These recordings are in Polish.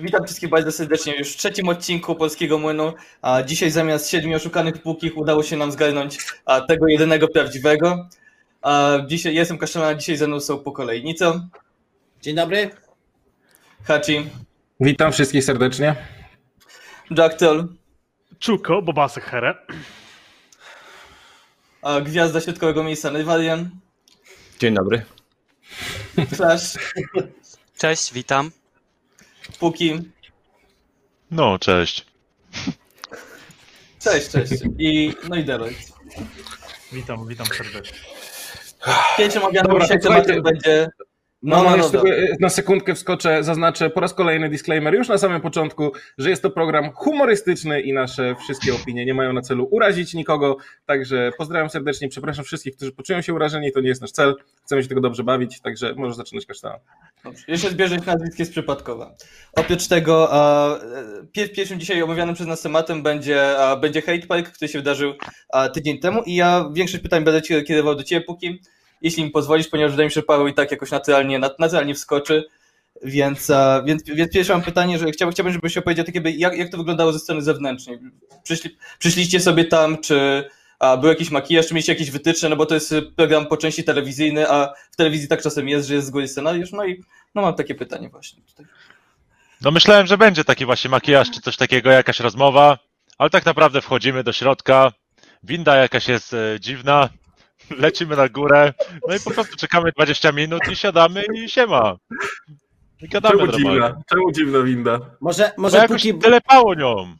Witam wszystkich bardzo serdecznie już w trzecim odcinku Polskiego Młynu. A dzisiaj zamiast siedmiu oszukanych płukich udało się nam zgarnąć a, tego jedynego prawdziwego. A, dzisiaj jestem Kaszana, a dzisiaj ze mną są po kolei Nico, Dzień dobry. Hachi, Witam wszystkich serdecznie. Jacktel, Czuko, Bobasek Here. a, Gwiazda Środkowego Miejsca Nywalian, Dzień dobry. Flash, Cześć, witam. Puki. No, cześć. Cześć, cześć. I, no i Deloitte. Witam, witam serdecznie. Obiadem Dobra, dzisiaj tematem będzie... No, No, no, no, sobie na sekundkę wskoczę, zaznaczę po raz kolejny disclaimer już na samym początku, że jest to program humorystyczny i nasze wszystkie opinie nie mają na celu urazić nikogo, także pozdrawiam serdecznie, przepraszam wszystkich, którzy poczują się urażeni, to nie jest nasz cel, chcemy się tego dobrze bawić, także możesz zaczynać kasztana. Dobrze. Jeszcze zbieżność nazwisk jest przypadkowa. Oprócz tego pierwszym dzisiaj omawianym przez nas tematem będzie, będzie Hate Park, który się wydarzył tydzień temu i ja większość pytań będę kierował do ciebie, póki, jeśli mi pozwolisz, ponieważ wydaje mi się, że Paweł i tak jakoś naturalnie, nat, naturalnie wskoczy. Więc, a, więc, więc pierwsze mam pytanie, że chciałbym, chciałbym żebyś opowiedział tak jak, jak to wyglądało ze strony zewnętrznej. Przyszli, przyszliście sobie tam, czy a, był jakiś makijaż, czy mieliście jakieś wytyczne, no bo to jest program po części telewizyjny, a w telewizji tak czasem jest, że jest z góry scenariusz, no i no mam takie pytanie właśnie tutaj. No myślałem, że będzie taki właśnie makijaż czy coś takiego, jakaś rozmowa, ale tak naprawdę wchodzimy do środka, winda jakaś jest e, dziwna, lecimy na górę, no i po prostu czekamy 20 minut i siadamy i siema. I gadamy Czemu normalnie. dziwna? Czemu dziwna winda? Może, Bo może, jakoś póki, telepało nią.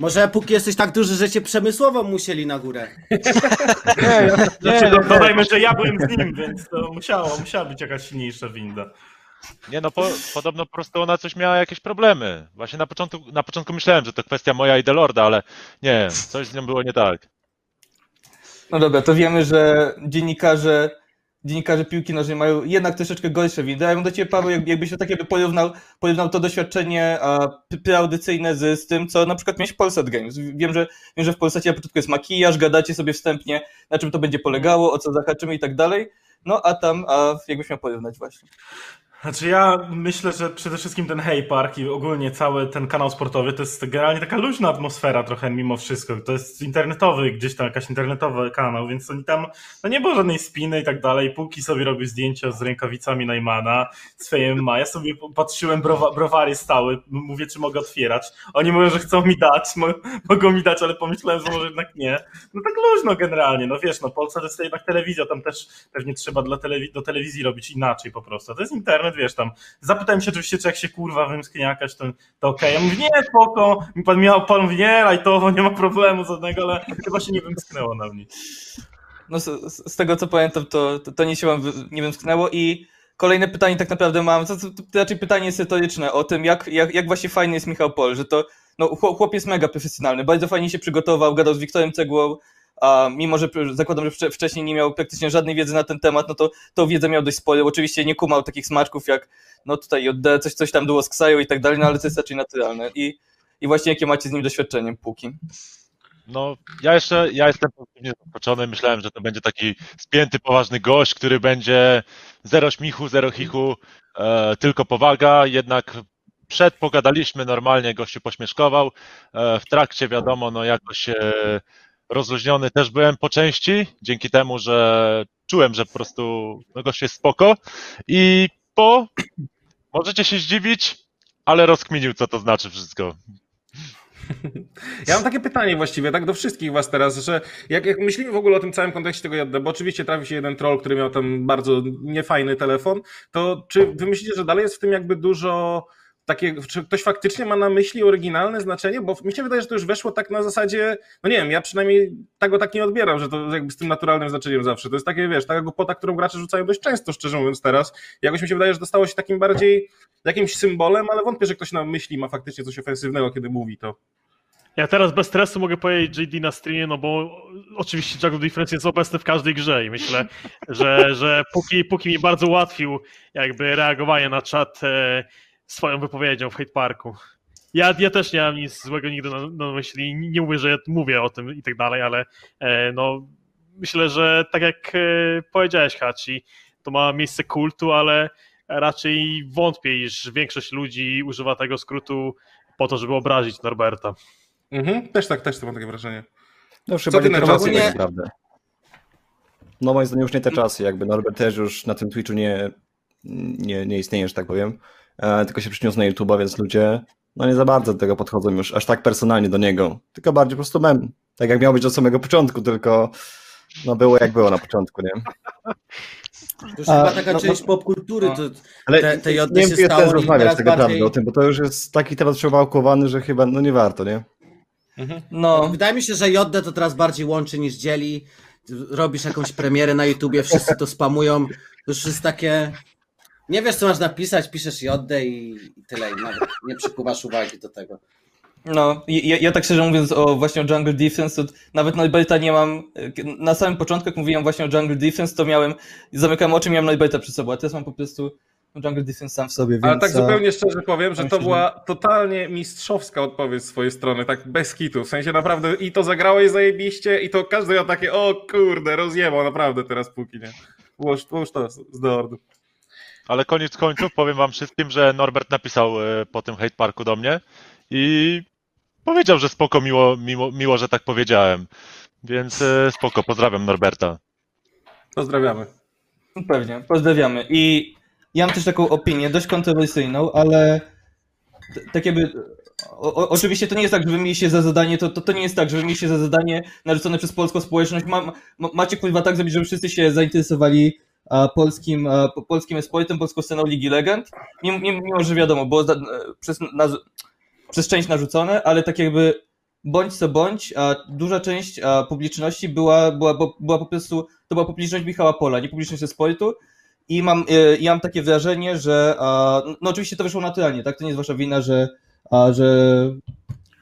może póki jesteś tak duży, że cię przemysłowo musieli na górę. Znaczy, do, dodajmy, że ja byłem z nim, więc to musiało, musiała być jakaś silniejsza winda. Nie no, po, podobno po prostu ona coś miała jakieś problemy. Właśnie na początku, na początku myślałem, że to kwestia moja i Delorda, ale nie, coś z nią było nie tak. No dobra, to wiemy, że dziennikarze, dziennikarze piłki nożnej mają jednak troszeczkę gorsze windy. Ja bym do Ciebie, Paweł, jak- jakbyś tak jakby porównał, porównał to doświadczenie preaudycyjne z, z tym, co na przykład miałeś w Polsat Games. Wiem, że, wiem, że w Polsacie na początku jest makijaż, gadacie sobie wstępnie, na czym to będzie polegało, o co zahaczymy i tak dalej. No a tam, a jakbyś miał porównać właśnie. Znaczy ja myślę, że przede wszystkim ten Hey Park i ogólnie cały ten kanał sportowy to jest generalnie taka luźna atmosfera trochę mimo wszystko. To jest internetowy, gdzieś tam jakaś internetowy kanał, więc oni tam, no nie było żadnej spiny i tak dalej. Póki sobie robił zdjęcia z rękawicami Neumana, z fejem ma. Ja sobie patrzyłem, browa, browary stały, mówię, czy mogę otwierać. Oni mówią, że chcą mi dać, mo, mogą mi dać, ale pomyślałem, że może jednak nie. No tak luźno generalnie, no wiesz, no Polska to jest jednak telewizja, tam też pewnie trzeba dla telewi- do telewizji robić inaczej po prostu. To jest internet, wiesz, tam zapytałem się oczywiście, czy jak się kurwa wymsknie jakaś, to, to okej. Ja mówię, nie, spoko, mi pan miał, pan mówi, nie, lajtowo, nie ma problemu żadnego, ale chyba się nie wymsknęło na mnie. No z, z tego co pamiętam, to, to, to nie się wam nie wymsknęło i kolejne pytanie tak naprawdę mam, to, to, to raczej pytanie retoryczne o tym, jak, jak, jak właśnie fajny jest Michał Pol, że to no, chłop jest mega profesjonalny, bardzo fajnie się przygotował, gadał z Wiktorem Cegłą, a mimo, że zakładam, że wcze- wcześniej nie miał praktycznie żadnej wiedzy na ten temat, no to tą wiedzę miał dość sporo, oczywiście nie kumał takich smaczków jak no tutaj JD, coś, coś tam było z i tak dalej, no ale to jest raczej naturalne i, i właśnie jakie macie z nim doświadczenie, póki. No, ja jeszcze, ja jestem pozytywnie zaskoczony. Myślałem, że to będzie taki spięty, poważny gość, który będzie zero śmichu, zero chichu, e, tylko powaga. Jednak przed pogadaliśmy normalnie, gościu pośmieszkował. E, w trakcie, wiadomo, no jakoś e, rozluźniony też byłem po części, dzięki temu, że czułem, że po prostu no, gość jest spoko. I po, możecie się zdziwić, ale rozkminił, co to znaczy wszystko. Ja mam takie pytanie właściwie, tak do wszystkich was teraz, że jak, jak myślimy w ogóle o tym całym kontekście tego JD, bo oczywiście trafi się jeden troll, który miał tam bardzo niefajny telefon, to czy wy myślicie, że dalej jest w tym jakby dużo takie, czy ktoś faktycznie ma na myśli oryginalne znaczenie? Bo mi się wydaje, że to już weszło tak na zasadzie, no nie wiem, ja przynajmniej tego tak nie odbieram, że to jakby z tym naturalnym znaczeniem zawsze. To jest takie, wiesz, taka głupota, którą gracze rzucają dość często, szczerze mówiąc teraz. Jakoś mi się wydaje, że to stało się takim bardziej jakimś symbolem, ale wątpię, że ktoś na myśli ma faktycznie coś ofensywnego, kiedy mówi to. Ja teraz bez stresu mogę powiedzieć JD na streamie, no bo oczywiście Jack Difference jest obecny w każdej grze i myślę, że, że póki, póki mi bardzo ułatwił jakby reagowanie na czat e, swoją wypowiedzią w Hate Parku. Ja, ja też nie mam nic złego nigdy na, na myśli, nie mówię, że ja mówię o tym i tak dalej, ale e, no myślę, że tak jak e, powiedziałeś Haci, to ma miejsce kultu, ale raczej wątpię, iż większość ludzi używa tego skrótu po to, żeby obrazić Norberta. Mhm, też tak, też mam takie wrażenie. No Co ty nie na czasy ogólnie- tak naprawdę. No moim zdaniem już nie te czasy, jakby Norbert też już na tym Twitchu nie, nie, nie istnieje, że tak powiem, tylko się przyniósł na YouTube'a, więc ludzie no nie za bardzo do tego podchodzą już aż tak personalnie do niego, tylko bardziej po prostu mem. Tak jak miał być od samego początku, tylko no było jak było na początku, nie? To już A, chyba taka no, część no, popkultury, no. to Ale Te- te jody nie wiem, czy i rozmawiać teraz tak naprawdę o tym, bo to już jest taki temat przewałkowany, że chyba no nie warto, nie? No, Wydaje mi się, że JD to teraz bardziej łączy niż dzieli. Robisz jakąś premierę na YouTubie, wszyscy to spamują. To już jest takie. Nie wiesz, co masz napisać, piszesz JD i, i tyle. I nawet nie przykuwasz uwagi do tego. No, i- ja, ja tak szczerze mówiąc o właśnie o Jungle Defense, to nawet Norberta nie mam, na samym początku jak mówiłem właśnie o Jungle Defense, to miałem, zamykałem oczy, miałem Norberta przy sobie, a teraz mam po prostu Jungle Defense sam w sobie, więc... Ale tak zupełnie szczerze powiem, że to była totalnie mistrzowska odpowiedź z swojej strony, tak bez kitu. W sensie naprawdę i to zagrałeś zajebiście i to każdy miał takie, o kurde, rozjebał naprawdę teraz póki, nie? Było już to z z deordu. Ale koniec końców powiem wam wszystkim, że Norbert napisał e, po tym hate parku do mnie i powiedział, że spoko, miło, miło, miło że tak powiedziałem. Więc e, spoko, pozdrawiam Norberta. Pozdrawiamy. Pewnie, pozdrawiamy. I ja mam też taką opinię, dość kontrowersyjną, ale tak jakby. O, o, oczywiście to nie jest tak, że wy mieliście za zadanie, to, to, to nie jest tak, że wy mieliście za zadanie narzucone przez polską społeczność. Ma, ma, macie kurwa tak zrobić, żeby wszyscy się zainteresowali polskim, polskim sportem, polską sceną Ligi Legend. Mimo, mimo, że wiadomo, było przez, naz, przez część narzucone, ale tak jakby bądź co bądź, a duża część a, publiczności była, była, była po prostu, to była publiczność Michała Pola, nie publiczność ze sportu. I mam, e, i mam takie wrażenie, że a, no oczywiście to wyszło naturalnie, tak? To nie jest wasza wina, że, a, że,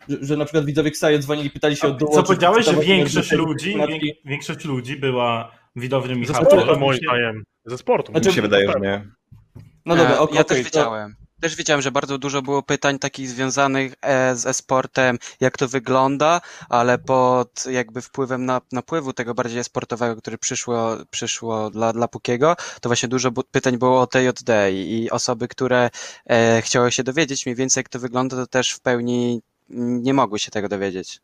że, że na przykład widzowie Ksaje dzwonili, pytali się o. Co powiedziałeś, że większość ludzi, większość ludzi była widownią Ze Michała sportu Pola. moim zdaniem. Ze sportu. Znaczy- Mi się wydaje, że nie. No dobra, E, ok, ja okej, też to- wiedziałem. Też wiedziałem, że bardzo dużo było pytań takich związanych e, z e-sportem, jak to wygląda, ale pod jakby wpływem na, napływu tego bardziej sportowego, który przyszło, przyszło dla, dla Pukiego, to właśnie dużo pytań było o TJD i, i osoby, które e, chciały się dowiedzieć mniej więcej jak to wygląda, to też w pełni nie mogły się tego dowiedzieć.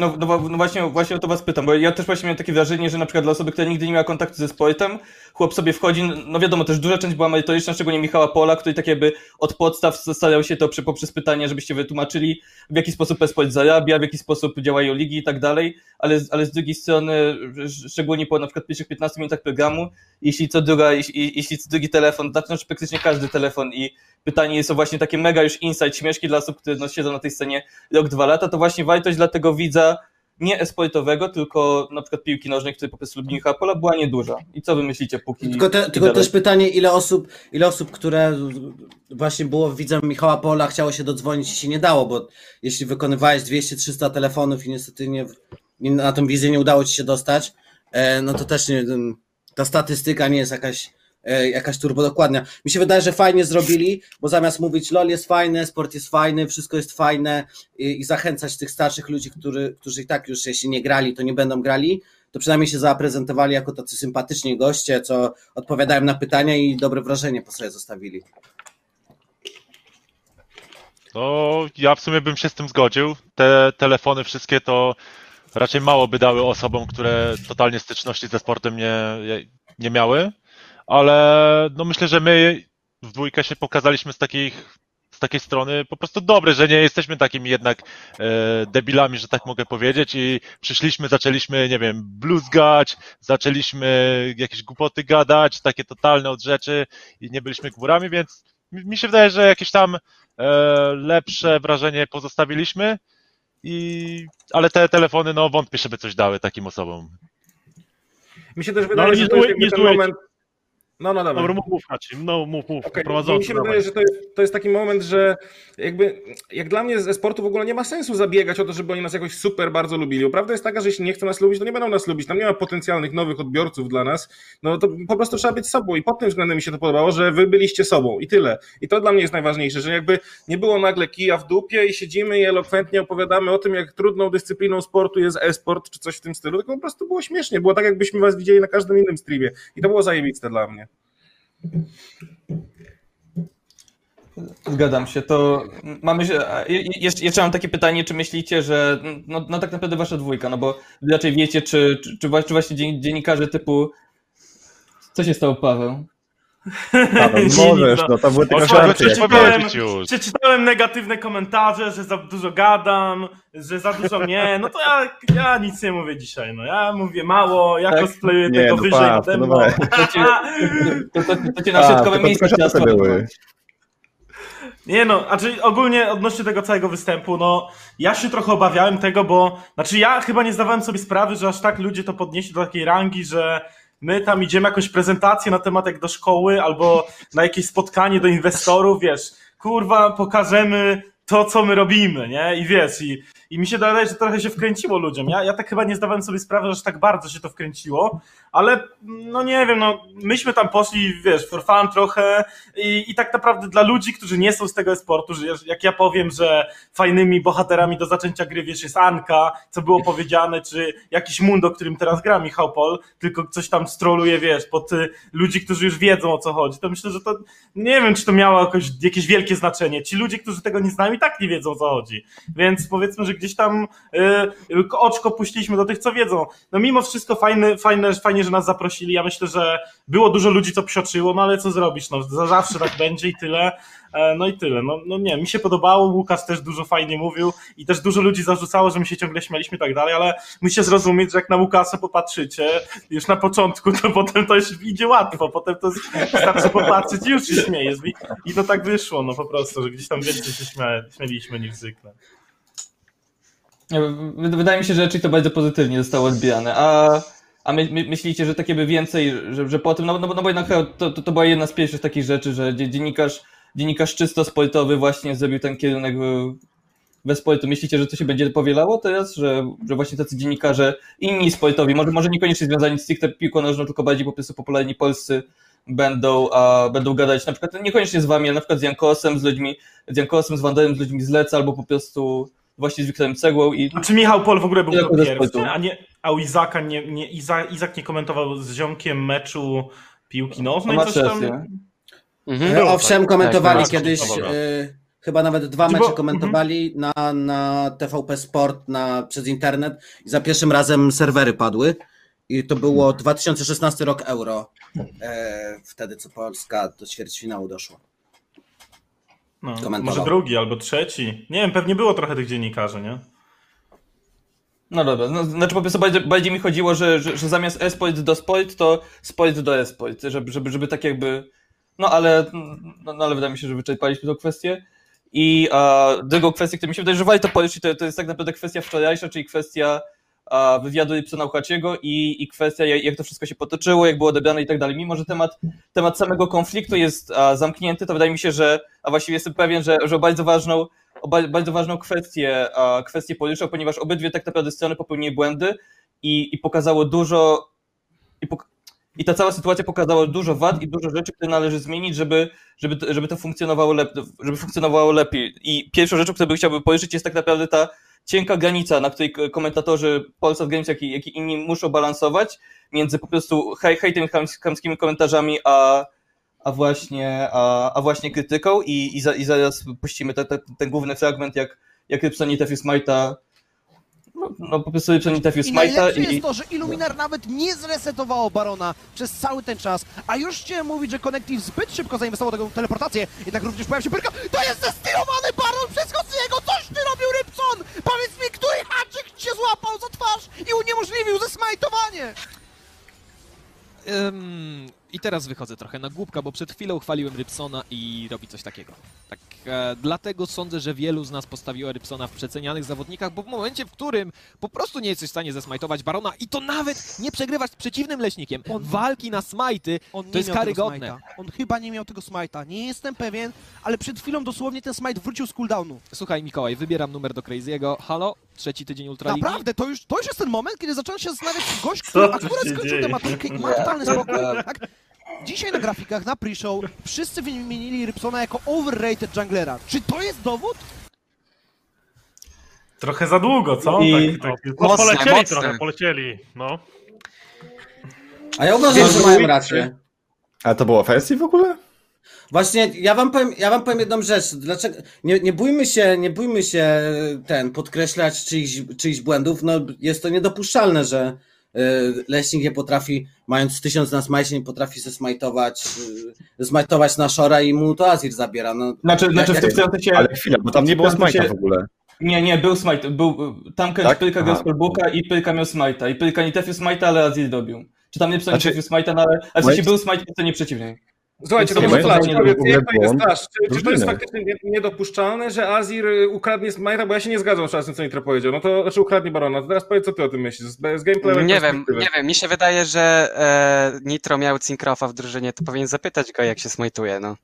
No, no, no właśnie, właśnie o to was pytam, bo ja też właśnie miałem takie wrażenie, że na przykład dla osoby, która nigdy nie miała kontaktu ze sportem, chłop sobie wchodzi, no wiadomo, też duża część była merytoryczna, szczególnie Michała Pola, który tak jakby od podstaw starał się to przy, poprzez pytania, żebyście wytłumaczyli, w jaki sposób esport zarabia, w jaki sposób działają ligi i tak dalej, ale, ale z drugiej strony, sz- szczególnie po na przykład pierwszych 15 minutach programu, jeśli co druga, jeśli, jeśli co drugi telefon, znaczy praktycznie każdy telefon i pytanie jest o właśnie takie mega już insight, śmieszki dla osób, które no, siedzą na tej scenie rok, dwa lata, to właśnie wartość dla tego widza nie esportowego, tylko na przykład piłki nożnej, który po prostu lubi Michała Pola, była nieduża. I co wy myślicie, póki... Tylko, te, tylko też pytanie, ile osób, ile osób, które właśnie było widzem Michała Pola, chciało się dodzwonić i się nie dało, bo jeśli wykonywałeś 200-300 telefonów i niestety nie, na tą wizję nie udało ci się dostać, e, no to też nie, ta statystyka nie jest jakaś, jakaś turbo dokładna. Mi się wydaje, że fajnie zrobili, bo zamiast mówić LOL jest fajne, sport jest fajny, wszystko jest fajne i, i zachęcać tych starszych ludzi, którzy, którzy i tak już jeśli nie grali, to nie będą grali, to przynajmniej się zaprezentowali jako tacy sympatyczni goście, co odpowiadają na pytania i dobre wrażenie po sobie zostawili. No, ja w sumie bym się z tym zgodził. Te telefony wszystkie to raczej mało by dały osobom, które totalnie styczności ze sportem nie, nie miały, ale no myślę, że my w dwójkę się pokazaliśmy z takich z takiej strony po prostu dobre, że nie jesteśmy takimi jednak e, debilami, że tak mogę powiedzieć. I przyszliśmy, zaczęliśmy, nie wiem, bluzgać, zaczęliśmy jakieś głupoty gadać, takie totalne od rzeczy i nie byliśmy górami, więc mi się wydaje, że jakieś tam e, lepsze wrażenie pozostawiliśmy, i, ale te telefony, no wątpię, żeby coś dały takim osobom. Mi się też No, wydaje, ale że nie to jest nie ten moment... No, no, dobra. Dobra, mów, mów. No, mów, mów. Okej, Prowadzący, Mi się dawaj. wydaje, że to jest, to jest taki moment, że jakby jak dla mnie ze sportu w ogóle nie ma sensu zabiegać o to, żeby oni nas jakoś super bardzo lubili. Bo prawda jest taka, że jeśli nie chcą nas lubić, to nie będą nas lubić. Tam nie ma potencjalnych nowych odbiorców dla nas. No to po prostu trzeba być sobą i pod tym względem mi się to podobało, że wy byliście sobą i tyle. I to dla mnie jest najważniejsze, że jakby nie było nagle kija w dupie i siedzimy i elokwentnie opowiadamy o tym, jak trudną dyscypliną sportu jest e-sport czy coś w tym stylu, tylko po prostu było śmiesznie. Było tak, jakbyśmy was widzieli na każdym innym streamie. I to było zajebiste dla mnie. Zgadzam się. To mamy Jeszcze, mam takie pytanie, czy myślicie, że no, no tak naprawdę wasza dwójka, no bo raczej wiecie, czy, czy, czy właśnie dzien- dziennikarze typu. Co się stało, Paweł? Paweł, Nie, możesz, nie, no to były tylko żarty. przeczytałem, powiedzieć już. przeczytałem negatywne komentarze, że za dużo gadam, że za dużo mnie, no to ja, ja nic nie mówię dzisiaj, no ja mówię mało, ja Tak? cosplayuję Nie, tego no wyżej Paweł, nade mną. weź. To cię, to, to, to cię na A, środkowe miejsce żarty były. Nie no, znaczy ogólnie odnośnie tego całego występu, no ja się trochę obawiałem tego, bo znaczy ja chyba nie zdawałem sobie sprawy, że aż tak ludzie to podnieśli do takiej rangi, że my tam idziemy jakąś prezentację na temat jak do szkoły albo na jakieś spotkanie do inwestorów, wiesz, kurwa, pokażemy to, co my robimy, nie? I wiesz, i, i mi się wydaje, że trochę się wkręciło ludziom. Ja, ja tak chyba nie zdawałem sobie sprawy, że aż tak bardzo się to wkręciło, ale no nie wiem, no myśmy tam poszli, wiesz, for fun trochę i, i tak naprawdę dla ludzi, którzy nie są z tego sportu, że jak ja powiem, że fajnymi bohaterami do zaczęcia gry, wiesz, jest Anka, co było powiedziane, czy jakiś Mundo, którym teraz gra Michał Pol, tylko coś tam stroluje, wiesz, pod y, ludzi, którzy już wiedzą o co chodzi, to myślę, że to nie wiem, czy to miało jakoś, jakieś wielkie znaczenie. Ci ludzie, którzy tego nie znają i tak nie wiedzą o co chodzi. Więc powiedzmy, że gdzieś tam y, oczko puściliśmy do tych, co wiedzą. No mimo wszystko fajne, fajne, fajnie, że nas zaprosili. Ja myślę, że było dużo ludzi, co psioczyło, no ale co zrobisz, no za zawsze tak będzie i tyle. E, No i tyle. No, no nie, mi się podobało, Łukasz też dużo fajnie mówił i też dużo ludzi zarzucało, że my się ciągle śmialiśmy i tak dalej, ale musicie zrozumieć, że jak na Łukasza popatrzycie już na początku, to potem to już idzie łatwo, potem to wystarczy popatrzeć i już się śmiejesz. I, to tak wyszło, no po prostu, że gdzieś tam więcej się śmia, śmieliśmy niż zwykle. Wydaje mi się, że raczej to bardzo pozytywnie zostało odbierane. A, a my, my, myślicie, że takie by więcej, że, że po tym, no, no, bo- no bo jednak to, to, to była jedna z pierwszych takich rzeczy, że dzie- dziennikarz, dziennikarz czysto sportowy właśnie zrobił ten kierunek we sportu. Myślicie, że to się będzie powielało teraz, że, że właśnie tacy dziennikarze inni sportowi, może, może niekoniecznie związani z stricte piłką nożną, tylko bardziej po prostu popularni polscy będą, a, będą gadać na przykład niekoniecznie z wami, ale na przykład z Jankosem, z ludźmi, z Jankosem, z Wanderem, z ludźmi z Leca, albo po prostu właśnie z Wiktorem Cegłą i Znaczy Michał Pol w ogóle był to pierwszy, a, nie, a u Izaka nie, nie, Iza, Izak nie komentował z ziomkiem meczu piłki nożnej, coś tam... Mhm. E, Owszem, komentowali tak, kiedyś, dobra. e, chyba nawet dwa mecze bo- komentowali na, na TVP Sport na, przez internet i za pierwszym razem serwery padły. I to było 2016 rok euro, e, wtedy co Polska do ćwierćfinału doszła. No, może drugi albo trzeci. Nie wiem, pewnie było trochę tych dziennikarzy, nie? No dobra, no, znaczy po prostu bardziej, bardziej mi chodziło, że, że, że zamiast e-sport do sport, to sport do e-sport, żeby, żeby, żeby tak jakby, no ale, no, no ale wydaje mi się, że wyczerpaliśmy tą kwestię. I a, drugą kwestię, którą mi się wydaje, że warto poruszyć, to, to jest tak naprawdę kwestia wczorajsza, czyli kwestia a, wywiadu Rybsona Uchaciego i, i kwestia jak, jak to wszystko się potoczyło, jak było odebrane i tak dalej. Mimo, że temat, temat samego konfliktu jest a, zamknięty, to wydaje mi się, że, a właściwie jestem pewien, że, że bardzo ważną bardzo ważną kwestię, kwestię poruszał, ponieważ obydwie tak naprawdę strony popełniły błędy i, i pokazało dużo i, pok- i ta cała sytuacja pokazała dużo wad i dużo rzeczy, które należy zmienić, żeby, żeby, żeby to funkcjonowało, żeby funkcjonowało lepiej. I pierwszą rzeczą, którą bym chciałby poruszyć, jest tak naprawdę ta cienka granica, na której komentatorzy Polsat Games, jak i, jak i inni muszą balansować między po prostu hej, hejtem, chams- chamskimi komentarzami, a, a, właśnie, a, a właśnie krytyką i, i, za, i zaraz puścimy te, te, ten główny fragment, jak, jak nie trafił Smite'a no, no po prostu nie trafił I Smite'a najlepsze i... jest to, że Illuminar nawet nie zresetowało Barona przez cały ten czas, a już chciałem mówić, że Connective zbyt szybko zainwestował tego teleportację, jednak również pojawił się Pyrka. To jest zestylowany Baron przez Hosiego! Coś ty robił, Rybson! Powiedz mi, który haczyk cię złapał za twarz i uniemożliwił zesmajtowanie! Ym, I teraz wychodzę trochę na głupka, bo przed chwilą chwaliłem Rybsona i robi coś takiego. Tak, e, dlatego sądzę, że wielu z nas postawiło Rybsona w przecenianych zawodnikach, bo w momencie, w którym po prostu nie jesteś w stanie zesmajtować Barona i to nawet nie przegrywać z przeciwnym leśnikiem, On- walki na smajty, to jest karygodne. On chyba nie miał tego smajta. Nie jestem pewien, ale przed chwilą dosłownie ten smite wrócił z cooldownu. Słuchaj Mikołaj, wybieram numer do Crazy'ego. Halo? Trzeci tydzień Ultraligi? Naprawdę, to już, to już jest ten moment, kiedy zacząłem się zastanawiać, gość, który akurat skończył dzieje? tę maturkę i ma totalny spokój, tak? Dzisiaj na grafikach, na pre-show, wszyscy wymienili Rybsona jako overrated junglera. Czy to jest dowód? Trochę za długo, co? I- Tak, tak. No, Mocne, polecieli mocne. trochę, polecieli. No. A ja uważam, że mają rację. Ale to było offensive w ogóle? Właśnie, ja wam powiem, ja wam powiem jedną rzecz. Dlaczego, nie, nie bójmy się, nie bójmy się ten, podkreślać czyichś, czyichś błędów. No, jest to niedopuszczalne, że y, Leśnik nie potrafi, mając tysiąc na smajcie, nie potrafi se smajtować, y, smajtować na Shora i mu to Azir zabiera. No, Znaczy, znaczy w jak- tym sensie... Ale chwila, bo tam nie było smajta w ogóle. Nie, nie, był smite. Był, tam Tak? Pylka grał spellbooka i Pylka miał smite'a. I Pylka nie trafił smite'a, ale Azir dobił. Czy tam nie pisał nie Znaczy- trafił smite'a, no ale, ale w sensie był smite po stronie przeciwnej. Słuchajcie, to może to jak to jest Flash? Czy, czy to jest faktycznie nie- niedopuszczalne, że Azir y, ukradnie Smite'a, bo ja się nie zgadzam z tym, co Nitro powiedział. No to, znaczy ukradnie Barona. To teraz powiedz, co ty o tym myślisz, z, z gameplayowej Nie wiem, nie wiem. Mi się wydaje, że e, Nitro miał Cinkrofa w drużynie, to powinien zapytać go, jak się smajtuje, no.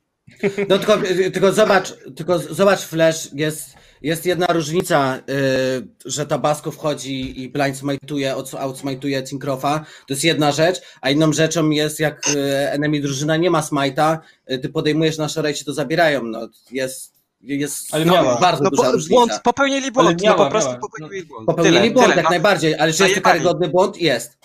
No tylko, tylko zobacz, tylko zobacz Flash, jest, jest jedna różnica, y, że Tabasco wchodzi i blind smite'uje, outsmite'uje Cinkrofa, to jest jedna rzecz, a inną rzeczą jest jak y, enemy drużyna nie ma smite'a, y, ty podejmujesz na ci to zabierają, no jest, jest Ale no, miała. bardzo No duża po, różnica. błąd, popełnili błąd, miała, no po prostu miała. popełnili błąd. Popełnili tyle, błąd tyle, jak no. najbardziej, ale czy jest to karygodny błąd? Jest.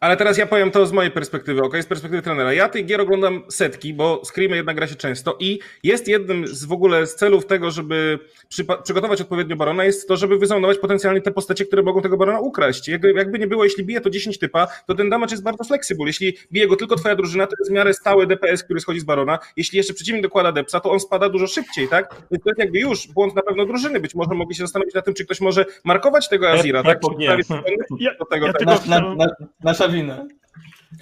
Ale teraz ja powiem to z mojej perspektywy, ok? Z perspektywy trenera. Ja tych gier oglądam setki, bo Screamy jednak gra się często i jest jednym z w ogóle z celów tego, żeby przygotować odpowiednio Barona, jest to, żeby wyzonować potencjalnie te postacie, które mogą tego Barona ukraść. Jakby, jakby nie było, jeśli bije to 10 typa, to ten damage jest bardzo flexible. Jeśli bije go tylko twoja drużyna, to jest w miarę stały DPS, który schodzi z Barona. Jeśli jeszcze przeciwnik dokłada depsa, to on spada dużo szybciej, tak? Więc to jest jakby już błąd na pewno drużyny. Być może mogli się zastanowić nad tym, czy ktoś może markować tego Azira, ja tak? po- nie. Ja- do tego, ja tak? tylko Na, na, chciałem- na, nasza wina.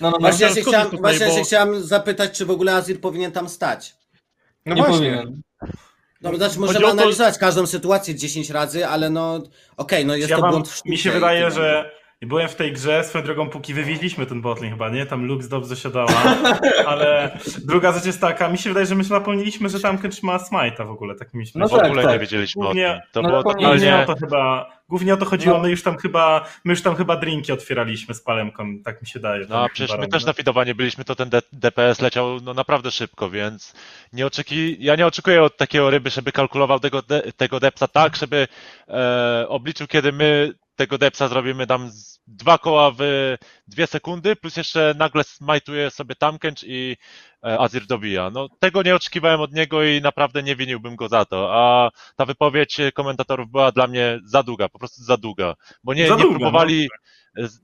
No, no. Właśnie ja się chciałem, tutaj, właśnie ja się bo- chciałem zapytać, czy w ogóle Azir powinien tam stać. No nie właśnie. powinien. No, znaczy możemy to- analizować każdą sytuację 10 razy, ale no okej, no jest ja to wam, błąd w sztuce mi się wydaje, tyle. Że byłem w tej grze, swoją drogą, póki wywieźliśmy ten botlane chyba, nie? Tam Lux dobrze siadała, ale druga rzecz jest taka, mi się wydaje, że my się napomnieliśmy, że tam Kench ma smite'a w ogóle, tak mi się No w tak, ogóle tak. nie wiedzieliśmy o Głównie- tym. To no było dokładnie Głównie o totalnie... to chyba, głównie o to chodziło, No. my już tam chyba, my już tam chyba drinki otwieraliśmy z palemką, tak mi się daje. No a przecież my też na fidowanie byliśmy, to ten DPS leciał no, naprawdę szybko, więc nie oczeki... ja nie oczekuję od takiego ryby, żeby kalkulował tego, de- tego depsa tak, żeby e, obliczył, kiedy my tego depsa zrobimy tam dwa koła w dwie sekundy, plus jeszcze nagle smajtuje sobie Tamkench i e, Azir dobija. No tego nie oczekiwałem od niego i naprawdę nie winiłbym go za to, a ta wypowiedź komentatorów była dla mnie za długa, po prostu za długa, bo nie, Za nie długa, no. próbowali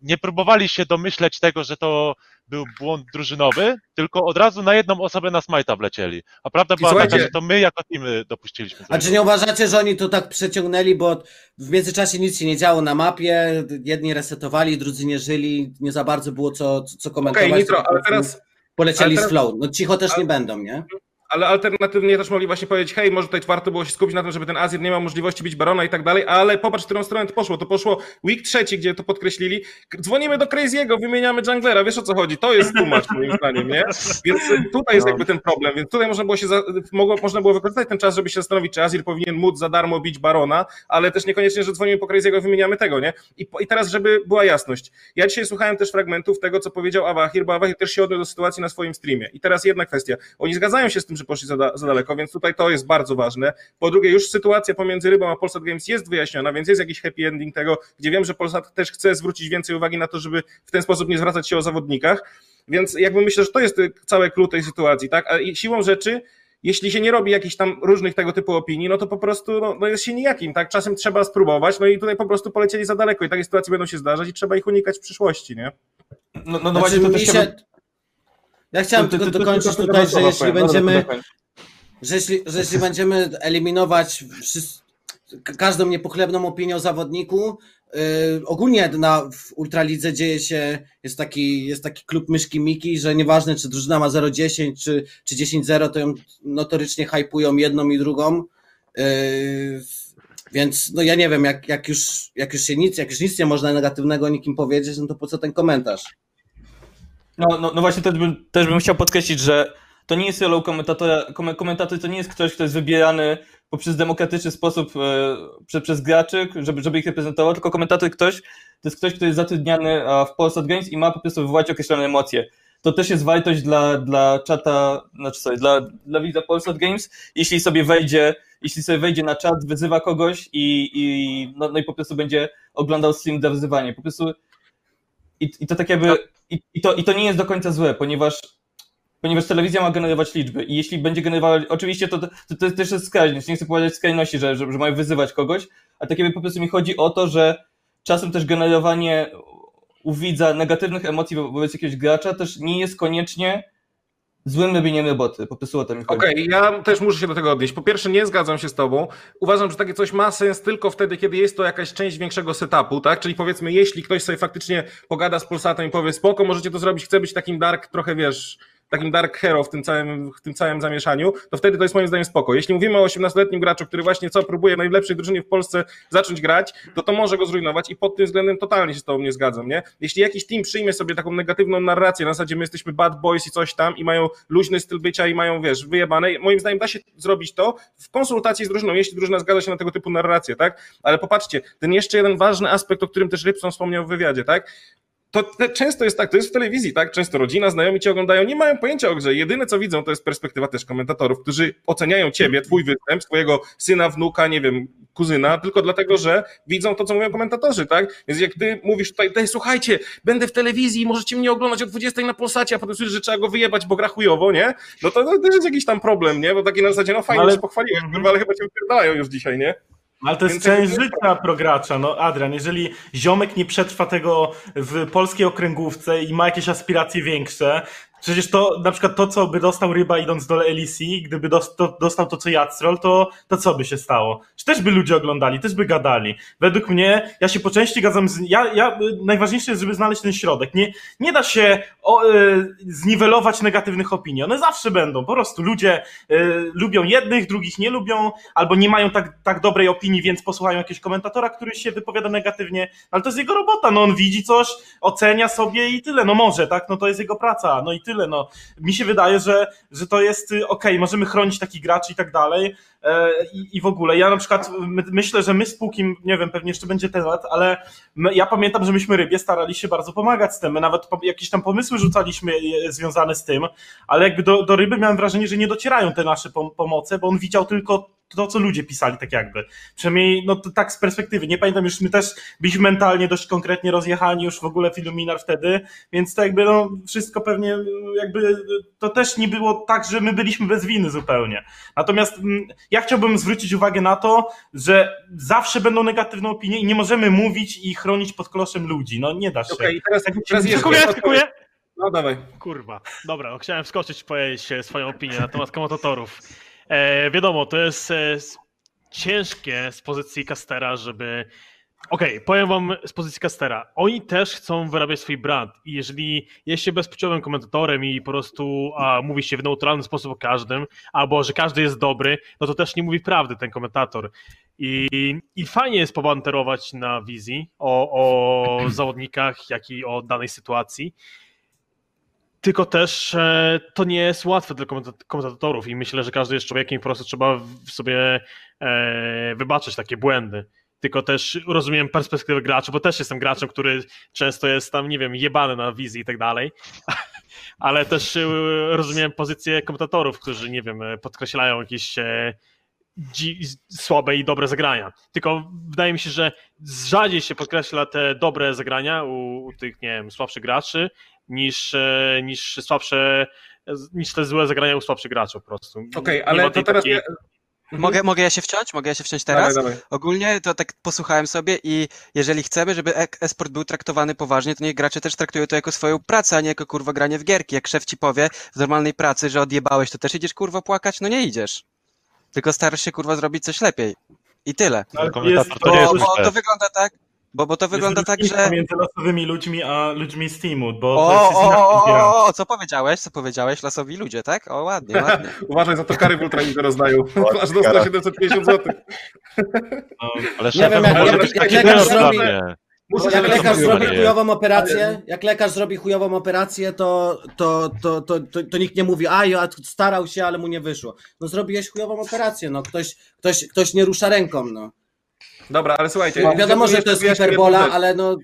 nie próbowali się domyśleć tego, że to był błąd drużynowy, tylko od razu na jedną osobę na smajta wlecieli. A prawda była słuchajcie- taka, że to my jako team dopuściliśmy. A czy nie uważacie, że oni to tak przeciągnęli, bo w międzyczasie nic się nie działo na mapie, jedni resetowali, drudzy nie żyli, nie za bardzo było co, co komentować. Okej, Nitro, to po ale teraz, Polecieli ale teraz- z flow. No cicho też ale- nie będą, nie? Ale alternatywnie też mogli właśnie powiedzieć, hej, może tutaj warto było się skupić na tym, żeby ten Azir nie miał możliwości bić Barona i tak dalej, ale popatrz, w którą stronę to poszło. To poszło week trzeci, gdzie to podkreślili. Dzwonimy do Crazy'ego, wymieniamy junglera, wiesz o co chodzi? To jest tłumacz moim zdaniem, nie? Więc tutaj jest No. jakby ten problem, więc tutaj można było się, za, mogło, można było wykorzystać ten czas, żeby się zastanowić, czy Azir powinien móc za darmo bić Barona, ale też niekoniecznie, że dzwonimy po Crazy'ego, wymieniamy tego, nie? I, I teraz, żeby była jasność. Ja dzisiaj słuchałem też fragmentów tego, co powiedział Awahir, bo Awahir też się odniósł do sytuacji na swoim streamie. I teraz jedna kwestia. Oni zgadzają się z tym, że poszli za, da, za daleko, więc tutaj to jest bardzo ważne. Po drugie, już sytuacja pomiędzy Rybą a Polsat Games jest wyjaśniona, więc jest jakiś happy ending tego, gdzie wiem, że Polsat też chce zwrócić więcej uwagi na to, żeby w ten sposób nie zwracać się o zawodnikach. Więc jakby myślę, że to jest y, całe clue tej sytuacji, tak? A siłą rzeczy, jeśli się nie robi jakichś tam różnych tego typu opinii, no to po prostu no, no jest się nijakim, tak? Czasem trzeba spróbować, no i tutaj po prostu polecieli za daleko i takie sytuacje będą się zdarzać i trzeba ich unikać w przyszłości, nie? No, no, no Znaczy, właśnie to też się... chciałbym- Ja chciałem ty- tylko ty- ty- dokończyć tutaj, że jeśli będziemy że jeśli, że jeśli będziemy eliminować każdą niepochlebną opinię o zawodniku, yy, ogólnie na, w Ultralidze dzieje się, jest taki, jest taki klub myszki Miki, że nieważne czy drużyna ma 0,10 czy, czy 10-0, to ją notorycznie hypują jedną i drugą. Yy, więc no ja nie wiem, jak, jak, już, jak już się nic, jak już nic nie można negatywnego nikim powiedzieć, no to po co ten komentarz? No, no, no właśnie też bym, też bym chciał podkreślić, że to nie jest rolą komentatora. Kom- Komentator to nie jest ktoś, kto jest wybierany poprzez demokratyczny sposób e, przez, przez graczy, żeby, żeby ich reprezentował, tylko komentator ktoś, to jest ktoś, kto jest zatrudniany w Polsat Games i ma po prostu wywołać określone emocje. To też jest wartość dla, dla czata, znaczy sorry, dla, dla widza Polsat Games, jeśli sobie wejdzie, jeśli sobie wejdzie na czat, wyzywa kogoś i, i, no, no i po prostu będzie oglądał stream dla wyzywania. Po prostu i, i to tak jakby, i, i, to, i to nie jest do końca złe, ponieważ ponieważ telewizja ma generować liczby i jeśli będzie generowała, oczywiście to, to, to też jest skrajność, nie chcę powiedzieć skrajności, że, że, że mają wyzywać kogoś, a tak jakby po prostu mi chodzi o to, że czasem też generowanie u widza negatywnych emocji wo- wobec jakiegoś gracza też nie jest koniecznie złym robieniem roboty, po prostu o to mi chodzi. Okej, ja też muszę się do tego odnieść. Po pierwsze, nie zgadzam się z tobą. Uważam, że takie coś ma sens tylko wtedy, kiedy jest to jakaś część większego setupu, tak? Czyli powiedzmy, jeśli ktoś sobie faktycznie pogada z Polsatem i powie, spoko, możecie to zrobić, chcę być takim dark, trochę wiesz, takim dark hero w tym całym, w tym całym zamieszaniu, to wtedy to jest moim zdaniem spoko. Jeśli mówimy o 18-letnim graczu, który właśnie co próbuje w najlepszej drużynie w Polsce zacząć grać, to to może go zrujnować i pod tym względem totalnie się z tobą nie zgadzam, nie? Jeśli jakiś team przyjmie sobie taką negatywną narrację, na zasadzie my jesteśmy bad boys i coś tam i mają luźny styl bycia i mają, wiesz, wyjebane, moim zdaniem da się zrobić to w konsultacji z drużyną, jeśli drużyna zgadza się na tego typu narrację, tak? Ale popatrzcie, ten jeszcze jeden ważny aspekt, o którym też Rybson wspomniał w wywiadzie, tak? To często jest tak, to jest w telewizji, tak? Często rodzina, znajomi cię oglądają, nie mają pojęcia o grze. Jedyne co widzą, to jest perspektywa też komentatorów, którzy oceniają ciebie, twój występ, swojego syna, wnuka, nie wiem, kuzyna, tylko dlatego, że widzą to, co mówią komentatorzy, tak? Więc jak ty mówisz tutaj, "Daj, słuchajcie, będę w telewizji, możecie mnie oglądać o 20 na Polsacie, a potem słyszysz, że trzeba go wyjebać, bo gra chujowo, nie? No to, to też jest jakiś tam problem, nie? Bo taki na zasadzie, no fajnie, Ale- że pochwaliłeś, kurwa, ale chyba cię wypierdalają już dzisiaj, nie? Ale to jest część życia progracza. No Adrian, jeżeli ziomek nie przetrwa tego w polskiej okręgówce i ma jakieś aspiracje większe, przecież to na przykład to, co by dostał ryba idąc do LEC, gdyby dostał to, co Jacrol, to, to co by się stało? Czy też by ludzie oglądali, też by gadali. Według mnie, ja się po części gadzam z... Ja, ja, najważniejsze jest, żeby znaleźć ten środek. Nie, nie da się o, e, zniwelować negatywnych opinii. One zawsze będą. Po prostu ludzie e, lubią jednych, drugich nie lubią, albo nie mają tak, tak dobrej opinii, więc posłuchają jakiegoś komentatora, który się wypowiada negatywnie, ale to jest jego robota, no on widzi coś, ocenia sobie i tyle, no może, tak, no to jest jego praca, no i tyle, no. Mi się wydaje, że, że to jest, y, okej, możemy chronić takich graczy i tak dalej e, i, i w ogóle, ja na przykład my, myślę, że my z Pukim, nie wiem, pewnie jeszcze będzie temat, ale my, ja pamiętam, że myśmy Rybie starali się bardzo pomagać z tym, my nawet jakieś tam pomysły rzucaliśmy e, związane z tym, ale jakby do, do Ryby miałem wrażenie, że nie docierają te nasze pom- pomoce, bo on widział tylko to, co ludzie pisali, tak jakby. Przynajmniej, no to tak z perspektywy. Nie pamiętam, już my też byliśmy mentalnie dość konkretnie rozjechani już w ogóle w Illuminar wtedy, więc to jakby no wszystko pewnie jakby to też nie było tak, że my byliśmy bez winy zupełnie. Natomiast mm, ja chciałbym zwrócić uwagę na to, że zawsze będą negatywne opinie i nie możemy mówić i chronić pod kloszem ludzi. No nie da się. Okej, teraz, Tak teraz Dziękuję, dziękuję. No dawaj. Kurwa. Dobra, no chciałem wskoczyć i powiedzieć swoją opinię na temat komentatorów. E, wiadomo, to jest e, ciężkie z pozycji Castera, żeby. Okej, powiem wam z pozycji Castera. Oni też chcą wyrabiać swój brand. I jeżeli jest się bezpłciowym komentatorem i po prostu a, mówi się w neutralny sposób o każdym, albo że każdy jest dobry, no to też nie mówi prawdy ten komentator. I, i fajnie jest pobanterować na wizji o, o zawodnikach, jak i o danej sytuacji. Tylko też e, to nie jest łatwe dla komenta- komentatorów i myślę, że każdy jest człowiekiem i po prostu trzeba sobie e, wybaczyć takie błędy. Tylko też rozumiem perspektywę graczy, bo też jestem graczem, który często jest tam, nie wiem, jebany na wizji i tak dalej. Ale też e, rozumiem pozycję komentatorów, którzy, nie wiem, e, podkreślają jakieś e, słabe i dobre zagrania. Tylko wydaje mi się, że rzadziej się podkreśla te dobre zagrania u, u tych, nie wiem, słabszych graczy, niż, e, niż słabsze, niż te złe zagrania u słabszych graczy po prostu. Okej, Nie ale to teraz... takiej- Ja... Mogę, mogę ja się wciąć? Mogę ja się wciąć teraz? Dawaj, dawaj. Ogólnie to tak posłuchałem sobie i jeżeli chcemy, żeby e- esport był traktowany poważnie, to niech gracze też traktują to jako swoją pracę, a nie jako kurwa granie w gierki. Jak szef ci powie w normalnej pracy, że odjebałeś, to też idziesz kurwa płakać? No nie idziesz. Tylko starasz się kurwa zrobić coś lepiej. I tyle. Ale Komentator jest to Bo, jest bo szef. to wygląda tak, bo, bo to wygląda jest tak, że... między losowymi ludźmi a ludźmi z teamu, bo O, to jest o, o, o, o, co powiedziałeś? Co powiedziałeś? Losowi ludzie, tak? O, ładnie, ładnie. Uważaj, za to kary w Ultramidze rozdają. Aż dostał kara. 750 zł. Ale Nie wiem, jak, może jak, być jak taki jak lekarz zrobi chujową operację, jak lekarz zrobi chujową operację, to, to, to, to, to, to nikt nie mówi, a ja starał się, ale mu nie wyszło. No zrobiłeś chujową operację, no ktoś, ktoś, ktoś nie rusza ręką, no. Dobra, ale słuchajcie. Wiadomo, że to jest hiperbola, ale no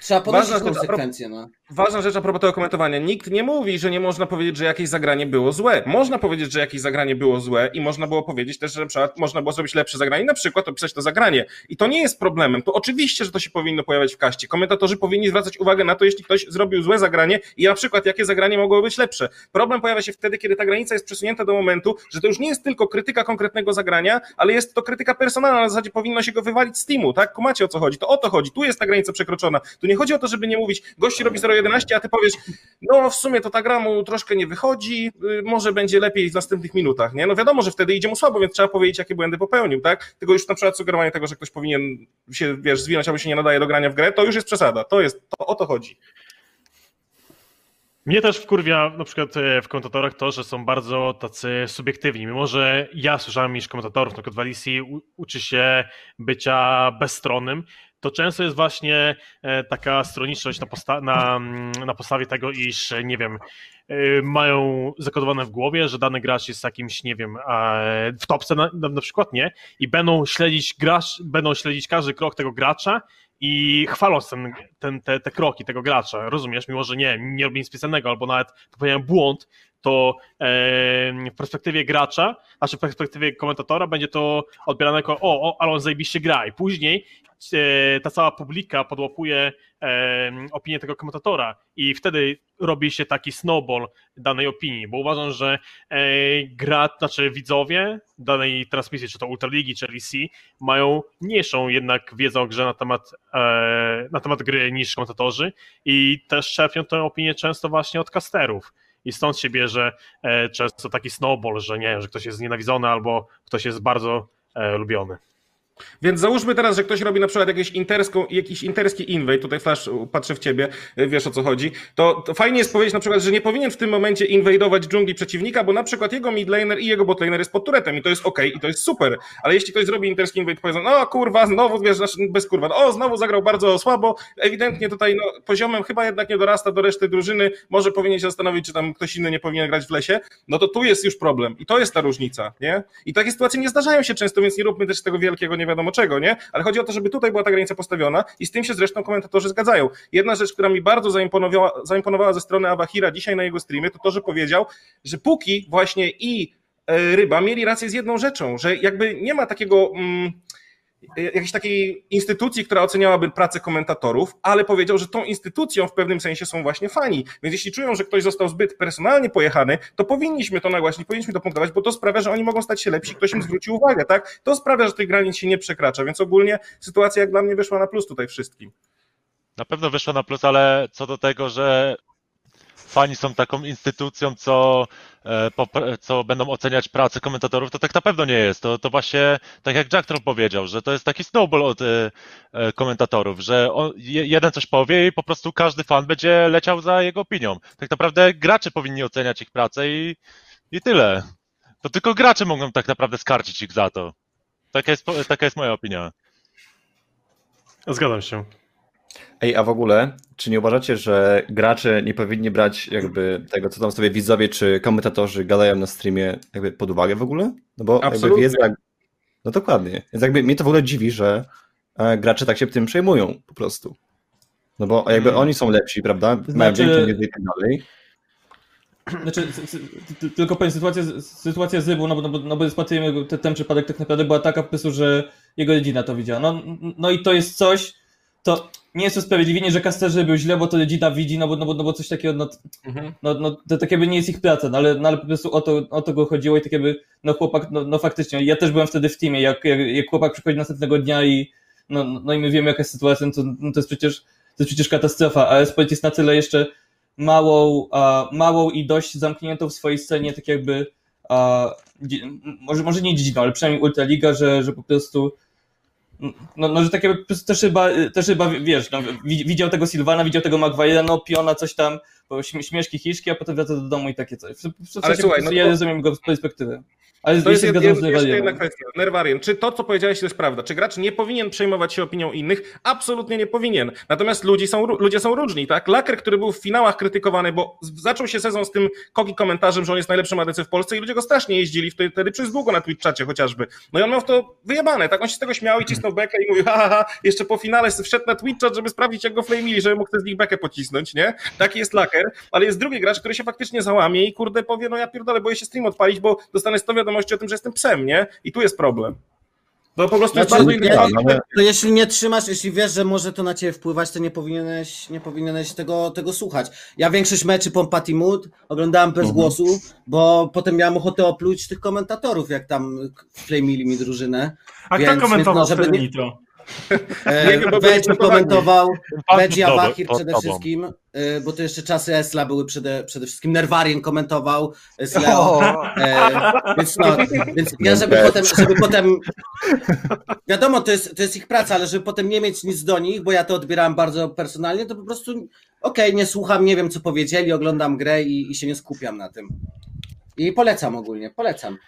trzeba a konsekwencje, no. Ważna rzecz a propos tego komentowania. Nikt nie mówi, że nie można powiedzieć, że jakieś zagranie było złe. Można powiedzieć, że jakieś zagranie było złe i można było powiedzieć też, że na przykład można było zrobić lepsze zagranie, na przykład opisać to zagranie. I to nie jest problemem. To oczywiście, że to się powinno pojawiać w kaście. Komentatorzy powinni zwracać uwagę na to, jeśli ktoś zrobił złe zagranie i na przykład jakie zagranie mogło być lepsze. Problem pojawia się wtedy, kiedy ta granica jest przesunięta do momentu, że to już nie jest tylko krytyka konkretnego zagrania, ale jest to krytyka personalna. Na zasadzie powinno się go wywalić z teamu, tak? Kumacie o co chodzi? To o to chodzi. Tu jest ta granica przekroczona. Tu nie chodzi o to, żeby nie mówić, gości robi 0,11, a ty powiesz, no w sumie to ta gra mu troszkę nie wychodzi, y, może będzie lepiej w następnych minutach, nie? No wiadomo, że wtedy idzie mu słabo, więc trzeba powiedzieć, jakie błędy popełnił, tak? Tylko już na przykład sugerowanie tego, że ktoś powinien się, wiesz, zwinąć, albo się nie nadaje do grania w grę, to już jest przesada. To jest, to, o to chodzi. Mnie też wkurwia na przykład e, w komentatorach to, że są bardzo tacy subiektywni. Mimo, że ja słyszałem niż komentatorów, na przykład Walisi uczy się bycia bezstronnym, to często jest właśnie e, taka stronniczość na, posta- na, mm, na podstawie tego, iż nie wiem, e, mają zakodowane w głowie, że dany gracz jest jakimś, nie wiem, w topce na, na, na przykład, nie? I będą śledzić gracz, będą śledzić każdy krok tego gracza i chwaląc ten, ten, te, te kroki tego gracza, rozumiesz, mimo że nie, nie robi nic specjalnego, albo nawet popełniają błąd, to e, w perspektywie gracza, znaczy w perspektywie komentatora będzie to odbierane jako o, o ale on zajebiście gra i później e, ta cała publika podłapuje e, opinię tego komentatora i wtedy robi się taki snowball danej opinii, bo uważam, że gra, znaczy widzowie danej transmisji, czy to Ultraligi, czy LEC, mają mniejszą jednak wiedzę o grze na temat, na temat gry niż komentatorzy i też czerpią tę opinię często właśnie od casterów i stąd się bierze e, często taki snowball, że nie, że ktoś jest znienawidzony albo ktoś jest bardzo e, lubiony. Więc załóżmy teraz, że ktoś robi na przykład jakieś interską, jakiś interski invade, tutaj Flash patrzę w ciebie, wiesz o co chodzi, to, to, fajnie jest powiedzieć na przykład, że nie powinien w tym momencie inwadować dżungli przeciwnika, bo na przykład jego midlaner i jego botlaner jest pod turetem i to jest ok i to jest super, ale jeśli ktoś zrobi interski invade, powiedzą, no kurwa, znowu, wiesz, znaczy, bez kurwa, no, o, znowu zagrał bardzo słabo, ewidentnie tutaj no, poziomem chyba jednak nie dorasta do reszty drużyny, może powinien się zastanowić, czy tam ktoś inny nie powinien grać w lesie, no to tu jest już problem i to jest ta różnica, nie? I takie sytuacje nie zdarzają się często, więc nie róbmy też tego wielkiego nie wiadomo czego, nie? Ale chodzi o to, żeby tutaj była ta granica postawiona i z tym się zresztą komentatorzy zgadzają. Jedna rzecz, która mi bardzo zaimponowała, zaimponowała ze strony Awahira dzisiaj na jego streamie, to to, że powiedział, że póki właśnie i e, Ryba mieli rację z jedną rzeczą, że jakby nie ma takiego... Mm, jakiejś takiej instytucji, która oceniałaby pracę komentatorów, ale powiedział, że tą instytucją w pewnym sensie są właśnie fani. Więc jeśli czują, że ktoś został zbyt personalnie pojechany, to powinniśmy to nagłaśnić, powinniśmy to punktować, bo to sprawia, że oni mogą stać się lepsi, ktoś im zwróci uwagę, tak? To sprawia, że tych granic się nie przekracza, więc ogólnie sytuacja jak dla mnie wyszła na plus tutaj wszystkim. Na pewno wyszła na plus, ale co do tego, że fani są taką instytucją, co, e, co będą oceniać pracę komentatorów, to tak na pewno nie jest. To, to właśnie, tak jak Jack Troll powiedział, że to jest taki snowball od e, e, komentatorów, że on, jeden coś powie i po prostu każdy fan będzie leciał za jego opinią. Tak naprawdę gracze powinni oceniać ich pracę i, i tyle. To tylko gracze mogą tak naprawdę skarcić ich za to. Taka jest, taka jest moja opinia. Zgadzam się. Ej, a w ogóle, czy nie uważacie, że gracze nie powinni brać jakby tego, co tam sobie widzowie czy komentatorzy gadają na streamie jakby pod uwagę w ogóle? No bo Absolutnie. jakby wiedza... No dokładnie. Więc jakby mnie to w ogóle dziwi, że e, gracze tak się tym przejmują po prostu. No bo jakby hmm. oni są lepsi, prawda? Znaczy... Mają większą wiedzę i tak dalej. Znaczy, tylko powiem, sytuacja, sytuacja Zybu, no bo, no bo, no bo ten, ten przypadek tak naprawdę była taka po prostu, że jego rodzina to widziała. No, no i to jest coś, to nie jest usprawiedliwienie, że kasterzy był źle, bo to rodzina widzi, no bo, no bo, no bo coś takiego, no, mhm. no, no to tak jakby nie jest ich praca, no ale, no ale po prostu o to, o to go chodziło i tak jakby, no chłopak, no, no faktycznie, ja też byłem wtedy w teamie, jak, jak, jak chłopak przychodzi następnego dnia i no, no i my wiemy jaka jest sytuacja, no to, no to jest przecież, to jest przecież katastrofa, a sport jest na tyle jeszcze małą, a, małą i dość zamkniętą w swojej scenie, tak jakby, a, może, może nie dziedziną, ale przynajmniej Ultraliga, że, że po prostu no, no że takie też chyba, też chyba wiesz, no, widział tego Silvana, widział tego Maguire'a, no Piona coś tam bo śm- śmieszki, hiszki, a potem wraca do domu i takie coś. W, w, Ale słuchaj, no ja to- rozumiem go z perspektywy. Ale To jest jed, jed, jeszcze jedna kwestia. Nerwarien, czy to, co powiedziałeś, to jest prawda? Czy gracz nie powinien przejmować się opinią innych? Absolutnie nie powinien. Natomiast ludzi są, ludzie są różni, tak? Laker, który był w finałach krytykowany, bo zaczął się sezon z tym koki komentarzem, że on jest najlepszym ADC w Polsce i ludzie go strasznie jeździli wtedy, przez długo na Twitchacie chociażby. No i on miał w to wyjebane, tak? On się z tego śmiał i cisnął bekę i mówił, ha, ha, ha, jeszcze po finale wszedł na Twitcha, żeby sprawdzić, jak go flamili, żeby mógł z nich bekę pocisnąć, nie? Taki jest Laker, ale jest drugi gracz, który się faktycznie załamie i kurde powie, no ja pierdolę, boję się stream odpalić, bo dostanę 100 wiadomości o tym, że jestem psem, nie? I tu jest problem. To po prostu jest Znaczy, bardzo nie, indywidualne. to jeśli nie trzymasz, jeśli wiesz, że może to na ciebie wpływać, to nie powinieneś, nie powinieneś tego, tego słuchać. Ja większość meczy Pompati Mood oglądałem bez Mhm. głosu, bo potem miałem ochotę opluć tych komentatorów, jak tam flamili mi drużynę. A Więc- kto komentował więc no, żeby nie- Nitro? E, przygotowani. komentował, Pan Wedge dobry, Awahir pod przede tobą. wszystkim, e, bo to jeszcze czasy Esla były przede, przede wszystkim. Nerwarien komentował z Leo. E, więc no, więc ja żeby potem, żeby potem, wiadomo, to jest, to jest ich praca, ale żeby potem nie mieć nic do nich, bo ja to odbierałem bardzo personalnie, to po prostu okej, nie słucham, nie wiem co powiedzieli, oglądam grę i, i się nie skupiam na tym. I polecam ogólnie, polecam.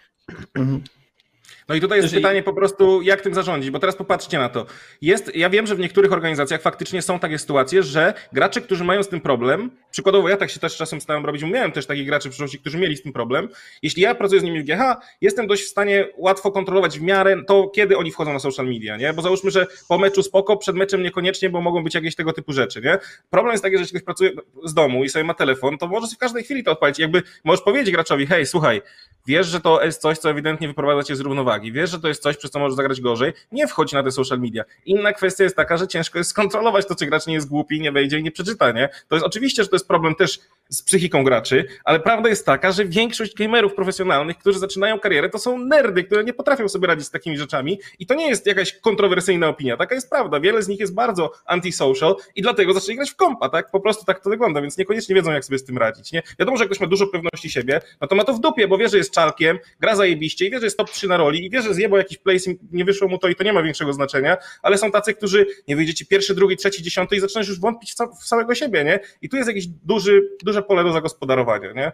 No i tutaj jest pytanie po prostu, jak tym zarządzić, bo teraz popatrzcie na to. Jest, ja wiem, że w niektórych organizacjach faktycznie są takie sytuacje, że gracze, którzy mają z tym problem, przykładowo ja tak się też czasem starałem robić, miałem też takich graczy w przyszłości, którzy mieli z tym problem. Jeśli ja pracuję z nimi w GH, jestem dość w stanie łatwo kontrolować w miarę to, kiedy oni wchodzą na social media, nie? Bo załóżmy, że po meczu spoko, przed meczem niekoniecznie, bo mogą być jakieś tego typu rzeczy, nie? Problem jest taki, że jeśli ktoś pracuje z domu i sobie ma telefon, to może sobie w każdej chwili to odpalić. Jakby możesz powiedzieć graczowi, hej, słuchaj, wiesz, że to jest coś, co ewidentnie wyprowadza cię z równowagi, wiesz, że to jest coś, przez co możesz zagrać gorzej, nie wchodź na te social media. Inna kwestia jest taka, że ciężko jest skontrolować to, czy gracz nie jest głupi, nie wejdzie i nie przeczyta, nie? To jest oczywiście, że to jest problem też z psychiką graczy, ale prawda jest taka, że większość gamerów profesjonalnych, którzy zaczynają karierę, to są nerdy, które nie potrafią sobie radzić z takimi rzeczami i to nie jest jakaś kontrowersyjna opinia, taka jest prawda. Wiele z nich jest bardzo antisocial i dlatego zaczęli grać w kompa, tak? Po prostu tak to wygląda, więc niekoniecznie wiedzą, jak sobie z tym radzić, nie? Wiadomo, że ktoś ma dużo pewności siebie, no to ma to w dupie, bo wie, że jest czalkiem, gra zajebiście i wie, że jest top 3 na roli i wie, że zjebał jakiś place nie wyszło mu to i to nie ma większego znaczenia, ale są tacy, którzy nie wyjdzie ci pierwszy, drugi, trzeci, dziesiąty i zaczynasz już wątpić w, samego siebie, nie? I tu jest jakieś duży, duże pole do zagospodarowania, nie?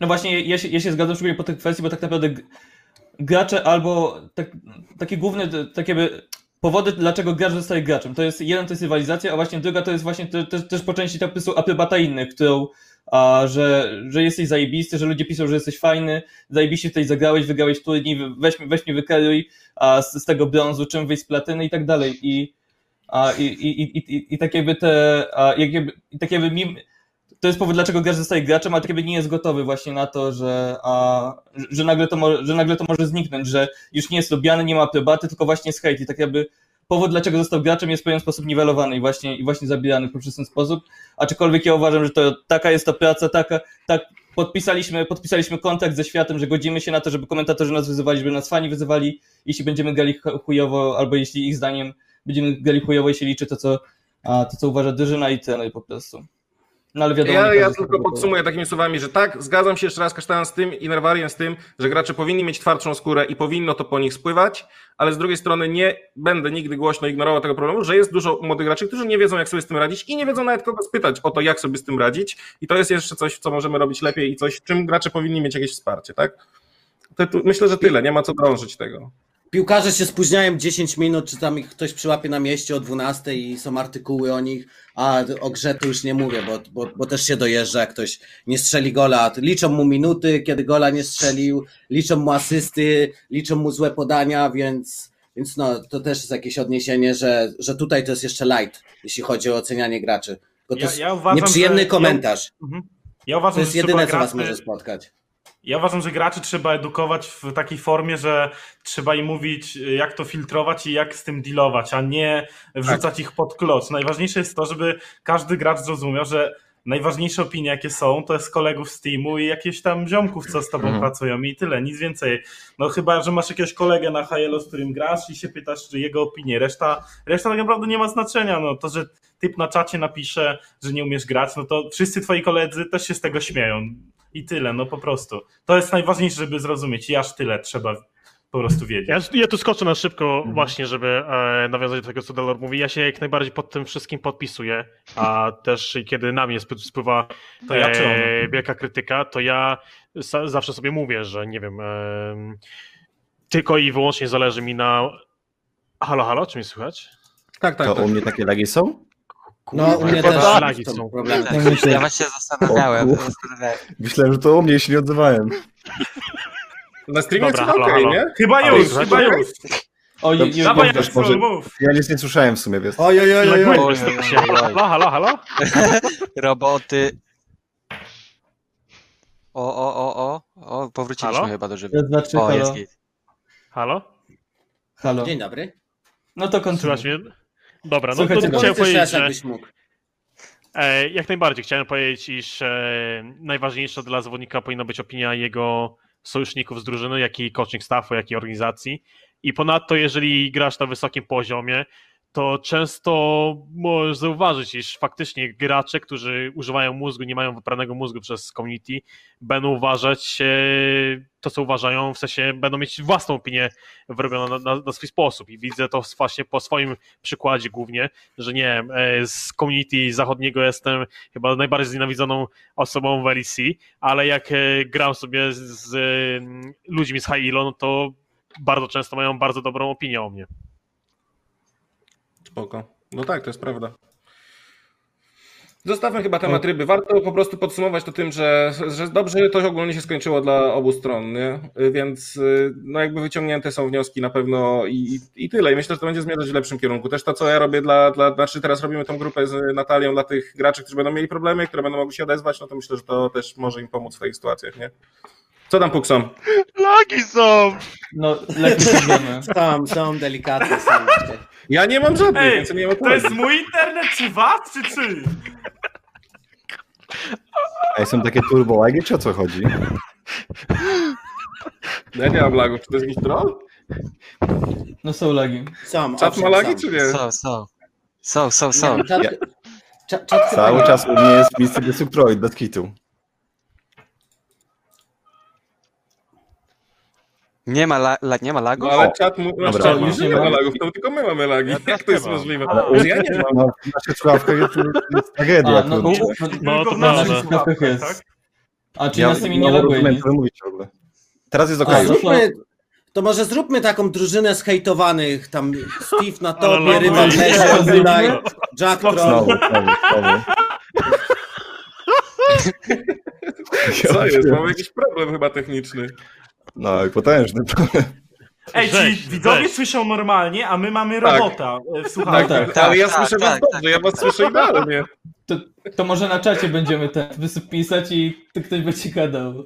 No właśnie, ja się, ja się zgadzam szczególnie po tej kwestii, bo tak naprawdę gracze albo tak, takie główne, takie powody, dlaczego gracz zostaje graczem. To jest jeden to jest rywalizacja, a właśnie druga to jest właśnie te, te, też po części po prostu aprobata innych, którą a, że, że jesteś zajebisty, że ludzie piszą, że jesteś fajny, zajebiście tutaj zagrałeś, wygrałeś turniej, weź, weź mnie wykeruj a, z, z tego brązu, czym wyjść z platyny i tak dalej. I, a, i, i, i, i, i tak jakby te, a, jak jakby, tak jakby mim, to jest powód, dlaczego gracz zostaje graczem, ale tak jakby nie jest gotowy właśnie na to, że, a, że- nagle to mo, że nagle to może zniknąć, że już nie jest lubiany, nie ma aprobaty, tylko właśnie jest hejt i tak jakby powód, dlaczego został graczem jest w pewien sposób niwelowany i właśnie, i właśnie zabijany poprzez ten sposób, aczkolwiek ja uważam, że to taka jest to praca, taka, tak podpisaliśmy, podpisaliśmy kontrakt ze światem, że godzimy się na to, żeby komentatorzy nas wyzywali, żeby nas fani wyzywali, jeśli będziemy grali ch- chujowo, albo jeśli ich zdaniem będziemy grali chujowo, jeśli liczy to, co, a, to, co uważa drużyna i trener po prostu. No ale wiadomo, Ja, ja tylko podsumuję takimi słowami, że tak, zgadzam się jeszcze raz kasztan z tym i Nerwarien z tym, że gracze powinni mieć twardszą skórę i powinno to po nich spływać, ale z drugiej strony nie będę nigdy głośno ignorował tego problemu, że jest dużo młodych graczy, którzy nie wiedzą, jak sobie z tym radzić i nie wiedzą nawet kogo spytać o to, jak sobie z tym radzić i to jest jeszcze coś, co możemy robić lepiej i coś, czym gracze powinni mieć jakieś wsparcie, tak? Myślę, że tyle, nie ma co drążyć tego. Piłkarze się spóźniają 10 minut, czy tam ich ktoś przyłapie na mieście o 12 i są artykuły o nich, a o grze to już nie mówię, bo, bo, bo też się dojeżdża, jak ktoś nie strzeli gola. Liczą mu minuty, kiedy gola nie strzelił, liczą mu asysty, liczą mu złe podania, więc, więc no, to też jest jakieś odniesienie, że, że tutaj to jest jeszcze light, jeśli chodzi o ocenianie graczy. Bo to Ja- ja uważam, nieprzyjemny że- komentarz. Mhm. Ja uważam, To jest jedyne, co was może spotkać. Ja uważam, że graczy trzeba edukować w takiej formie, że trzeba im mówić, jak to filtrować i jak z tym dealować, a nie wrzucać Tak. ich pod kloc. Najważniejsze jest to, żeby każdy gracz zrozumiał, że najważniejsze opinie, jakie są, to jest kolegów z teamu i jakieś tam ziomków, co z tobą Mhm. pracują i tyle, nic więcej. No chyba, że masz jakiegoś kolegę na Halo, z którym grasz i się pytasz, czy jego opinię. Reszta, reszta tak naprawdę nie ma znaczenia. No to, że typ na czacie napisze, że nie umiesz grać, no to wszyscy twoi koledzy też się z tego śmieją. I tyle, no po prostu. To jest najważniejsze, żeby zrozumieć i aż tyle trzeba po prostu wiedzieć. Ja, ja tu skoczę na szybko Mhm. właśnie, żeby e, nawiązać do tego, co Delor mówi. Ja się jak najbardziej pod tym wszystkim podpisuję, a też kiedy na mnie sp- spływa To ja e, wielka krytyka, to ja sa, zawsze sobie mówię, że nie wiem, em, tylko i wyłącznie zależy mi na... Halo, halo, czy mnie słychać? Tak, tak. To tak. u mnie takie lagi są? No, u mnie też tak. lagi są problemy. Tak, ja właśnie się zastanawiałem. O. Myślałem, że to u mnie się nie odzywałem. Na streamie Dobra, halo, okej, halo. nie? Chyba Ale już, chyba już. O, To ju- ju- Dawaj, już- też może- mów. Ja nic nie słyszałem w sumie, wiesz. Oj, oj, oj, oj, Laguje oj. mi się. Halo, halo, halo? Roboty. O, o, o, o, o, powróciliśmy Halo? chyba do żywy. Raz, dwa, trzy, O, halo. jest git. Halo? Halo. Dzień dobry. No to kontynuuj. Słychać mnie? Dobra, no Słuchajcie, to chciałem powiedzieć, że... jakbyś mógł. E, jak najbardziej. Chciałem powiedzieć, iż e, najważniejsza dla zawodnika powinna być opinia jego sojuszników z drużyny, jak i coaching staffu, jak i organizacji. I ponadto, jeżeli grasz na wysokim poziomie, to często możesz zauważyć, iż faktycznie gracze, którzy używają mózgu, nie mają wypranego mózgu przez community, będą uważać e, to, co uważają, w sensie będą mieć własną opinię wyrobioną na, na, na swój sposób. I widzę to właśnie po swoim przykładzie głównie, że nie wiem, e, z community zachodniego jestem chyba najbardziej znienawidzoną osobą w LEC, ale jak e, gram sobie z, z e, ludźmi z High Elo, no to bardzo często mają bardzo dobrą opinię o mnie. Spoko. No tak, to jest prawda. Zostawmy chyba temat ryby. Warto po prostu podsumować to tym, że, że dobrze to ogólnie się skończyło dla obu stron, nie? Więc y, no jakby wyciągnięte są wnioski na pewno i, i tyle. I myślę, że to będzie zmierzać w lepszym kierunku. Też to, co ja robię dla, dla, znaczy teraz robimy tą grupę z Natalią dla tych graczy, którzy będą mieli problemy, które będą mogli się odezwać, no to myślę, że to też może im pomóc w swoich sytuacjach, nie? Co tam Pukson? Lagi są! No, problemy. Są, są delikatne. Są. Ja nie mam żadnych, Ej, więc nie mam to jest mój internet, czy was, czy czy? A są takie turbo lagi, czy o co chodzi? Ja nie mam lagów. Czy to jest jakiś troll? No są lagi. Są, Czat ma lagi, czy nie? Są, są. Są, są, są. Cały nie. czas u mnie jest Mr. Destructoid, bez kitu. Nie ma, la, la, nie ma No lagów? ale czat mu... Dobra, Dobra, już już nie nie ma. lagów, to tylko my mamy lagi. Ja Jak to jest możliwe? Ale ja nie mam. No, w naszych słuchawkach jest, jest tragedia. A, no, no, No, Tylko to w naszych słuchawkach, jest. tak? A czy Ja na tymi nie laguje. Teraz jest okej. no zróbmy, to może zróbmy taką drużynę zhejtowanych, tam Steve na no, no, Lesie, no, tutaj, no. Jack Troll. Co jest? Mamy jakiś problem chyba techniczny. No i potężny problem. Ej, Rzeź, czyli widzowie rzeź. słyszą normalnie, a my mamy Tak. robota e, w Tak, słuchawkach. tak. Ale ja tak, słyszę was tak, dobrze, ja was słyszę idealnie. To, to może na czacie będziemy ten wysyp pisać i to ktoś będzie gadał.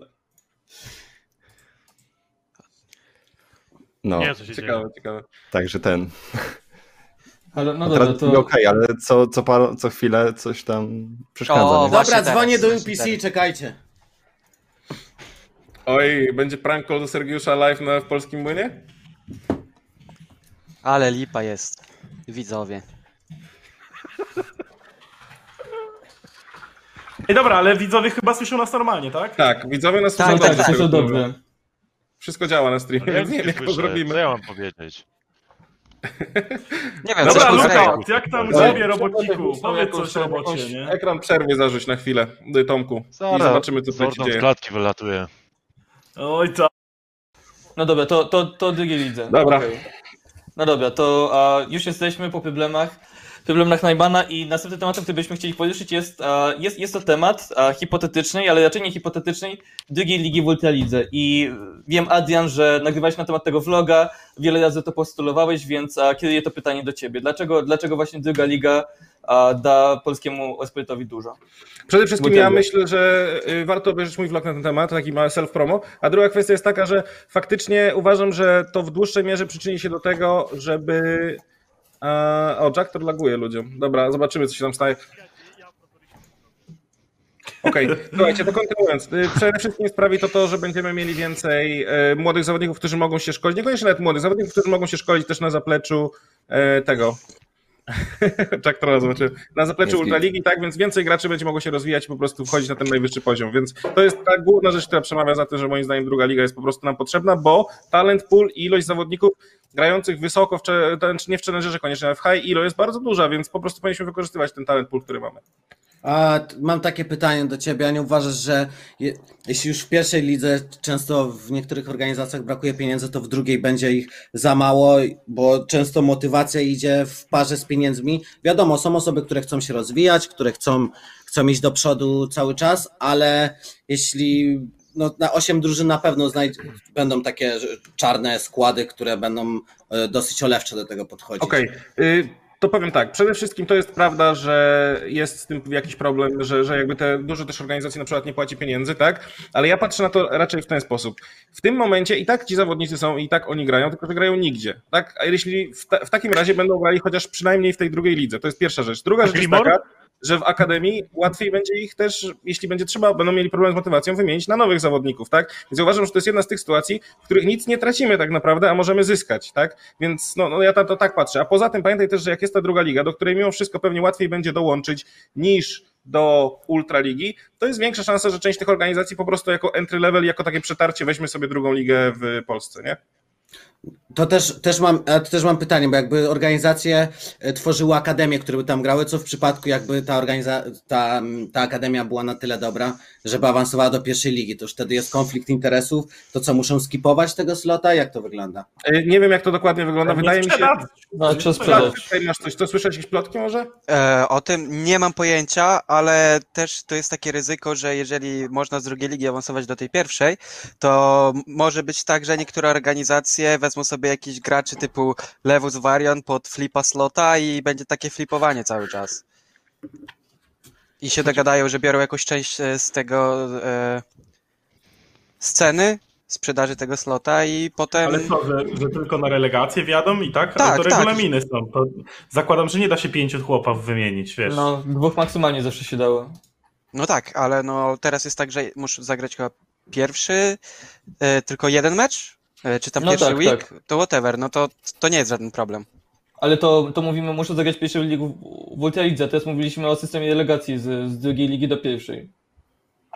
No, Nie co się dzieje. Ciekawe, ciekawe. także ten. Ale no No dobra, teraz to... okej, ale co, co, par, co chwilę coś tam przeszkadza. O, nie? właśnie Dobra, teraz, dzwonię do właśnie UPC, teraz. czekajcie. Oj, będzie prank call do Sergiusza live na, w polskim młynie? Ale lipa jest. Widzowie. Ej, dobra, ale widzowie chyba słyszą nas normalnie, tak? Tak, widzowie nas Tak, słyszą tak, tak, dobrze. Wszystko działa na streamie, No, więc nie wiem jak to. Co zrobimy. ja mam powiedzieć? Nie wiem, Dobra, coś Luka, jak tam u No, ciebie, robociku? Powiedz coś robocie, nie? Ekran przerwie zarzuć na chwilę, y, Tomku. I Zaraz, zobaczymy co tutaj się Zordon z dzieje. klatki wylatuje. Oj, to. No dobra, to, to, to drugie lidze. Dobra. Okej. No dobra, to a, już jesteśmy po problemach, problemach Najmana i następnym tematem, który byśmy chcieli poruszyć jest, a, jest, jest to temat hipotetycznej, ale raczej nie hipotetycznej, drugiej ligi w Ultralidze. I wiem, Adrian, że nagrywałeś na temat tego vloga, wiele razy to postulowałeś, więc a, kieruję to pytanie do ciebie. Dlaczego, dlaczego właśnie druga liga da polskiemu esportowi dużo? Przede wszystkim Bo ja tego. myślę, że y, warto obejrzeć mój vlog na ten temat, taki mały self-promo. A druga kwestia jest taka, że faktycznie uważam, że to w dłuższej mierze przyczyni się do tego, żeby... O, Jack to laguje ludziom. Dobra, zobaczymy co się tam staje. Okej, słuchajcie, to kontynuując. y, Przede wszystkim sprawi to to, że będziemy mieli więcej e, młodych zawodników, którzy mogą się szkolić, niekoniecznie nawet młodych zawodników, którzy mogą się szkolić też na zapleczu tego, Jack Trolla zobaczyłem. Na zapleczu Ultraligi, tak, więc więcej graczy będzie mogło się rozwijać i po prostu wchodzić na ten najwyższy poziom. Więc to jest ta główna rzecz, która przemawia za tym, że moim zdaniem druga liga jest po prostu nam potrzebna, bo talent pool i ilość zawodników grających wysoko, w, nie w challengerze koniecznie, ale w high ilo jest bardzo duża, więc po prostu powinniśmy wykorzystywać ten talent pool, który mamy. A mam takie pytanie do ciebie, a nie uważasz, że je, jeśli już w pierwszej lidze często w niektórych organizacjach brakuje pieniędzy, to w drugiej będzie ich za mało, bo często motywacja idzie w parze z pieniędzmi. Wiadomo, są osoby, które chcą się rozwijać, które chcą, chcą iść do przodu cały czas, ale jeśli no, na 8 drużyn na pewno znajd- będą takie czarne składy, które będą e, dosyć olewcze do tego podchodzić. Okej. y, To powiem tak, przede wszystkim to jest prawda, że jest z tym jakiś problem, że, że jakby te dużo też organizacji na przykład nie płaci pieniędzy, tak? Ale ja patrzę na to raczej w ten sposób. W tym momencie i tak ci zawodnicy są i tak oni grają, tylko że grają nigdzie, tak? A jeśli w, ta, w takim razie będą grali chociaż przynajmniej w tej drugiej lidze, to jest pierwsza rzecz. Druga rzecz jest taka, że w akademii łatwiej będzie ich też, jeśli będzie trzeba, będą mieli problem z motywacją, wymienić na nowych zawodników, tak? Więc uważam, że to jest jedna z tych sytuacji, w których nic nie tracimy tak naprawdę, a możemy zyskać, tak? Więc no, no ja to, to tak patrzę. A poza tym pamiętaj też, że jak jest ta druga liga, do której mimo wszystko pewnie łatwiej będzie dołączyć niż do Ultraligi, to jest większa szansa, że część tych organizacji po prostu jako entry level, jako takie przetarcie weźmie sobie drugą ligę w Polsce, nie? To też, też, mam, to też mam pytanie, bo jakby organizacje e, tworzyły akademie, które by tam grały, co w przypadku jakby ta, organiza- ta, ta akademia była na tyle dobra, żeby awansowała do pierwszej ligi, to już wtedy jest konflikt interesów, to co, muszą skipować tego slota? Jak to wygląda? E, Nie wiem, jak to dokładnie wygląda. Wydaje mi się. No, sprzedać. Masz coś, to słyszałeś jakieś plotki może? E, o tym nie mam pojęcia, ale też to jest takie ryzyko, że jeżeli można z drugiej ligi awansować do tej pierwszej, to może być tak, że niektóre organizacje wezmą sobie jakiś graczy typu Levus Varian pod flipa slota i będzie takie flipowanie cały czas. I się dogadają, że biorą jakąś część e, z tego e, sceny, sprzedaży tego slota i potem... Ale co, że, że tylko na relegację wiadą i tak? Tak, Ale to tak. regulaminy są. To zakładam, że nie da się pięciu chłopów wymienić, wiesz. No, dwóch maksymalnie zawsze się dało. No tak, ale no teraz jest tak, że muszę zagrać chyba pierwszy, e, tylko jeden mecz, czy tam No pierwszy tak, week, tak. to whatever, no to, to nie jest żaden problem. Ale to, to mówimy, muszę zagrać pierwszą ligę w- w Ultralidze. Teraz mówiliśmy o systemie delegacji z, z drugiej ligi do pierwszej.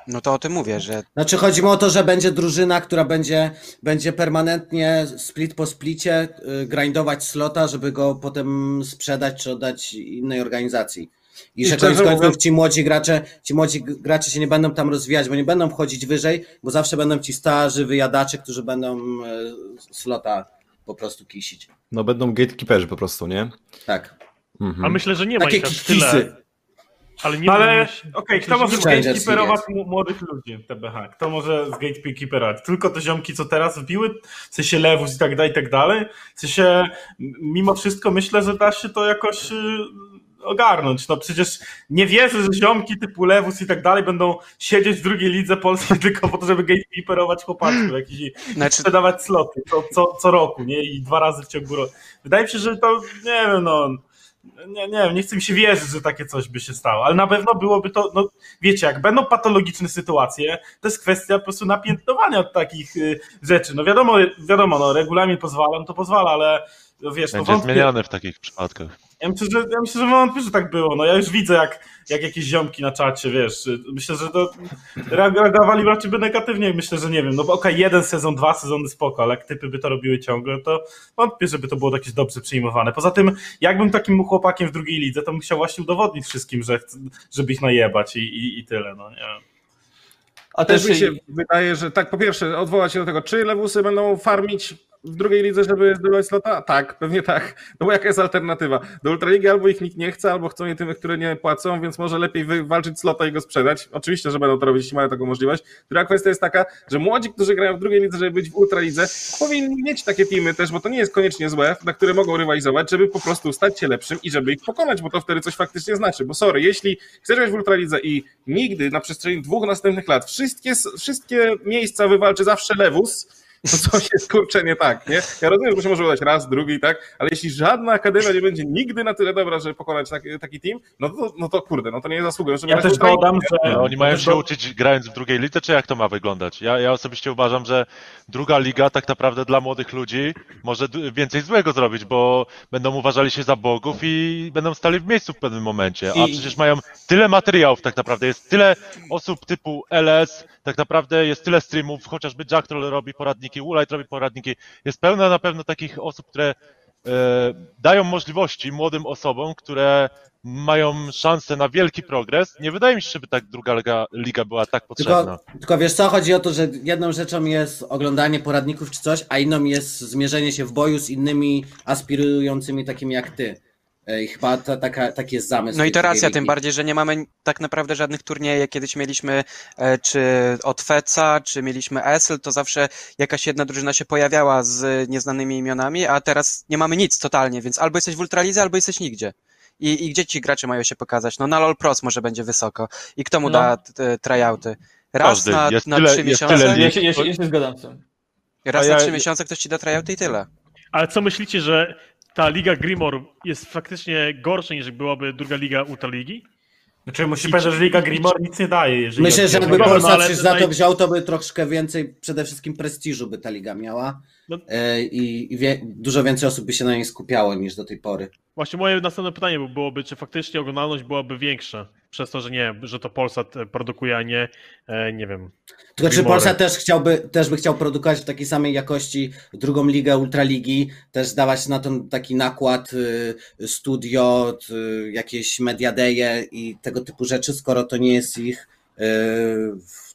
No to o tym mówię, że Znaczy chodzi mi o to, że będzie drużyna, która będzie, będzie permanentnie split po splicie y, grindować slota, żeby go potem sprzedać czy oddać innej organizacji. I I że koniec końców mówiąc- ci młodzi gracze, ci młodzi gracze się nie będą tam rozwijać, bo nie będą wchodzić wyżej, bo zawsze będą ci starzy wyjadacze, którzy będą e, slota po prostu kisić. No będą gatekeeperzy po prostu, nie? Tak. Mhm. A myślę, że nie ma Takie ich aż tyle. Ale nie ale okej, kto myślę, może gatekeeperować młodych ludzi w TBH? Kto może z gatekeeperować? Tylko te ziomki, co teraz wbiły? W sensie lewus i tak dalej, i tak dalej? W sensie, mimo wszystko myślę, że da się to jakoś y, ogarnąć. No przecież nie wierzę, że ziomki typu lewus i tak dalej będą siedzieć w drugiej lidze polskiej tylko po to, żeby gatekeeperować chłopaczków jakiś i Znaczy- sprzedawać sloty co, co, co roku, nie? I dwa razy w ciągu roku. Wydaje mi się, że to, nie wiem, no... Nie, nie nie chcę mi się wierzyć, że takie coś by się stało, ale na pewno byłoby to, no wiecie, jak będą patologiczne sytuacje, to jest kwestia po prostu napiętnowania takich y, rzeczy. No wiadomo, wiadomo, no regulamin pozwala, no to pozwala, ale no, wiesz, no Będzie wątpię, zmieniany w takich przypadkach. ja myślę, że, ja myślę, że wątpię, że tak było. No ja już widzę, jak, jak jakieś ziomki na czacie, wiesz. Myślę, że to reag- reagowali raczej by negatywnie. Myślę, że nie wiem. No bo okej, jeden sezon, dwa sezony spoko, ale jak typy by to robiły ciągle, to wątpię, żeby to było jakieś dobrze przyjmowane. Poza tym, jakbym takim chłopakiem w drugiej lidze, to bym chciał właśnie udowodnić wszystkim, że chcę, żeby ich najebać i, i, i tyle, no nie. A Też też mi się wydaje, że tak, po pierwsze, odwołać się do tego, czy lewusy będą farmić w drugiej lidze, żeby zdobywać slota? Tak, pewnie tak. No bo jaka jest alternatywa? Do Ultraligi albo ich nikt nie chce, albo chcą je tym, które nie płacą, więc może lepiej wywalczyć slota i go sprzedać. Oczywiście, że będą to robić, jeśli mają taką możliwość. Druga kwestia jest taka, że młodzi, którzy grają w drugiej lidze, żeby być w Ultralidze, powinni mieć takie teamy też, bo to nie jest koniecznie złe, na które mogą rywalizować, żeby po prostu stać się lepszym i żeby ich pokonać, bo to wtedy coś faktycznie znaczy. Bo sorry, jeśli chcesz grać w Ultralidze i nigdy na przestrzeni dwóch następnych lat wszystkie, wszystkie miejsca wywalczy zawsze lewus, to coś jest kurczę nie tak, nie? Ja rozumiem, że się może udać raz, drugi, tak, ale jeśli żadna akademia nie będzie nigdy na tyle dobra, żeby pokonać taki, taki team, no to, no to kurde, no to nie zasługują. żeby Ja grać też Ultra dodam, Lidze. że... No, oni mają się uczyć grając w drugiej lidze, czy jak to ma wyglądać? Ja, ja osobiście uważam, że druga liga tak naprawdę dla młodych ludzi może więcej złego zrobić, bo będą uważali się za bogów i będą stali w miejscu w pewnym momencie. A I- przecież mają tyle materiałów tak naprawdę, jest tyle osób typu LS, tak naprawdę jest tyle streamów, chociażby Jack Troll robi poradniki, Woolite robi poradniki. Jest pełno na pewno takich osób, które e, dają możliwości młodym osobom, które mają szansę na wielki progres. Nie wydaje mi się, żeby tak druga liga, liga była tak potrzebna. Tylko, tylko wiesz co, chodzi o to, że jedną rzeczą jest oglądanie poradników czy coś, a inną jest zmierzenie się w boju z innymi aspirującymi takimi jak ty. E, I chyba ta, taka, taki jest zamysł. No i to racja, tym bardziej, że nie mamy tak naprawdę żadnych turniejów. Kiedyś mieliśmy e, czy od Feca, czy mieliśmy ESL, to zawsze jakaś jedna drużyna się pojawiała z nieznanymi imionami, a teraz nie mamy nic totalnie, więc albo jesteś w Ultralidze, albo jesteś nigdzie. I, I gdzie ci gracze mają się pokazać? No na LoL Pros może będzie wysoko. I kto mu No. da t- tryouty? Raz Każdy. na, Jest na tyle- trzy jest miesiące? tyle Ja się, ja, się, ja się zgadzam z tym. Raz A na ja- trzy miesiące ktoś ci da tryouty i tyle. Ale co myślicie, że ta liga Grimor jest faktycznie gorsza niż byłaby druga liga Ultraligi? Znaczy, musisz powiedzieć, że Liga Grimor nic nie daje, jeżeli... Myślę, że jakby no Polsat ale się za to wziął, to by troszkę więcej, przede wszystkim prestiżu by ta liga miała. No. E, I, i wie, dużo więcej osób by się na niej skupiało niż do tej pory. Właśnie moje następne pytanie by- byłoby, czy faktycznie oglądalność byłaby większa przez to, że nie, że to Polsat e, produkuje, a nie, e, nie wiem. Tylko czy Grimory. Polsat też chciałby, też by chciał produkować w takiej samej jakości drugą ligę, ultraligi, też dawać na to taki nakład, y, studio, y, jakieś mediadeje i tego typu rzeczy, skoro to nie jest ich y, w-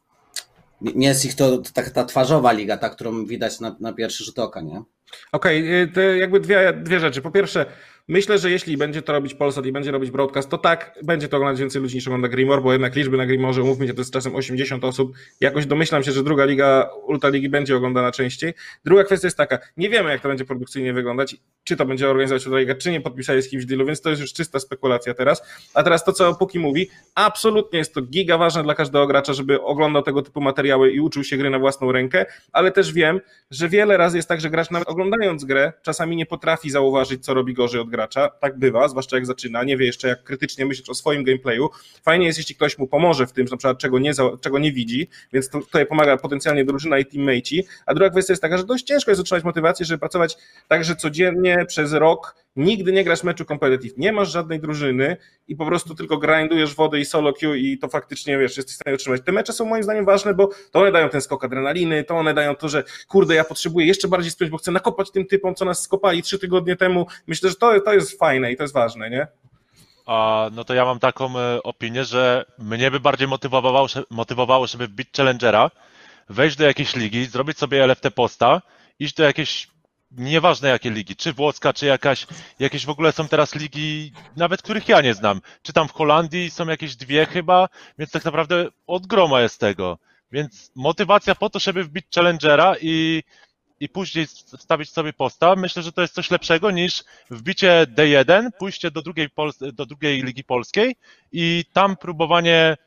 nie- jest ich to ta, ta twarzowa liga, ta, którą widać na, na pierwszy rzut oka, nie? Okej, y, to jakby dwie, dwie rzeczy. Po pierwsze, myślę, że jeśli będzie to robić Polsat i będzie robić broadcast, to tak, będzie to oglądać więcej ludzi niż ogląda Grimor, bo jednak liczby na Grimorze, umówmy się, to jest czasem 80 osób. Jakoś domyślam się, że druga liga, Ultraligi będzie oglądana częściej. Druga kwestia jest taka, nie wiemy jak to będzie produkcyjnie wyglądać, czy to będzie organizować Ultraliga, czy nie podpisali z kimś dealu, więc to jest już czysta spekulacja teraz. A teraz to, co Puki mówi, absolutnie jest to giga ważne dla każdego gracza, żeby oglądał tego typu materiały i uczył się gry na własną rękę, ale też wiem, że wiele razy jest tak, że gracz nawet oglądając grę czasami nie potrafi zauważyć, co robi gorzej od gracza. Tak bywa, zwłaszcza jak zaczyna, nie wie jeszcze jak krytycznie myśleć o swoim gameplayu. Fajnie jest, jeśli ktoś mu pomoże w tym, na przykład czego nie, czego nie widzi, więc to, tutaj pomaga potencjalnie drużyna i teammateci. A druga kwestia jest taka, że dość ciężko jest utrzymać motywację, żeby pracować tak, że codziennie przez rok nigdy nie grasz meczu competitive, nie masz żadnej drużyny i po prostu tylko grindujesz wodę i solo queue i to faktycznie, wiesz, jesteś w stanie utrzymać. Te mecze są moim zdaniem ważne, bo to one dają ten skok adrenaliny, to one dają to, że kurde, ja potrzebuję jeszcze bardziej spiąć, bo chcę nakopać tym typom, co nas skopali trzy tygodnie temu. Myślę, że to, to jest fajne i to jest ważne, nie? A, no to ja mam taką e, opinię, że mnie by bardziej motywowało, motywowało, żeby wbić Challengera, wejść do jakiejś ligi, zrobić sobie LFT posta, iść do jakiejś, nieważne jakie ligi, czy włoska, czy jakaś, jakieś w ogóle są teraz ligi, nawet których ja nie znam. Czy tam w Holandii są jakieś dwie chyba, więc tak naprawdę od groma jest tego. Więc motywacja po to, żeby wbić Challengera i, i później wstawić sobie posta, myślę, że to jest coś lepszego niż wbicie D1, pójście do drugiej, Pols- do drugiej Ligi Polskiej i tam próbowanie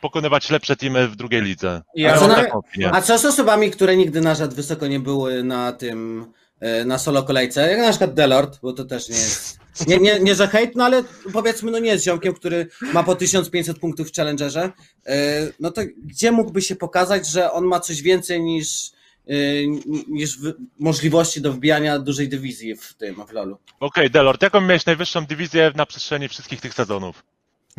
pokonywać lepsze teamy w drugiej lidze. Ja Ja co na-. A co z osobami, które nigdy na żad wysoko nie były na tym, e, na solo kolejce, jak na przykład Delord, bo to też nie jest, nie, nie, nie że hejt, no ale powiedzmy, no nie jest ziomkiem, który ma po 1500 punktów w Challengerze, e, no to gdzie mógłby się pokazać, że on ma coś więcej niż, niż możliwości do wbijania dużej dywizji w tym, w LoLu? Okej, Delord, jaką miałeś najwyższą dywizję na przestrzeni wszystkich tych sezonów?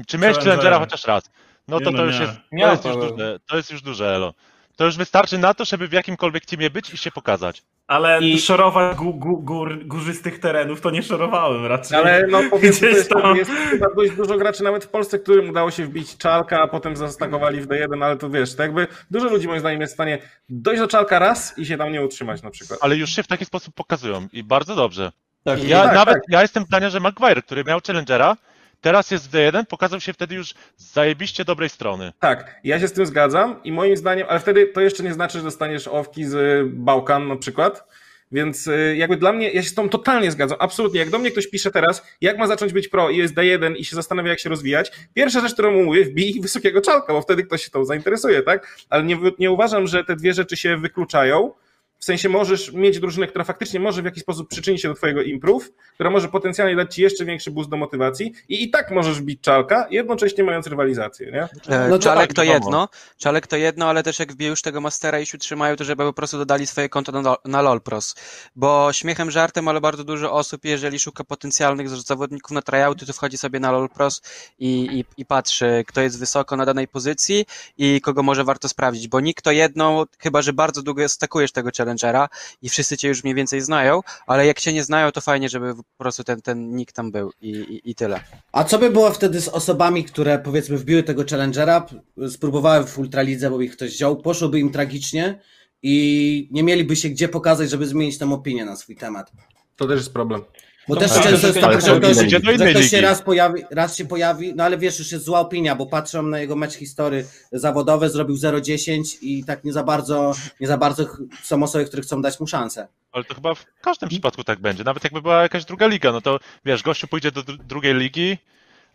Czy miałeś. Challengera chociaż raz? No to Nie, to no już nie. jest, to jest już duże, to jest już duże elo. To już wystarczy na to, żeby w jakimkolwiek teamie być i się pokazać. Ale I- szorować gó, gó, gór, górzystych terenów to nie szorowałem raczej. Ale no powiedzmy, to Gdzieś jest, tam. jest chyba dość dużo graczy nawet w Polsce, którym udało się wbić czalka, a potem zastakowali w D1, ale to wiesz, to jakby dużo ludzi moim zdaniem jest w stanie dojść do czalka raz i się tam nie utrzymać na przykład. Ale już się w taki sposób pokazują i bardzo dobrze. Tak, Ja tak, nawet, tak. ja jestem zdania, że Maguire, który miał Challengera, teraz jest w D1, pokazał się wtedy już z zajebiście dobrej strony. Tak, ja się z tym zgadzam i moim zdaniem, ale wtedy to jeszcze nie znaczy, że dostaniesz owki z Bałkan na przykład, Więc y, jakby dla mnie, ja się z tą totalnie zgadzam, absolutnie. Jak do mnie ktoś pisze teraz, jak ma zacząć być pro i jest D1 i się zastanawia, jak się rozwijać, pierwsza rzecz, którą mu mówię, wbij wysokiego czalka, bo wtedy ktoś się tą zainteresuje, tak? Ale nie, nie uważam, że te dwie rzeczy się wykluczają. W sensie możesz mieć drużynę, która faktycznie może w jakiś sposób przyczynić się do twojego improve, która może potencjalnie dać ci jeszcze większy boost do motywacji i i tak możesz bić czalka, jednocześnie mając rywalizację, nie? E, No to Czalek tak, to wiadomo. jedno, Czalek to jedno, ale też jak wbiją już tego Mastera i się utrzymają, to żeby po prostu dodali swoje konto na, na LoLPros. Bo śmiechem, żartem, ale bardzo dużo osób, jeżeli szuka potencjalnych zawodników na tryouty, to wchodzi sobie na LoLPros i, i, i patrzy, kto jest wysoko na danej pozycji i kogo może warto sprawdzić, bo nikt to jedno, chyba że bardzo długo stakujesz tego challengera i wszyscy cię już mniej więcej znają, ale jak cię nie znają, to fajnie, żeby po prostu ten, ten nick tam był i, i, i tyle. A co by było wtedy z osobami, które powiedzmy wbiły tego challengera, spróbowały w ultralidze, bo ich ktoś wziął, poszłoby im tragicznie i nie mieliby się gdzie pokazać, żeby zmienić tą opinię na swój temat. To też jest problem. Bo To też tak, często jest tak, że ktoś, do że ktoś się raz pojawi, raz się pojawi, no ale wiesz, już jest zła opinia, bo patrzą na jego mecz history zawodowe, zrobił 0-10 i tak nie za bardzo, nie za bardzo są osoby, które chcą dać mu szansę. Ale to chyba w każdym przypadku tak będzie. Nawet jakby była jakaś druga liga, no to wiesz, gościu pójdzie do dru- drugiej ligi,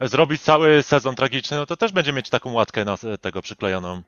zrobi cały sezon tragiczny, no to też będzie mieć taką łatkę na tego przyklejoną.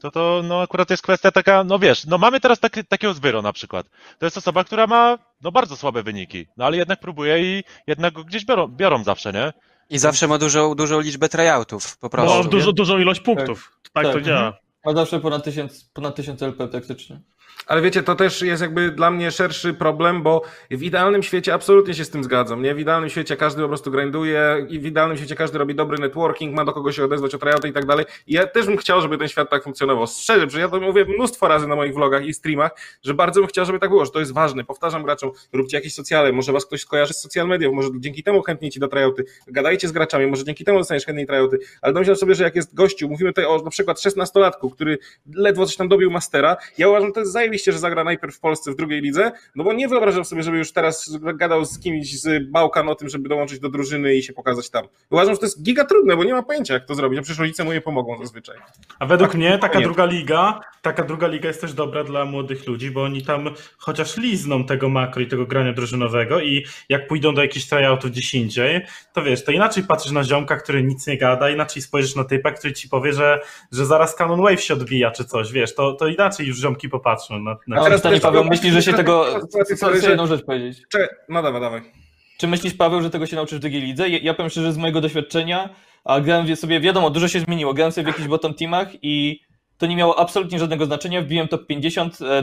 To to, no akurat jest kwestia taka, no wiesz, no mamy teraz taki, takiego Zbyro na przykład. To jest osoba, która ma, no bardzo słabe wyniki, no ale jednak próbuje i jednak go gdzieś biorą, biorą zawsze, nie? I zawsze ma dużą, dużą liczbę tryoutów, po prostu. No, dużo, dużą ilość punktów. Tak, Tak. to działa. Ma zawsze ponad 1000, ponad 1000 LP praktycznie. Ale wiecie, to też jest jakby dla mnie szerszy problem, bo w idealnym świecie absolutnie się z tym zgadzam, nie? W idealnym świecie każdy po prostu grinduje i w idealnym świecie każdy robi dobry networking, ma do kogo się odezwać o tryout i tak dalej. I ja też bym chciał, żeby ten świat tak funkcjonował. Szczerze, że ja to mówię mnóstwo razy na moich vlogach i streamach, że bardzo bym chciał, żeby tak było, że to jest ważne. Powtarzam graczom, róbcie jakieś socjale, może was ktoś skojarzy z social mediów, może dzięki temu chętnie ci do tryouty. Gadajcie z graczami, może dzięki temu dostaniesz chętniej tryouty. Ale domyślam sobie, że jak jest gościu, mówimy tutaj o na przykład 16-latku, który ledwo coś tam dobił mastera, ja uważam, że to jest zajebiście, że zagra najpierw w Polsce w drugiej lidze, no bo nie wyobrażam sobie, żeby już teraz gadał z kimś z Bałkan o tym, żeby dołączyć do drużyny i się pokazać tam. Uważam, że to jest giga trudne, bo nie ma pojęcia, jak to zrobić, a przecież rodzice mu nie pomogą zazwyczaj. A według Tak, mnie taka nie. druga liga, taka druga liga jest też dobra dla młodych ludzi, bo oni tam chociaż lizną tego makro i tego grania drużynowego i jak pójdą do jakichś tryoutów gdzieś indziej, to wiesz, to inaczej patrzysz na ziomka, który nic nie gada, inaczej spojrzysz na typa, który ci powie, że, że zaraz Canon Wave się odbija czy coś, wiesz, to, to inaczej już ziomki popatrzą na, na A teraz też Paweł, myślisz, że się tego... Chcę że- jedną rzecz powiedzieć. Czekaj, no dawaj, dawaj. Czy myślisz, Paweł, że tego się nauczysz w drugiej lidze? Ja, ja powiem szczerze, z mojego doświadczenia, a grałem sobie, wiadomo, dużo się zmieniło. Grałem sobie w jakichś bottom teamach i to nie miało absolutnie żadnego znaczenia. Wbiłem top 50, e,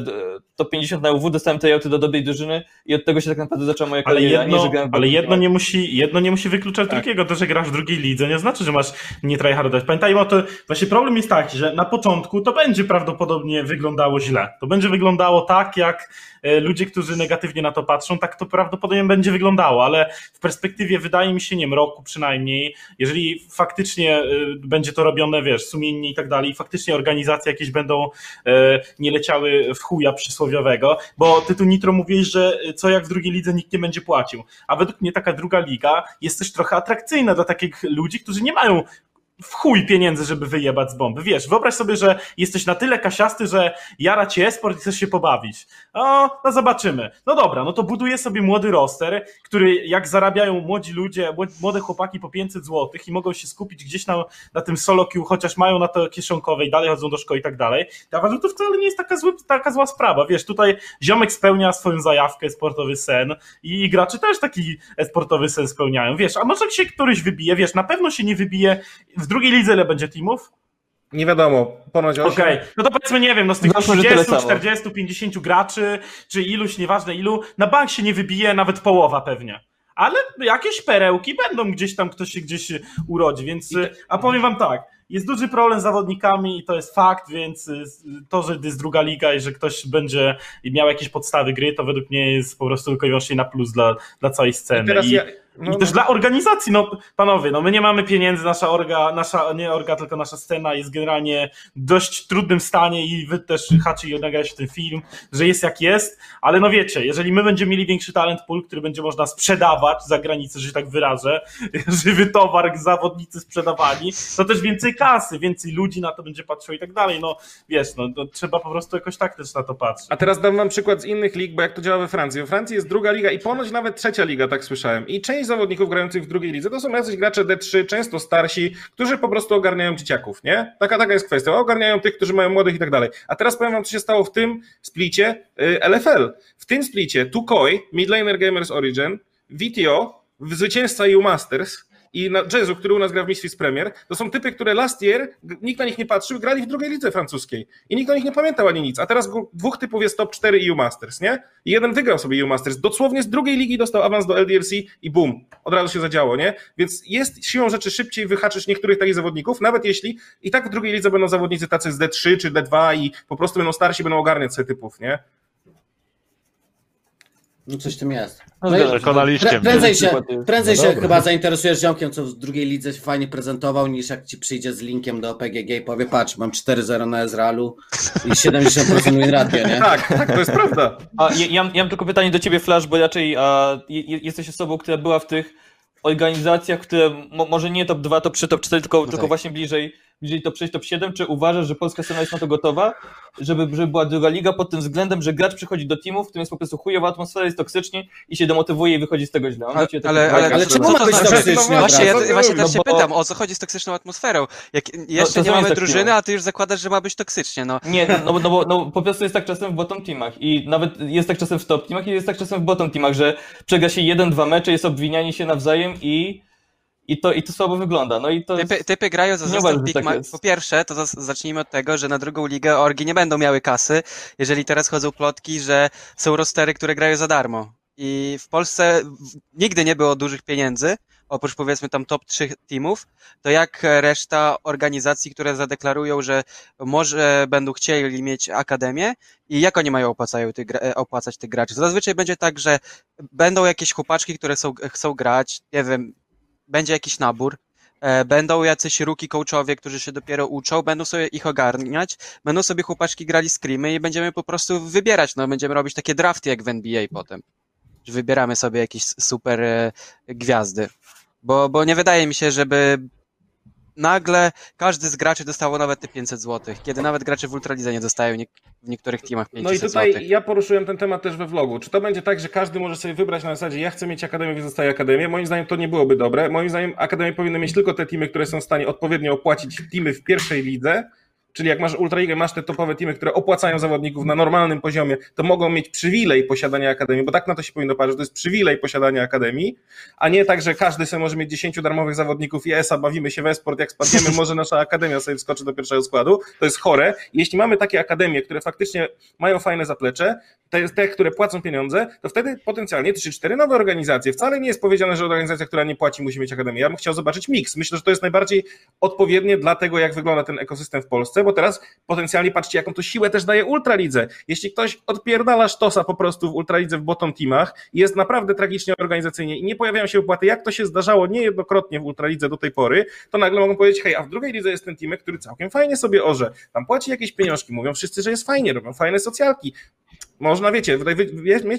top 50 na UW, dostałem tryout do dobrej drużyny i od tego się tak naprawdę zaczęła moja Ale kariera. nie, jedno, w ale jedno, nie musi, jedno nie musi wykluczać Tak. drugiego. To, że grasz w drugiej lidze, nie znaczy, że masz nie tryhardować. Pamiętajmy o to, właśnie problem jest taki, że na początku to będzie prawdopodobnie wyglądało źle. To będzie wyglądało tak, jak ludzie, którzy negatywnie na to patrzą, tak to prawdopodobnie będzie wyglądało, ale w perspektywie, wydaje mi się, nie wiem, roku przynajmniej, jeżeli faktycznie e, będzie to robione, wiesz, sumiennie i tak dalej, faktycznie organizacje jakieś będą e, nie leciały w chuja przysłowiowego, bo ty tu Nitro mówisz, że co jak w drugiej lidze nikt nie będzie płacił. A według mnie taka druga liga jest też trochę atrakcyjna dla takich ludzi, którzy nie mają w chuj pieniędzy, żeby wyjebać z bomby. Wiesz, wyobraź sobie, że jesteś na tyle kasiasty, że jara ci esport i chcesz się pobawić. O, no zobaczymy. No dobra, no to buduję sobie młody roster, który jak zarabiają młodzi ludzie, młod- młode chłopaki po 500 zł i mogą się skupić gdzieś na, na tym solo queue, chociaż mają na to kieszonkowe i dalej chodzą do szkoły i tak dalej. Ja uważam, to wcale nie jest taka, zły, taka zła sprawa. Wiesz, tutaj ziomek spełnia swoją zajawkę, sportowy sen i gracze też taki sportowy sen spełniają. Wiesz, a może się któryś wybije, wiesz, na pewno się nie wybije. W drugiej lidze ile będzie teamów? Nie wiadomo, ponoć. Okej, no to powiedzmy, nie wiem, no z tych Załóżmy, że tyle 30, samo. 40, 50 graczy, czy iluś, nieważne ilu, na bank się nie wybije nawet połowa pewnie. Ale jakieś perełki będą gdzieś tam, ktoś się gdzieś urodzi, więc, a powiem wam tak, jest duży problem z zawodnikami i to jest fakt, więc y, to, że jest druga liga i że ktoś będzie miał jakieś podstawy gry, to według mnie jest po prostu tylko i wyłącznie na plus dla, dla całej I sceny. teraz I, ja, No, I też no. dla organizacji, no panowie, no my nie mamy pieniędzy, nasza orga, nasza, nie orga, tylko nasza scena jest generalnie w dość trudnym stanie i wy też Haczy i nagrałeś ten film, że jest jak jest, ale no wiecie, jeżeli my będziemy mieli większy talent pool, który będzie można sprzedawać za granicę, że się tak wyrażę, żywy towar, zawodnicy sprzedawani, to też więcej kasy, więcej ludzi na to będzie patrzyło i tak dalej, no wiesz, no to trzeba po prostu jakoś tak też na to patrzeć. A teraz dam wam przykład z innych lig, bo jak to działa we Francji. We Francji jest druga liga i ponoć nawet trzecia liga, tak słyszałem. I część zawodników grających w drugiej lidze to są jacyś gracze D3, często starsi, którzy po prostu ogarniają dzieciaków, nie? Taka, taka jest kwestia. Ogarniają tych, którzy mają młodych i tak dalej. A teraz powiem wam, co się stało w tym splicie y, LFL. W tym splicie Tukoi, Midlaner Gamers Origin, VTO, zwycięzca EU Masters i na Jazzu, który u nas gra w Misfits Premier, to są typy, które last year, nikt na nich nie patrzył, grali w drugiej lidze francuskiej. I nikt o nich nie pamiętał ani nic. A teraz dwóch typów jest top 4 EU Masters, nie? I jeden wygrał sobie EU Masters. Dosłownie z drugiej ligi dostał awans do LDLC i boom. Od razu się zadziało, nie? Więc jest siłą rzeczy szybciej wyhaczyć niektórych takich zawodników, nawet jeśli i tak w drugiej lidze będą zawodnicy tacy z D3 czy D2 i po prostu będą starsi, będą ogarniać sobie typów, nie? No coś w tym jest. No No prędzej się, prędzej no się dobra. chyba zainteresujesz ziomkiem, co w drugiej lidze się fajnie prezentował, niż jak ci przyjdzie z linkiem do PGG i powie, patrz, mam 4-0 na Ezrealu i 70% win ratio, nie? Tak, tak, to jest prawda. A ja, ja, mam- tylko pytanie do ciebie, Flash, bo raczej a, je, je- jesteś osobą, która była w tych organizacjach, które mo, może nie top 2, top 3, top 4, tylko, tylko tak. właśnie bliżej, bliżej top 6, top 7. Czy uważasz, że polska scena jest na to gotowa, żeby, żeby była druga liga pod tym względem, że gracz przychodzi do teamu, w którym jest po prostu chujowa atmosfera, jest toksycznie i się demotywuje i wychodzi z tego źle? Ale, takie ale, ale, ale czemu to ma być znaczy? toksycznie Właśnie, od ja, właśnie też No się bo- pytam, o co chodzi z toksyczną atmosferą? Jak jeszcze to nie mamy tak drużyny, a ty już zakładasz, że ma być toksycznie, no. Nie, no, bo- no, bo, no po prostu jest tak czasem w bottom teamach i nawet jest tak czasem w top teamach i jest tak czasem w bottom teamach, że przegra się jeden, dwa mecze, jest obwinianie się nawzajem i, i, to, i to słabo wygląda. No i to Typy, jest... typy grają za zestaw Big tak. Po pierwsze, to zacznijmy od tego, że na drugą ligę orgi nie będą miały kasy, jeżeli teraz chodzą plotki, że są rostery, które grają za darmo. I w Polsce nigdy nie było dużych pieniędzy, oprócz powiedzmy tam top 3 teamów, to jak reszta organizacji, które zadeklarują, że może będą chcieli mieć akademię i jak oni mają opłacają tych, e, opłacać tych graczy? To zazwyczaj będzie tak, że będą jakieś chłopaczki, które są, chcą grać, nie wiem, będzie jakiś nabór, E, Będą jacyś rookie coachowie, którzy się dopiero uczą, będą sobie ich ogarniać, będą sobie chłopaczki grali screamy i będziemy po prostu wybierać, no będziemy robić takie drafty jak w NBA potem. Wybieramy sobie jakieś super e, gwiazdy. Bo, bo nie wydaje mi się, żeby nagle każdy z graczy dostało nawet te 500 zł, kiedy nawet gracze w Ultralidze nie dostają nie, w niektórych teamach 500 No i tutaj zł. ja poruszyłem ten temat też we vlogu. Czy to będzie tak, że każdy może sobie wybrać na zasadzie ja chcę mieć akademię, więc dostaję akademię? Moim zdaniem to nie byłoby dobre. Moim zdaniem akademie powinny mieć tylko te teamy, które są w stanie odpowiednio opłacić teamy w pierwszej lidze. Czyli jak masz Ultraligę, masz te topowe teamy, które opłacają zawodników na normalnym poziomie, to mogą mieć przywilej posiadania akademii, bo tak na to się powinno patrzeć, że to jest przywilej posiadania akademii, a nie tak, że każdy sobie może mieć 10 darmowych zawodników i ESA, bawimy się w esport, jak spadniemy, może nasza akademia sobie wskoczy do pierwszego składu. To jest chore. Jeśli mamy takie akademie, które faktycznie mają fajne zaplecze, te, te które płacą pieniądze, to wtedy potencjalnie 3-4 nowe organizacje. Wcale nie jest powiedziane, że organizacja, która nie płaci, musi mieć akademię. Ja bym chciał zobaczyć miks. Myślę, że to jest najbardziej odpowiednie dla tego, jak wygląda ten ekosystem w Polsce, bo teraz potencjalnie patrzcie, jaką to siłę też daje Ultralidze. Jeśli ktoś odpierdala sztosa po prostu w Ultralidze w bottom teamach jest naprawdę tragicznie organizacyjnie i nie pojawiają się opłaty, jak to się zdarzało niejednokrotnie w Ultralidze do tej pory, to nagle mogą powiedzieć, hej, a w drugiej lidze jest ten team, który całkiem fajnie sobie orze, tam płaci jakieś pieniążki, mówią wszyscy, że jest fajnie, robią fajne socjalki, można, wiecie,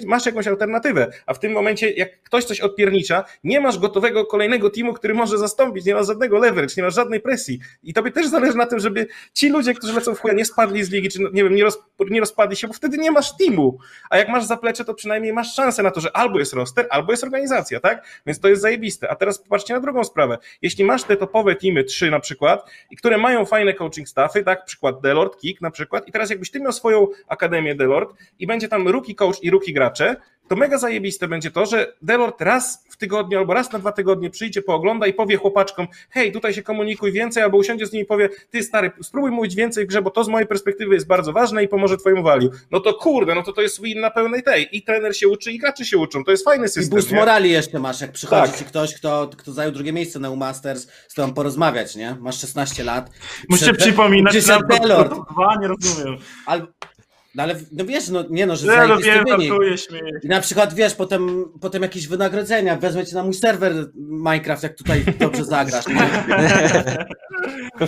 masz jakąś alternatywę, a w tym momencie, jak ktoś coś odpiernicza, nie masz gotowego kolejnego teamu, który może zastąpić, nie masz żadnego leverage, nie masz żadnej presji. I tobie też zależy na tym, żeby ci ludzie, którzy lecą w chuja, nie spadli z ligi, czy nie wiem, nie, roz, nie rozpadli się, bo wtedy nie masz teamu. A jak masz zaplecze, to przynajmniej masz szansę na to, że albo jest roster, albo jest organizacja, tak? Więc to jest zajebiste. A teraz popatrzcie na drugą sprawę. Jeśli masz te topowe teamy, trzy na przykład, i które mają fajne coaching staffy, tak? Przykład Delord, Kik na przykład, i teraz jakbyś ty miał swoją akademię Delord i będzie tam rookie coach i rookie gracze, to mega zajebiste będzie to, że Delord raz w tygodniu albo raz na dwa tygodnie przyjdzie, poogląda i powie chłopaczkom, hej, tutaj się komunikuj więcej, albo usiądzie z nimi i powie, ty stary, spróbuj mówić więcej w grze, bo to z mojej perspektywy jest bardzo ważne i pomoże twojemu value. No to kurde, no to to jest win na pełnej tej. I trener się uczy, i gracze się uczą. To jest fajny I system. boost nie? morali jeszcze masz, jak przychodzi Tak. ci ktoś, kto, kto zajął drugie miejsce na U-Masters, z tobą porozmawiać, nie? Masz 16 lat. Przyszedł- przypominać Delord. to dwa, nie rozumiem. Al... No ale no wiesz, no nie no, że Nie, no zajebisty wiem. I na przykład wiesz, potem, potem jakieś wynagrodzenia, wezmę cię na mój serwer Minecraft, jak tutaj dobrze zagrasz.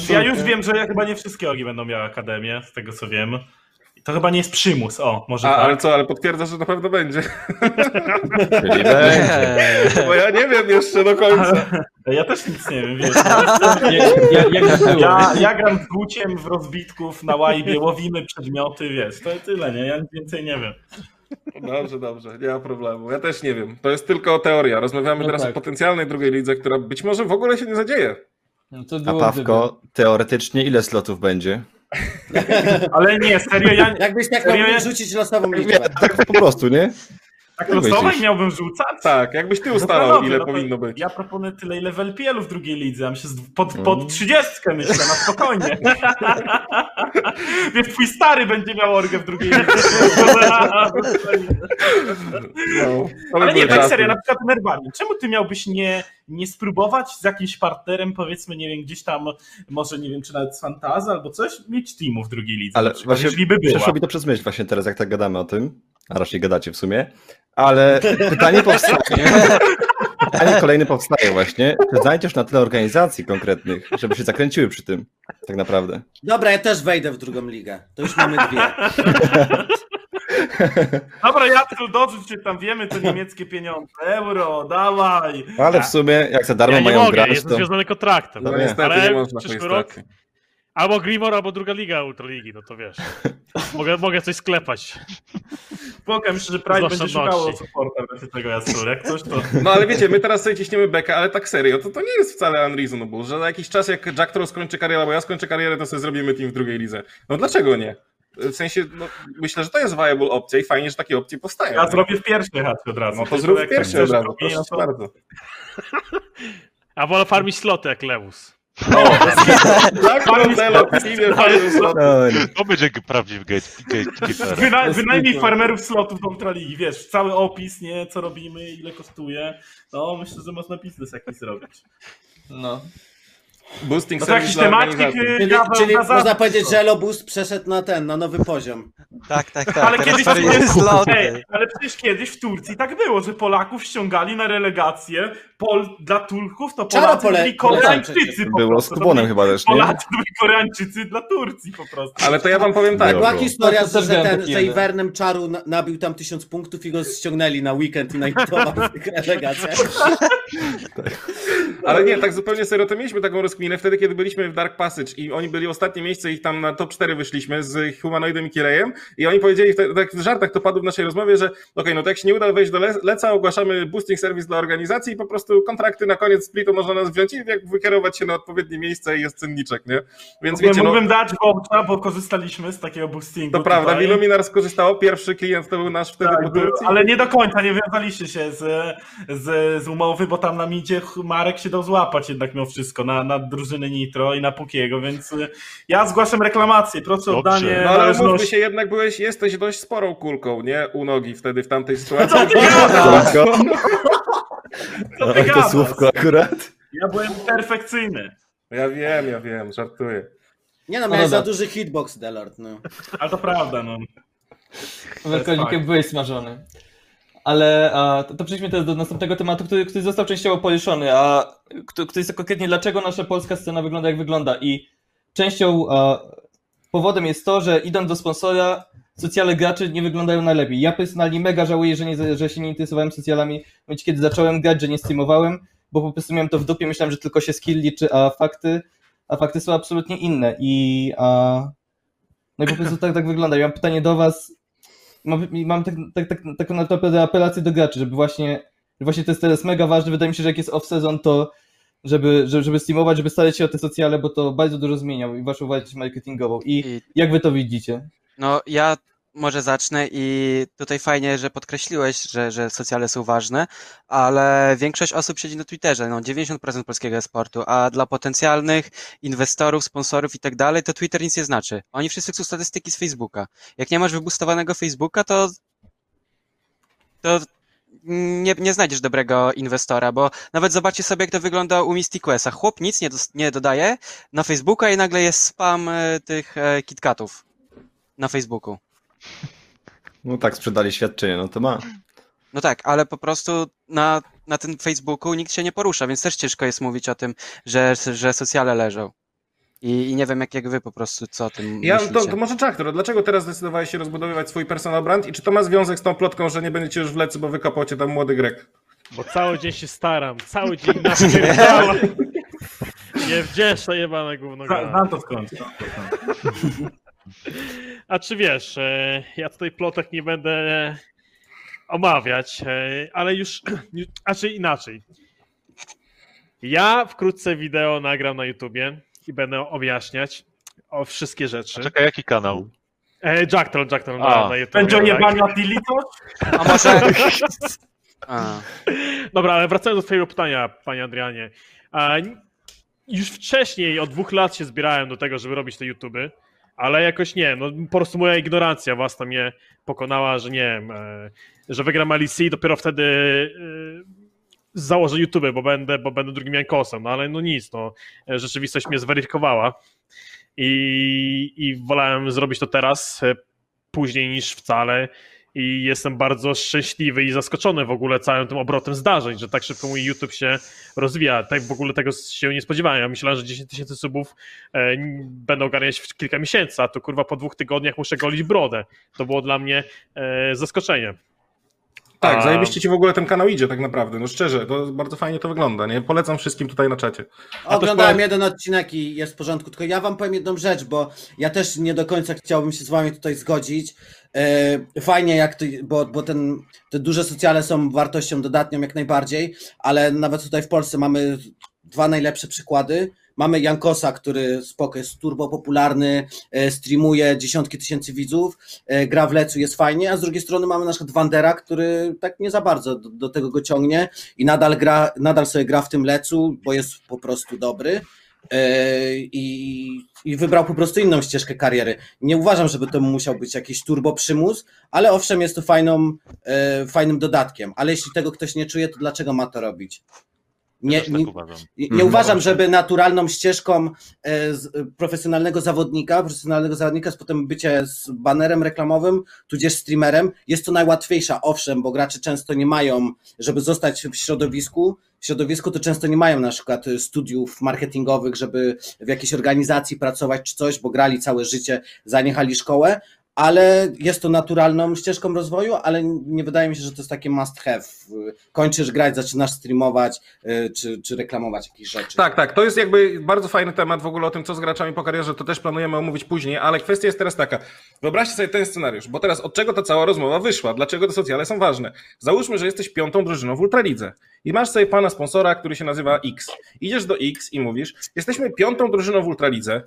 Ja już wiem, że ja chyba nie wszystkie orgi będą miały akademię, z tego co wiem. To chyba nie jest przymus, o, może A, tak. ale co, ale potwierdzasz, że na pewno będzie. Czyli będzie. Bo ja nie wiem jeszcze do końca. Ja też nic nie wiem, wiesz. Było? Ja, ja gram z Guciem w rozbitków na łajbie, łowimy przedmioty, wiesz, to tyle, nie? Ja nic więcej nie wiem. Dobrze, dobrze, nie ma problemu. Ja też nie wiem. To jest tylko teoria. Rozmawiamy No teraz tak. o potencjalnej drugiej lidze, która być może w ogóle się nie zadzieje. No to A Pawko, teoretycznie ile slotów będzie? Ale nie, serio, ja Jakbyś tak Serio? miał rzucić losową liczbę. tak po prostu, nie? Tak myślisz? miałbym rzucać? Tak, jakbyś ty No ustalał, dobrze, ile no powinno być. Ja proponuję tyle, ile w LPL-u w drugiej lidze. Ja myślę, pod, Mm. pod 30 myślę, na spokojnie. Więc twój stary będzie miał orgę w drugiej lidze. No, Ale nie, tak serio, na przykład Nerwani. Czemu ty miałbyś nie, nie spróbować z jakimś partnerem, powiedzmy, nie wiem, gdzieś tam, może nie wiem, czy nawet z Fantazy albo coś, mieć teamu w drugiej lidze Ale przykład, właśnie jeżeli by była. przeszło mi to przez myśl właśnie teraz, jak tak gadamy o tym, a raczej gadacie w sumie, ale pytanie powstaje, pytanie kolejne powstaje właśnie, czy znajdziesz na tyle organizacji konkretnych, żeby się zakręciły przy tym, tak naprawdę. Dobra, ja też wejdę w drugą ligę. To już mamy dwie. Dobra, Jacku, dorzuć się tam, wiemy, to niemieckie pieniądze. Euro, dawaj. Ale w sumie, jak za darmo Ja nie mają mogę, grać, jestem to... związany kontraktem. No nie. niestety, Ale nie można przyszły rok straty. Albo Grimor, albo druga liga Ultraligi, no to wiesz. Mogę, mogę coś sklepać. Myślę, że Pride będzie szukało supporta w razie tego Jacku. Jak coś, to... No ale wiecie, my teraz sobie ciśniemy bekę, ale tak serio, to, to nie jest wcale unreasonable, że za jakiś czas jak Jack Troll skończy karierę, albo ja skończę karierę, to sobie zrobimy team w drugiej lidze. No dlaczego nie? W sensie, no, myślę, że to jest viable opcja i fajnie, że takie opcje powstają. Ja zrobię w pierwszej chacie od razu. No to zrób pierwszy chcesz od razu, proszę to- bardzo. A wolę farmić sloty jak Lewus. No. To będzie prawdziwy gate, gate, gatekeeper. Wyna, wynajmij farmerów slotów do Ultraligi, wiesz, cały opis, nie, co robimy, ile kosztuje. No, myślę, że można biznes jakiś zrobić. No. Boosting No to jakiś Czyli, czyli na można zawsze. powiedzieć, że Elobus przeszedł na ten, na nowy poziom. Tak, tak, tak. Ale kiedyś, sloty. Ej, ale przecież kiedyś w Turcji tak było, że Polaków ściągali na relegację. Pol, dla Turków to Czaro Polacy byli Koreańczycy po Było z Kubonem chyba też, nie? Polacy byli Koreańczycy dla Turcji po prostu. Ale to ja wam powiem tak, Była historia, No to też że, ten, że. Iwernem Czaru na, nabił tam tysiąc punktów i go ściągnęli na weekend i w tych relegacjach. Ale nie, tak zupełnie serio, to mieliśmy taką rozkminę wtedy, kiedy byliśmy w Dark Passage i oni byli ostatnie miejsce i tam na top 4 wyszliśmy z Humanoidem i Kirejem i oni powiedzieli, w te- tak w żartach to padło w naszej rozmowie, że okej, no to jak się nie uda wejść do le Leca, ogłaszamy boosting service dla organizacji i po prostu kontrakty na koniec splitu można nas wziąć i jak wykierować się na odpowiednie miejsce i jest cenniczek, nie? Więc Nie wiecie, no, mógłbym dać Wącza, bo korzystaliśmy z takiego boostingu. to prawda, tutaj. Wiluminar skorzystało, pierwszy klient to był nasz wtedy Tak, był, ale nie do końca, nie wiązaliście się z, z, z umowy, bo tam nam idzie Marek się dał złapać jednak mimo wszystko na, na drużynę Nitro i na Pukiego, więc y, ja zgłaszam reklamację, proszę o oddanie No ale umówmy należności. się, jednak byłeś, jesteś dość sporą kulką, nie? U nogi wtedy w tamtej sytuacji. Co ty gadasz? Co ty ale to gadasz? słówko akurat. Ja byłem perfekcyjny, Ja wiem, ja wiem, żartuję. Nie no, No miałeś za duży hitbox, Delord, no. ale to prawda, no. Welkolikiem fakt. byłeś smażony. Ale a, to, to przejdźmy teraz do następnego tematu, który, który został częściowo poruszony, a który, jest konkretnie dlaczego nasza polska scena wygląda jak wygląda. I częścią a, powodem jest to, że idąc do sponsora, socjale graczy nie wyglądają najlepiej. Ja personalnie mega żałuję, że, nie, że się nie interesowałem socjalami, w momencie kiedy zacząłem grać, że nie streamowałem, bo po prostu miałem to w dupie, myślałem, że tylko się skill liczy, a fakty, a fakty są absolutnie inne. I, a, no i po prostu tak, tak wygląda. Ja mam pytanie do was, mam, mam tak, tak, tak, taką naprawdę apelację do graczy, żeby właśnie, właśnie to jest teraz mega ważne. Wydaje mi się, że jak jest off-season, to żeby, żeby, żeby streamować, żeby starać się o te socjale, bo to bardzo dużo zmieniał i waszą wartość marketingową. I I jak wy to widzicie? No, ja może zacznę i tutaj fajnie, że podkreśliłeś, że, że socjale są ważne, ale większość osób siedzi na Twitterze, no 90% polskiego sportu, a dla potencjalnych inwestorów, sponsorów i tak dalej, to Twitter nic nie znaczy. Oni wszyscy chcą statystyki z Facebooka. Jak nie masz wybustowanego Facebooka, to to nie, nie znajdziesz dobrego inwestora, bo nawet zobaczcie sobie, jak to wygląda u Mystic Questa. Chłop nic nie, dos- nie dodaje na Facebooka i nagle jest spam e, tych e, KitKatów na Facebooku. No tak, sprzedali świadczenie, no to ma. No tak, ale po prostu na, na tym Facebooku nikt się nie porusza, więc też ciężko jest mówić o tym, że, że socjale leżą. I, I nie wiem, jak, jak wy po prostu, co o tym Ja, myślicie. to, to może Czaktor, dlaczego teraz zdecydowałeś się rozbudowywać swój personal brand i czy to ma związek z tą plotką, że nie będziecie już w lecy, bo wykopał cię tam młody Grek? Bo cały dzień się staram, cały dzień napierdalam. Niewdzięczne jebane gówno. Zna- Znam to skąd. A czy wiesz, e, ja tutaj plotek nie będę omawiać, e, ale już, a czy inaczej. Ja wkrótce wideo nagram na YouTubie i będę objaśniać o wszystkie rzeczy. Czekaj, jaki kanał? E, Jackton, Jackton na, A. na YouTubie. Będzie tak. coś? A może... A, Dobra, ale wracając do twojego pytania, panie Adrianie. A, już wcześniej, od dwóch lat się zbierałem do tego, żeby robić te YouTuby, ale jakoś nie, no po prostu moja ignorancja własna mnie pokonała, że nie wiem, e, że wygram LEC i dopiero wtedy e, założę YouTube, bo będę, bo będę drugim Jankosem, no ale no nic, no rzeczywistość mnie zweryfikowała i, i wolałem zrobić to teraz, e, później niż wcale i jestem bardzo szczęśliwy i zaskoczony w ogóle całym tym obrotem zdarzeń, że tak szybko mój YouTube się rozwija. Tak w ogóle tego się nie spodziewałem. Ja myślałem, że 10 tysięcy subów e, będę ogarniać w kilka miesięcy, a to kurwa po dwóch tygodniach muszę golić brodę. To było dla mnie e, zaskoczenie. Tak, A- zajebiście ci w ogóle ten kanał idzie tak naprawdę, no szczerze, to bardzo fajnie to wygląda, nie? Polecam wszystkim tutaj na czacie. A Oglądałem powiem- jeden odcinek i jest w porządku, tylko ja wam powiem jedną rzecz, bo ja też nie do końca chciałbym się z wami tutaj zgodzić. E, Fajnie, jak to, bo, bo ten, te duże socjale są wartością dodatnią jak najbardziej, ale nawet tutaj w Polsce mamy dwa najlepsze przykłady. Mamy Jankosa, który spoko jest turbo popularny, e, streamuje dziesiątki tysięcy widzów, e, gra w lecu, jest fajnie, a z drugiej strony mamy na przykład Wandera, który tak nie za bardzo do, do tego go ciągnie i nadal gra, nadal sobie gra w tym lecu, bo jest po prostu dobry. E, I, I wybrał po prostu inną ścieżkę kariery. Nie uważam, żeby to musiał być jakiś turbo przymus, ale owszem, jest to fajną, fajnym dodatkiem. Ale jeśli tego ktoś nie czuje, to dlaczego ma to robić? Nie, tak nie, uważam. nie Mhm. uważam, żeby naturalną ścieżką e, z, e, profesjonalnego zawodnika, profesjonalnego zawodnika jest potem bycie z banerem reklamowym, tudzież streamerem. Jest to najłatwiejsza, owszem, bo gracze często nie mają, żeby zostać w środowisku, w środowisku to często nie mają na przykład studiów marketingowych, żeby w jakiejś organizacji pracować czy coś, bo grali całe życie, zaniechali szkołę, ale jest to naturalną ścieżką rozwoju, ale nie wydaje mi się, że to jest takie must have. Kończysz grać, zaczynasz streamować, y, czy, czy reklamować jakieś rzeczy. Tak, tak, to jest jakby bardzo fajny temat w ogóle o tym, co z graczami po karierze, to też planujemy omówić później, ale kwestia jest teraz taka, wyobraźcie sobie ten scenariusz, bo teraz od czego ta cała rozmowa wyszła, dlaczego te socjale są ważne. Załóżmy, że jesteś piątą drużyną w Ultralidze i masz sobie pana sponsora, który się nazywa X. Idziesz do X i mówisz, jesteśmy piątą drużyną w Ultralidze,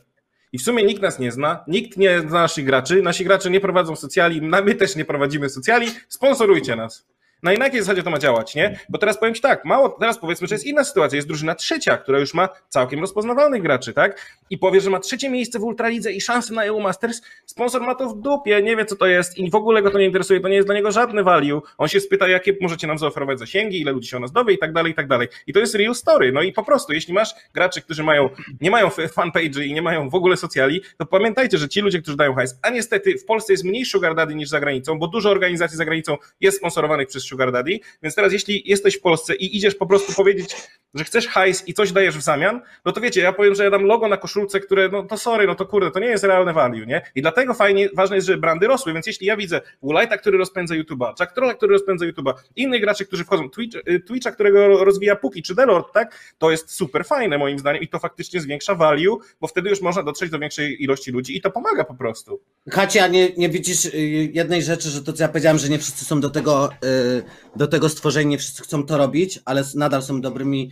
i w sumie nikt nas nie zna, nikt nie zna naszych graczy, nasi gracze nie prowadzą socjali, my też nie prowadzimy socjali, sponsorujcie nas. Na jakiej zasadzie to ma działać, nie? Bo teraz powiem Ci tak, mało, teraz powiedzmy, że jest inna sytuacja, jest drużyna trzecia, która już ma całkiem rozpoznawalnych graczy, tak? I powie, że ma trzecie miejsce w Ultralidze i szansę na EU Masters, sponsor ma to w dupie, nie wie co to jest i w ogóle go to nie interesuje, to nie jest dla niego żadny value. On się spyta, jakie możecie nam zaoferować zasięgi, ile ludzi się o nas dowie i tak dalej, i tak dalej. I to jest real story, no i po prostu, jeśli masz graczy, którzy mają, nie mają fanpage'y i nie mają w ogóle socjali, to pamiętajcie, że ci ludzie, którzy dają hajs, a niestety w Polsce jest mniej sugar daddy niż za granicą, bo dużo organizacji za granicą jest sponsorowanych przez sugar daddy, więc teraz jeśli jesteś w Polsce i idziesz po prostu powiedzieć, że chcesz hajs i coś dajesz w zamian, no to wiecie, ja powiem, że ja dam logo na koszulce, które, no to sorry, no to kurde, to nie jest realne value, nie? I dlatego fajnie, ważne jest, żeby brandy rosły, więc jeśli ja widzę Woolite'a, który rozpędza YouTube'a, Jack Trolla, który rozpędza YouTube'a, innych graczy, którzy wchodzą, Twitch, y, Twitcha, którego rozwija Puki czy Delord, tak? To jest super fajne moim zdaniem i to faktycznie zwiększa value, bo wtedy już można dotrzeć do większej ilości ludzi i to pomaga po prostu. Hacia, nie, nie widzisz y, jednej rzeczy, że to co ja powiedziałem, że nie wszyscy są do tego, y, do tego stworzeni, nie wszyscy chcą to robić, ale nadal są dobrymi,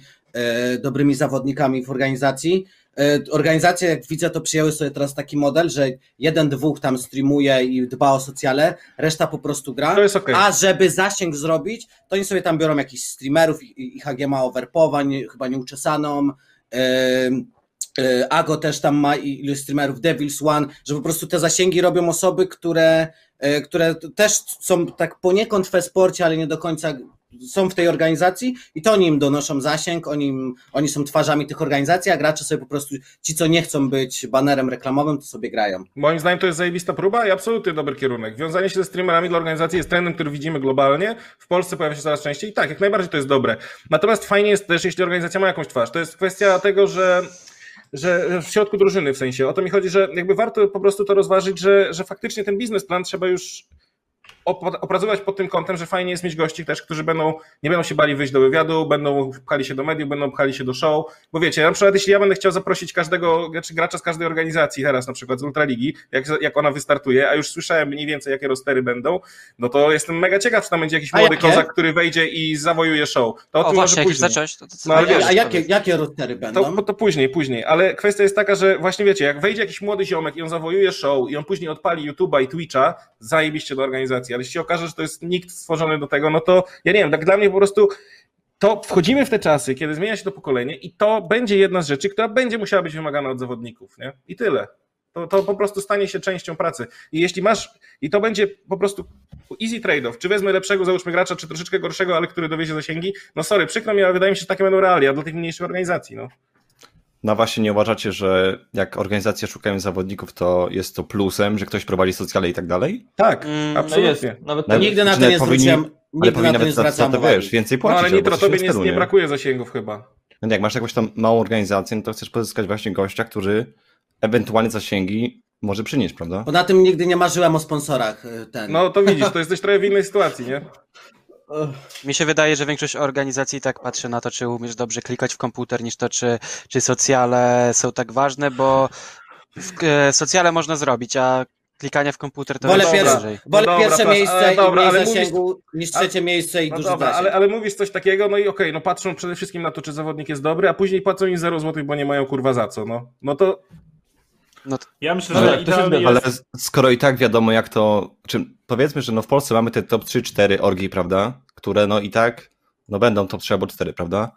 y, dobrymi zawodnikami w organizacji. Y, Organizacje, jak widzę, to przyjęły sobie teraz taki model, że jeden, dwóch tam streamuje i dba o socjale, reszta po prostu gra. To jest okej. A żeby zasięg zrobić, to oni sobie tam biorą jakichś streamerów i, i HG ma overpowań, chyba nieuczesaną. Y, Ago też tam ma i- iluś streamerów, Devils One, że po prostu te zasięgi robią osoby, które, które t- też są tak poniekąd w e-sporcie, ale nie do końca są w tej organizacji i to oni im donoszą zasięg, oni, im, oni są twarzami tych organizacji, a gracze sobie po prostu, ci co nie chcą być banerem reklamowym, to sobie grają. Moim zdaniem to jest zajebista próba i absolutnie dobry kierunek. Wiązanie się ze streamerami dla organizacji jest trendem, który widzimy globalnie. W Polsce pojawia się coraz częściej i tak, jak najbardziej to jest dobre. Natomiast fajnie jest też, jeśli organizacja ma jakąś twarz. To jest kwestia tego, że że w środku drużyny w sensie. O to mi chodzi, że jakby warto po prostu to rozważyć, że, że faktycznie ten biznesplan trzeba już op- opracować pod tym kątem, że fajnie jest mieć gości też, którzy będą, nie będą się bali wyjść do wywiadu, będą pchali się do mediów, będą pchali się do show, bo wiecie, na przykład jeśli ja będę chciał zaprosić każdego, czy gracza z każdej organizacji teraz na przykład z Ultraligi, jak, jak ona wystartuje, a już słyszałem mniej więcej jakie rostery będą, no to jestem mega ciekaw, czy tam będzie jakiś A młody jakie? kozak, który wejdzie i zawojuje show. To o, O tym właśnie, może później. zacząłeś, to, to co No, ale A, wiesz, a jakie, jakie rostery będą? To, to później, później, ale kwestia jest taka, że właśnie wiecie, jak wejdzie jakiś młody ziomek i on zawojuje show i on później odpali YouTube'a i Twitcha, zajebiście do organizacji, ale jeśli okaże, że to jest nikt stworzony do tego, no to ja nie wiem, tak dla mnie po prostu to wchodzimy w te czasy, kiedy zmienia się to pokolenie i to będzie jedna z rzeczy, która będzie musiała być wymagana od zawodników, nie? I tyle. To, to po prostu stanie się częścią pracy. I jeśli masz, i to będzie po prostu easy trade-off, czy wezmę lepszego, załóżmy gracza, czy troszeczkę gorszego, ale który dowiezie zasięgi, no sorry, przykro mi, ale wydaje mi się, że takie będą realia dla tych mniejszych organizacji, no. No właśnie nie uważacie, że jak organizacje szukają zawodników, to jest to plusem, że ktoś prowadzi socjale i tak dalej? Tak, Mm, No jest, absolutnie. nawet Nawet- Nigdy na to nie powinni- Ale nigdy powinni na to nie nawet za, za to, wiesz, więcej No płacić. ale albo Nitro, tobie nie, nie brakuje zasięgów chyba. No jak masz jakąś tam małą organizację, no to chcesz pozyskać właśnie gościa, który ewentualnie zasięgi może przynieść, prawda? Poza tym nigdy nie marzyłem o sponsorach y, ten. No to widzisz, to jesteś trochę w innej sytuacji, nie? Mi się wydaje, że większość organizacji tak patrzy na to, czy umiesz dobrze klikać w komputer, niż to, czy, czy socjale są tak ważne, bo w, e, socjale można zrobić, a klikanie w komputer to Wolę, jest pierwsze, bliżej. wolę No dobra, pierwsze miejsce ale i dobra, mniej ale mówisz- zasięgu niż trzecie miejsce i No duży dobra, ale, ale mówisz coś takiego, no i okej, no patrzą przede wszystkim na to, czy zawodnik jest dobry, a później płacą im 0 zł, bo nie mają kurwa za co, no. No to Ja myślę, No że tak, to się idealnie jest... Ale skoro i tak wiadomo jak to, czy powiedzmy, że no w Polsce mamy te top 3-4 orgi, prawda, które no i tak no będą top 3 albo 4, prawda?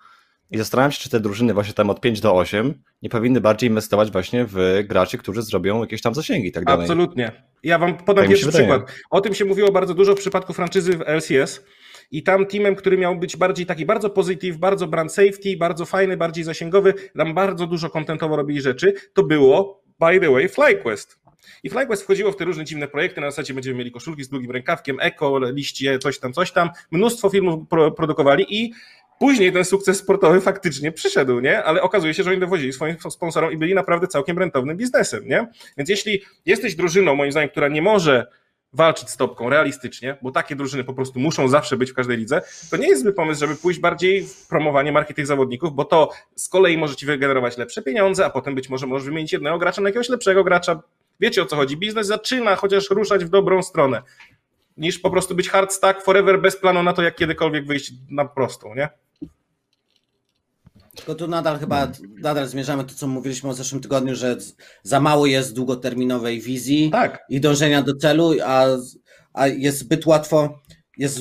I zastanawiam się, czy te drużyny właśnie tam od 5 do 8 nie powinny bardziej inwestować właśnie w graczy, którzy zrobią jakieś tam zasięgi i tak dalej. absolutnie. Ja wam podam Tak pierwszy przykład. O tym się mówiło bardzo dużo w przypadku franczyzy w LCS. I tam teamem, który miał być bardziej taki bardzo pozytyw, bardzo brand safety, bardzo fajny, bardziej zasięgowy, tam bardzo dużo kontentowo robili rzeczy, to było, by the way, FlyQuest. I FlyQuest wchodziło w te różne dziwne projekty, na zasadzie będziemy mieli koszulki z długim rękawkiem, eko, liście, coś tam, coś tam. Mnóstwo filmów pro, produkowali i później ten sukces sportowy faktycznie przyszedł, nie? Ale okazuje się, że oni dowozili swoim sponsorom i byli naprawdę całkiem rentownym biznesem, nie? Więc jeśli jesteś drużyną, moim zdaniem, która nie może walczyć z topką realistycznie, bo takie drużyny po prostu muszą zawsze być w każdej lidze, to nie jest zły pomysł, żeby pójść bardziej w promowanie marki tych zawodników, bo to z kolei może ci wygenerować lepsze pieniądze, a potem być może możesz wymienić jednego gracza na jakiegoś lepszego gracza. Wiecie o co chodzi? Biznes zaczyna chociaż ruszać w dobrą stronę, niż po prostu być hard stack forever bez planu na to, jak kiedykolwiek wyjść na prostą, nie? Tylko tu nadal chyba, nadal zmierzamy to, co mówiliśmy o zeszłym tygodniu, że za mało jest długoterminowej wizji Tak. i dążenia do celu, a, a jest zbyt łatwo, jest,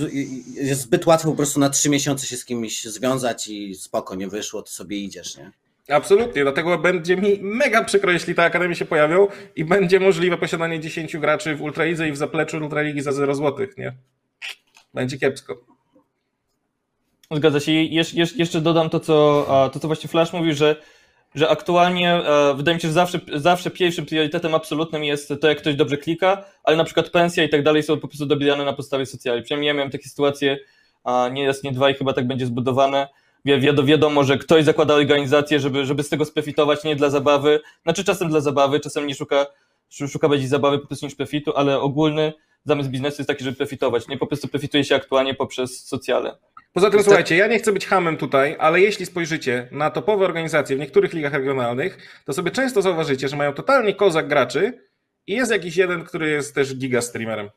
jest zbyt łatwo po prostu na trzy miesiące się z kimś związać i spoko, nie wyszło, to sobie idziesz, nie? Absolutnie, dlatego będzie mi mega przykro, jeśli te akademie się pojawią i będzie możliwe posiadanie 10 graczy w Ultralidze i w zapleczu Ultraligi za 0 zł, nie? Będzie kiepsko. Zgadza się. Jesz- jesz- jeszcze dodam to co, to, co właśnie Flash mówił, że, że aktualnie e, wydaje mi się, że zawsze, zawsze pierwszym priorytetem absolutnym jest to, jak ktoś dobrze klika, ale na przykład pensja i tak dalej są po prostu dobierane na podstawie socjali. Przynajmniej ja miałem takie sytuacje, nie jest, nie dwa i chyba tak będzie zbudowane. Wi- wiado- Wiadomo, że ktoś zakłada organizację, żeby, żeby z tego sprofitować, nie dla zabawy. Znaczy czasem dla zabawy, czasem nie szuka, szuka bardziej zabawy po prostu niż profitu, ale ogólny zamysł biznesu jest taki, żeby profitować. Nie po prostu profituje się aktualnie poprzez socjale. Poza tym słuchajcie, ja nie chcę być hamem tutaj, ale jeśli spojrzycie na topowe organizacje w niektórych ligach regionalnych, to sobie często zauważycie, że mają totalnie kozak graczy i jest jakiś jeden, który jest też giga streamerem.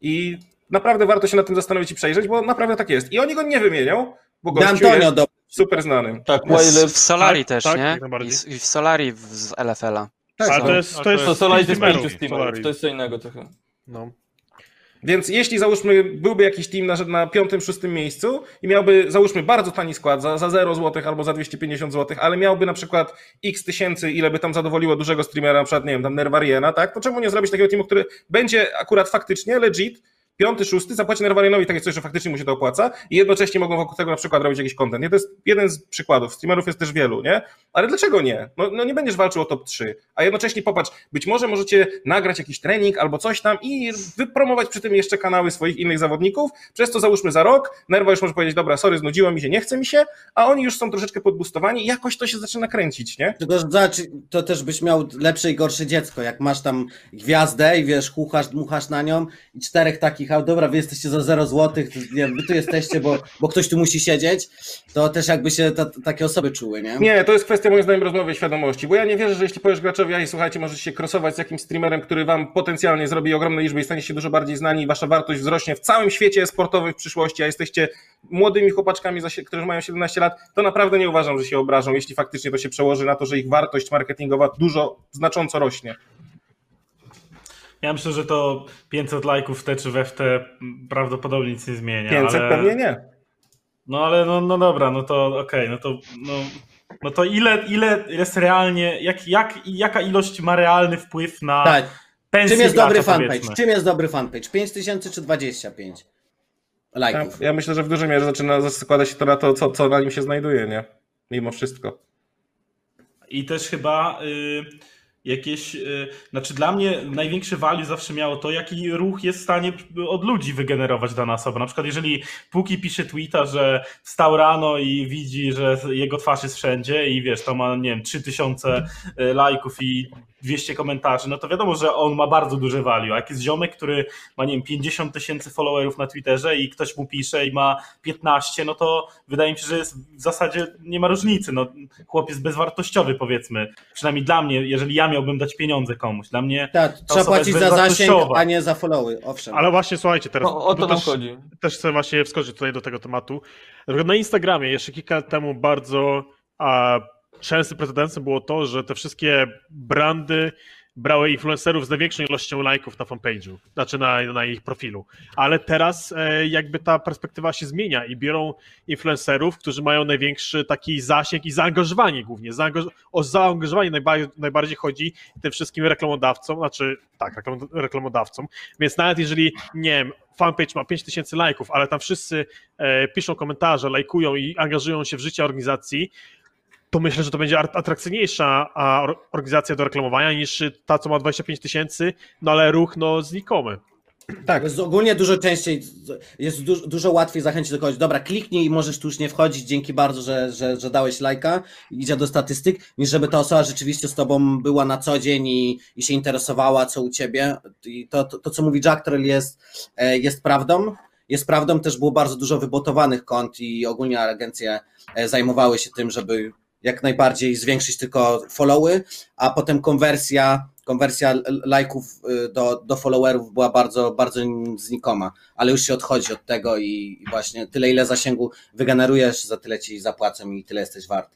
I naprawdę warto się nad tym zastanowić i przejrzeć, bo naprawdę tak jest. I oni go nie wymienią, bo De gościu Antonio jest do, super znanym. Tak, W, Wile, w Solari Tak, też, tak, nie? jak I, najbardziej. s- I w Solari z LFL-a. Tak, Ale no. to jest, to jest to Solari to jest streamerów, pięciu to jest co innego trochę. No. Więc jeśli załóżmy, byłby jakiś team na, na piątym, szóstym miejscu i miałby, załóżmy, bardzo tani skład za, za 0 zł albo za 250 zł, ale miałby na przykład x tysięcy, ile by tam zadowoliło dużego streamera, na przykład, nie wiem, tam Nervariena, tak? To czemu nie zrobić takiego teamu, który będzie akurat faktycznie legit piąty, szósty zapłaci Nerwarinowi takie coś, że faktycznie mu się to opłaca i jednocześnie mogą wokół tego na przykład robić jakiś content. Nie? To jest jeden z przykładów. Streamerów jest też wielu, nie? Ale dlaczego nie? No, no nie będziesz walczył o top 3, a jednocześnie popatrz, być może możecie nagrać jakiś trening albo coś tam i wypromować przy tym jeszcze kanały swoich innych zawodników, przez to załóżmy za rok, Nerwa już może powiedzieć, dobra, sorry, znudziło mi się, nie chce mi się, a oni już są troszeczkę podbustowani i jakoś to się zaczyna kręcić, nie? Tylko, zobacz, to też byś miał lepsze i gorsze dziecko, jak masz tam gwiazdę i wiesz, chuchasz, dmuchasz na nią i czterech takich, a dobra, wy jesteście za 0 złotych, to nie wy tu jesteście, bo, bo ktoś tu musi siedzieć, to też jakby się ta, takie osoby czuły, nie? Nie, to jest kwestia moim zdaniem rozmowy i świadomości, bo ja nie wierzę, że jeśli powiesz graczowi, a słuchajcie, możecie się crossować z jakimś streamerem, który wam potencjalnie zrobi ogromne liczby i stanie się dużo bardziej znani i wasza wartość wzrośnie w całym świecie sportowym w przyszłości, a jesteście młodymi chłopaczkami, którzy mają 17 lat, to naprawdę nie uważam, że się obrażą, jeśli faktycznie to się przełoży na to, że ich wartość marketingowa dużo, znacząco rośnie. Ja myślę, że to 500 lajków w te czy we w te prawdopodobnie nic nie zmienia. 500 ale... pewnie nie. No ale no, no dobra, no to okej, no to no, no to ile, ile jest realnie, jak, jak, jaka ilość ma realny wpływ na Tak. pensję Czym jest dobry fanpage? powiedzmy? Czym jest dobry fanpage? 5000 czy 25 Ja, lajków? ja myślę, że w dużej mierze zaczyna składać się to na to, co, co na nim się znajduje, nie? Mimo wszystko. I też chyba y, jakieś, y, znaczy dla mnie największy value zawsze miało to, jaki ruch jest w stanie od ludzi wygenerować dana osoba. Na przykład jeżeli Puki pisze tweeta, że wstał rano i widzi, że jego twarz jest wszędzie i wiesz, to ma, nie wiem, 3000 y, lajków i 200 komentarzy, no to wiadomo, że on ma bardzo duże value. A jak jest ziomek, który ma, nie wiem, 50 tysięcy followerów na Twitterze i ktoś mu pisze i ma 15, no to wydaje mi się, że jest w zasadzie nie ma różnicy. No, chłop jest bezwartościowy, powiedzmy. Przynajmniej dla mnie, jeżeli ja miałbym dać pieniądze komuś. Dla mnie Tak, ta trzeba płacić za zasięg, a nie za followy, owszem. Ale właśnie słuchajcie teraz. No, o to nam też, chodzi. Też chcę właśnie wskoczyć tutaj do tego tematu. Na Instagramie jeszcze kilka lat temu bardzo a, częstym precedensem było to, że te wszystkie brandy brały influencerów z największą ilością lajków na fanpage'u, znaczy na, na ich profilu. Ale teraz e, jakby ta perspektywa się zmienia i biorą influencerów, którzy mają największy taki zasięg i zaangażowanie głównie. Zaangaż o zaangażowanie najbardziej, najbardziej chodzi tym wszystkim reklamodawcom, znaczy tak, reklam reklamodawcom. Więc nawet jeżeli, nie wiem, fanpage ma 5000 lajków, ale tam wszyscy e, piszą komentarze, lajkują i angażują się w życie organizacji, to myślę, że to będzie at- atrakcyjniejsza organizacja do reklamowania niż ta, co ma 25 tysięcy, no ale ruch no znikomy. Tak. Jest ogólnie dużo częściej, jest du dużo łatwiej zachęcić do kogoś, dobra, kliknij i możesz tu już nie wchodzić, dzięki bardzo, że, że, że dałeś lajka, idzie do statystyk, niż żeby ta osoba rzeczywiście z tobą była na co dzień i, i się interesowała, co u ciebie. I to, to, to co mówi Jack Troll jest, e, jest prawdą. Jest prawdą, też było bardzo dużo wybotowanych kont i ogólnie agencje e, zajmowały się tym, żeby jak najbardziej zwiększyć tylko followy, a potem konwersja, konwersja lajków y, do, do followerów była bardzo, bardzo znikoma, ale już się odchodzi od tego i właśnie tyle ile zasięgu wygenerujesz, za tyle ci zapłacą i tyle jesteś wart.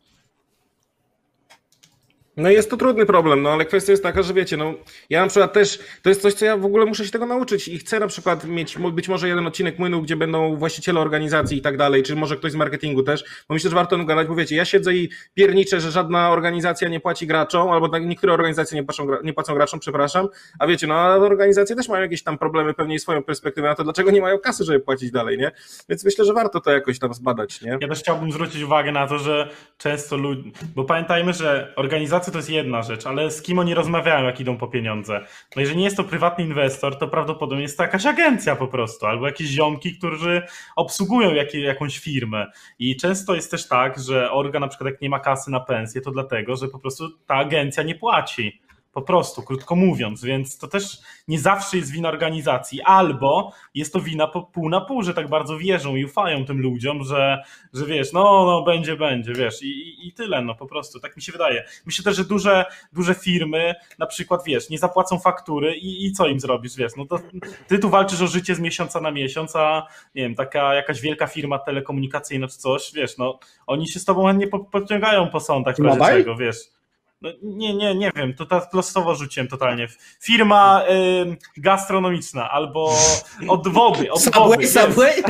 No jest to trudny problem, no ale kwestia jest taka, że wiecie, no ja na przykład też, to jest coś, co ja w ogóle muszę się tego nauczyć i chcę na przykład mieć być może jeden odcinek Młynu, gdzie będą właściciele organizacji i tak dalej, czy może ktoś z marketingu też, bo myślę, że warto o gadać, bo wiecie, ja siedzę i pierniczę, że żadna organizacja nie płaci graczom, albo tak niektóre organizacje nie płacą, nie płacą graczom, przepraszam, a wiecie, no a organizacje też mają jakieś tam problemy, pewnie swoją perspektywę na to, dlaczego nie mają kasy, żeby płacić dalej, nie? Więc myślę, że warto to jakoś tam zbadać, nie? Ja też chciałbym zwrócić uwagę na to, że często ludzie. Bo pamiętajmy, że organizacja to jest jedna rzecz, ale z kim oni rozmawiają, jak idą po pieniądze. No jeżeli nie jest to prywatny inwestor, to prawdopodobnie jest to jakaś agencja po prostu, albo jakieś ziomki, którzy obsługują jakąś firmę. I często jest też tak, że organ na przykład jak nie ma kasy na pensję, to dlatego, że po prostu ta agencja nie płaci. Po prostu, krótko mówiąc, więc to też nie zawsze jest wina organizacji, albo jest to wina po pół na pół, że tak bardzo wierzą i ufają tym ludziom, że, że wiesz, no, no będzie, będzie, wiesz, i, i, i tyle, no po prostu, tak mi się wydaje. Myślę też, że duże, duże firmy na przykład, wiesz, nie zapłacą faktury i, i co im zrobisz, wiesz, no to ty tu walczysz o życie z miesiąca na miesiąc, a nie wiem, taka jakaś wielka firma telekomunikacyjna czy coś, wiesz, no oni się z tobą chętnie po- podciągają po sądach w razie czego, wiesz. No, nie, nie, nie wiem, to tak losowo rzuciłem totalnie. Firma y, gastronomiczna albo od wody, od wody. Subway, wiesz. Subway?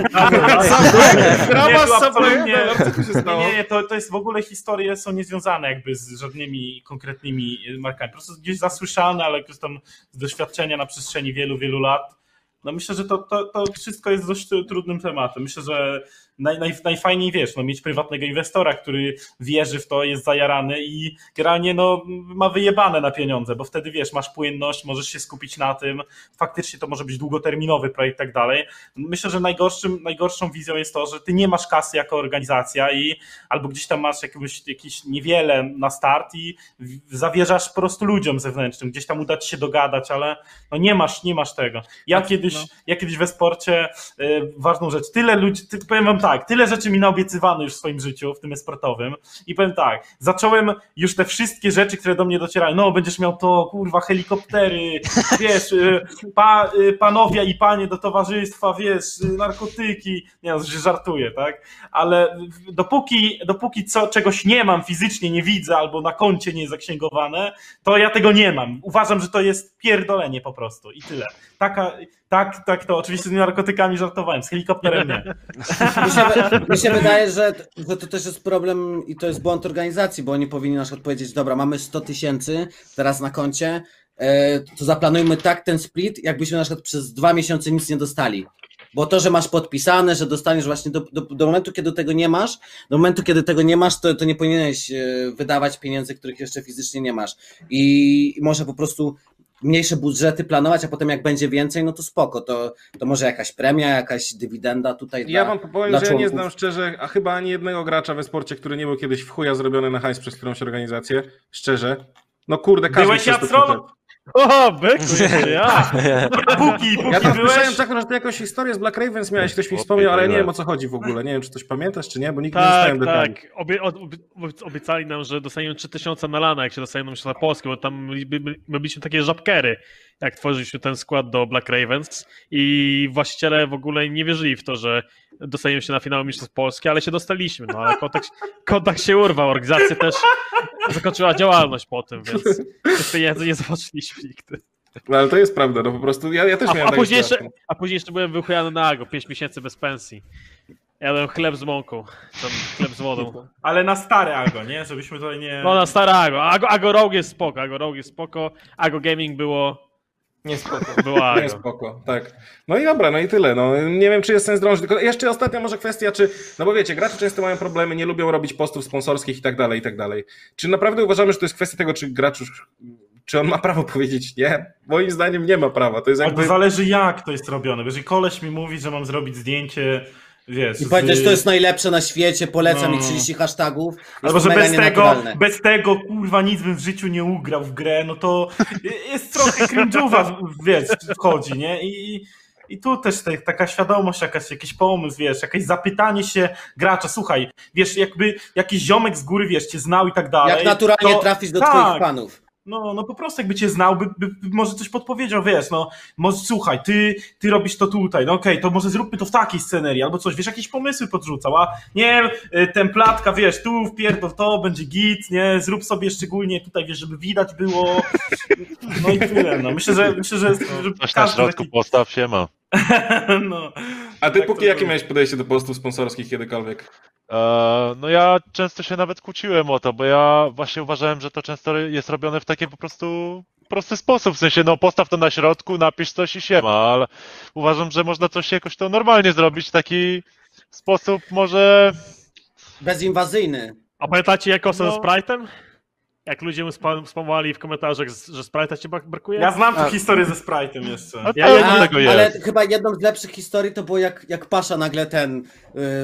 Brawa, Nie, Subway, absolutnie- no, stało? Nie, nie, to, to jest w ogóle historie są niezwiązane jakby z żadnymi konkretnymi markami. Po prostu gdzieś zasłyszane, ale jakoś tam z doświadczenia na przestrzeni wielu, wielu lat. No myślę, że to, to, to wszystko jest dość trudnym tematem. Myślę, że naj, naj, najfajniej wiesz, no, mieć prywatnego inwestora, który wierzy w to, jest zajarany i generalnie no, ma wyjebane na pieniądze, bo wtedy wiesz, masz płynność, możesz się skupić na tym, faktycznie to może być długoterminowy projekt i tak dalej. Myślę, że najgorszym, najgorszą wizją jest to, że ty nie masz kasy jako organizacja i albo gdzieś tam masz jakieś, jakieś niewiele na start i zawierzasz po prostu ludziom zewnętrznym, gdzieś tam uda ci się dogadać, ale no nie masz, nie masz tego. Ja kiedyś, no. ja kiedyś we sporcie, y, ważną rzecz, tyle ludzi, ty, powiem wam tak, tyle rzeczy mi naobiecywano już w swoim życiu, w tym sportowym i powiem tak, zacząłem już te wszystkie rzeczy, które do mnie docierały, no będziesz miał to, kurwa, helikoptery, wiesz, y, pa, y, panowie i panie do towarzystwa, wiesz, y, narkotyki, nie no, że żartuję, tak, ale dopóki, dopóki co, czegoś nie mam fizycznie, nie widzę, albo na koncie nie jest zaksięgowane, to ja tego nie mam. Uważam, że to jest pierdolenie po prostu i tyle. Taka, tak, tak, to oczywiście z narkotykami żartowałem, z helikopterem nie. Mi się, mi się wydaje, że, że to też jest problem i to jest błąd organizacji, bo oni powinni na przykład powiedzieć, dobra, mamy 100 tysięcy teraz na koncie, e, to zaplanujmy tak ten split, jakbyśmy na przykład przez dwa miesiące nic nie dostali. Bo to, że masz podpisane, że dostaniesz właśnie do, do, do momentu, kiedy tego nie masz, do momentu, kiedy tego nie masz, to, to nie powinieneś e, wydawać pieniędzy, których jeszcze fizycznie nie masz. I może po prostu mniejsze budżety planować, a potem jak będzie więcej, no to spoko, to, to może jakaś premia, jakaś dywidenda tutaj Ja dla, wam powiem, dla że ja nie znam szczerze, a chyba ani jednego gracza we sporcie, który nie był kiedyś w chuja zrobiony na hajs przez którąś organizację, szczerze. No kurde, każdy Byłeś przez przeszedł. O, byku, jeszcze ja. Póki, póki Ja tam byłeś... słyszałem, że ty jakąś historię z Black Ravens miałeś, ktoś mi wspomniał, ale nie wiem o co chodzi w ogóle. Nie wiem, czy coś pamiętasz, czy nie, bo nikt nie Tak, dostałem detali. tak. Obie, ob, ob, obiecali nam, że dostaniemy 3000 na lana, jak się dostaniemy na Polskę, bo tam my, my, my byliśmy takie żabkery, jak tworzyliśmy ten skład do Black Ravens i właściciele w ogóle nie wierzyli w to, że dostaniemy się na finał Mistrzostw Polski, ale się dostaliśmy, no ale kontakt, kontakt się urwał, organizacja też zakończyła działalność po tym, więc tych pieniędzy nie zobaczyliśmy nigdy. No, ale to jest prawda, no po prostu ja, ja też A, miałem a, później jeszcze, a później jeszcze byłem wychujany na ago, 5 miesięcy bez pensji. Jadłem chleb z mąką, tam chleb z wodą. Ale na stare Ago, nie? Żebyśmy tutaj nie... No na stare Ago. Ago, Ago Rogue jest spoko, Ago Rogue jest spoko. Ago Gaming było... Nie spoko. Było Nie, Ago. spoko, tak. No i dobra, no i tyle. No, nie wiem, czy jest sens drążyć. Tylko jeszcze ostatnia może kwestia, czy, no bo wiecie, gracze często mają problemy, nie lubią robić postów sponsorskich i tak dalej, i tak dalej. Czy naprawdę uważamy, że to jest kwestia tego, czy gracz już, czy on ma prawo powiedzieć nie? Moim zdaniem nie ma prawa. To jest Ale jakby... to zależy jak to jest robione. Bo Jeżeli koleś mi mówi, że mam zrobić zdjęcie, wiesz... I powiedzieć, z- to jest najlepsze na świecie, polecam No. i 30 hashtagów. Albo że bez tego, bez tego, kurwa, nic bym w życiu nie ugrał w grę, no to jest trochę cringe'owa, wiesz, wchodzi, nie? I, i tu też te, taka świadomość, jakaś, jakiś pomysł, wiesz, jakieś zapytanie się gracza, słuchaj, wiesz, jakby jakiś ziomek z góry, wiesz, cię znał i tak dalej. Jak naturalnie to- trafić do tak, twoich fanów. No, no po prostu jakby cię znał, by, by, by może coś podpowiedział, wiesz, no, może słuchaj, ty, ty robisz to tutaj, no okej, to może zróbmy to w takiej scenerii, albo coś, wiesz, jakieś pomysły podrzucał, a nie, y, templatka, wiesz, tu wpierdol to, będzie git, nie, zrób sobie szczególnie tutaj, wiesz, żeby widać było, no i tyle, no, myślę, że, myślę, że, że Coś na środku postaw się ma. no. A ty Tak póki jakie było. miałeś podejście do postów sponsorskich kiedykolwiek? E, No ja często się nawet kłóciłem o to, bo ja właśnie uważałem, że to często jest robione w taki po prostu prosty sposób, w sensie no postaw to na środku, napisz coś i siema, ale uważam, że można coś jakoś to normalnie zrobić w taki sposób może... Bezinwazyjny. A pamiętacie jak No. ze Sprite'em? Jak ludzie mu spam- spamowali w komentarzach, że Sprite'a ci brak- brakuje? Ja znam tę A- historię ze Sprite'em jeszcze. A Ja- ja- do tego ale jest. chyba jedną z lepszych historii to było jak, jak Pasza nagle ten y,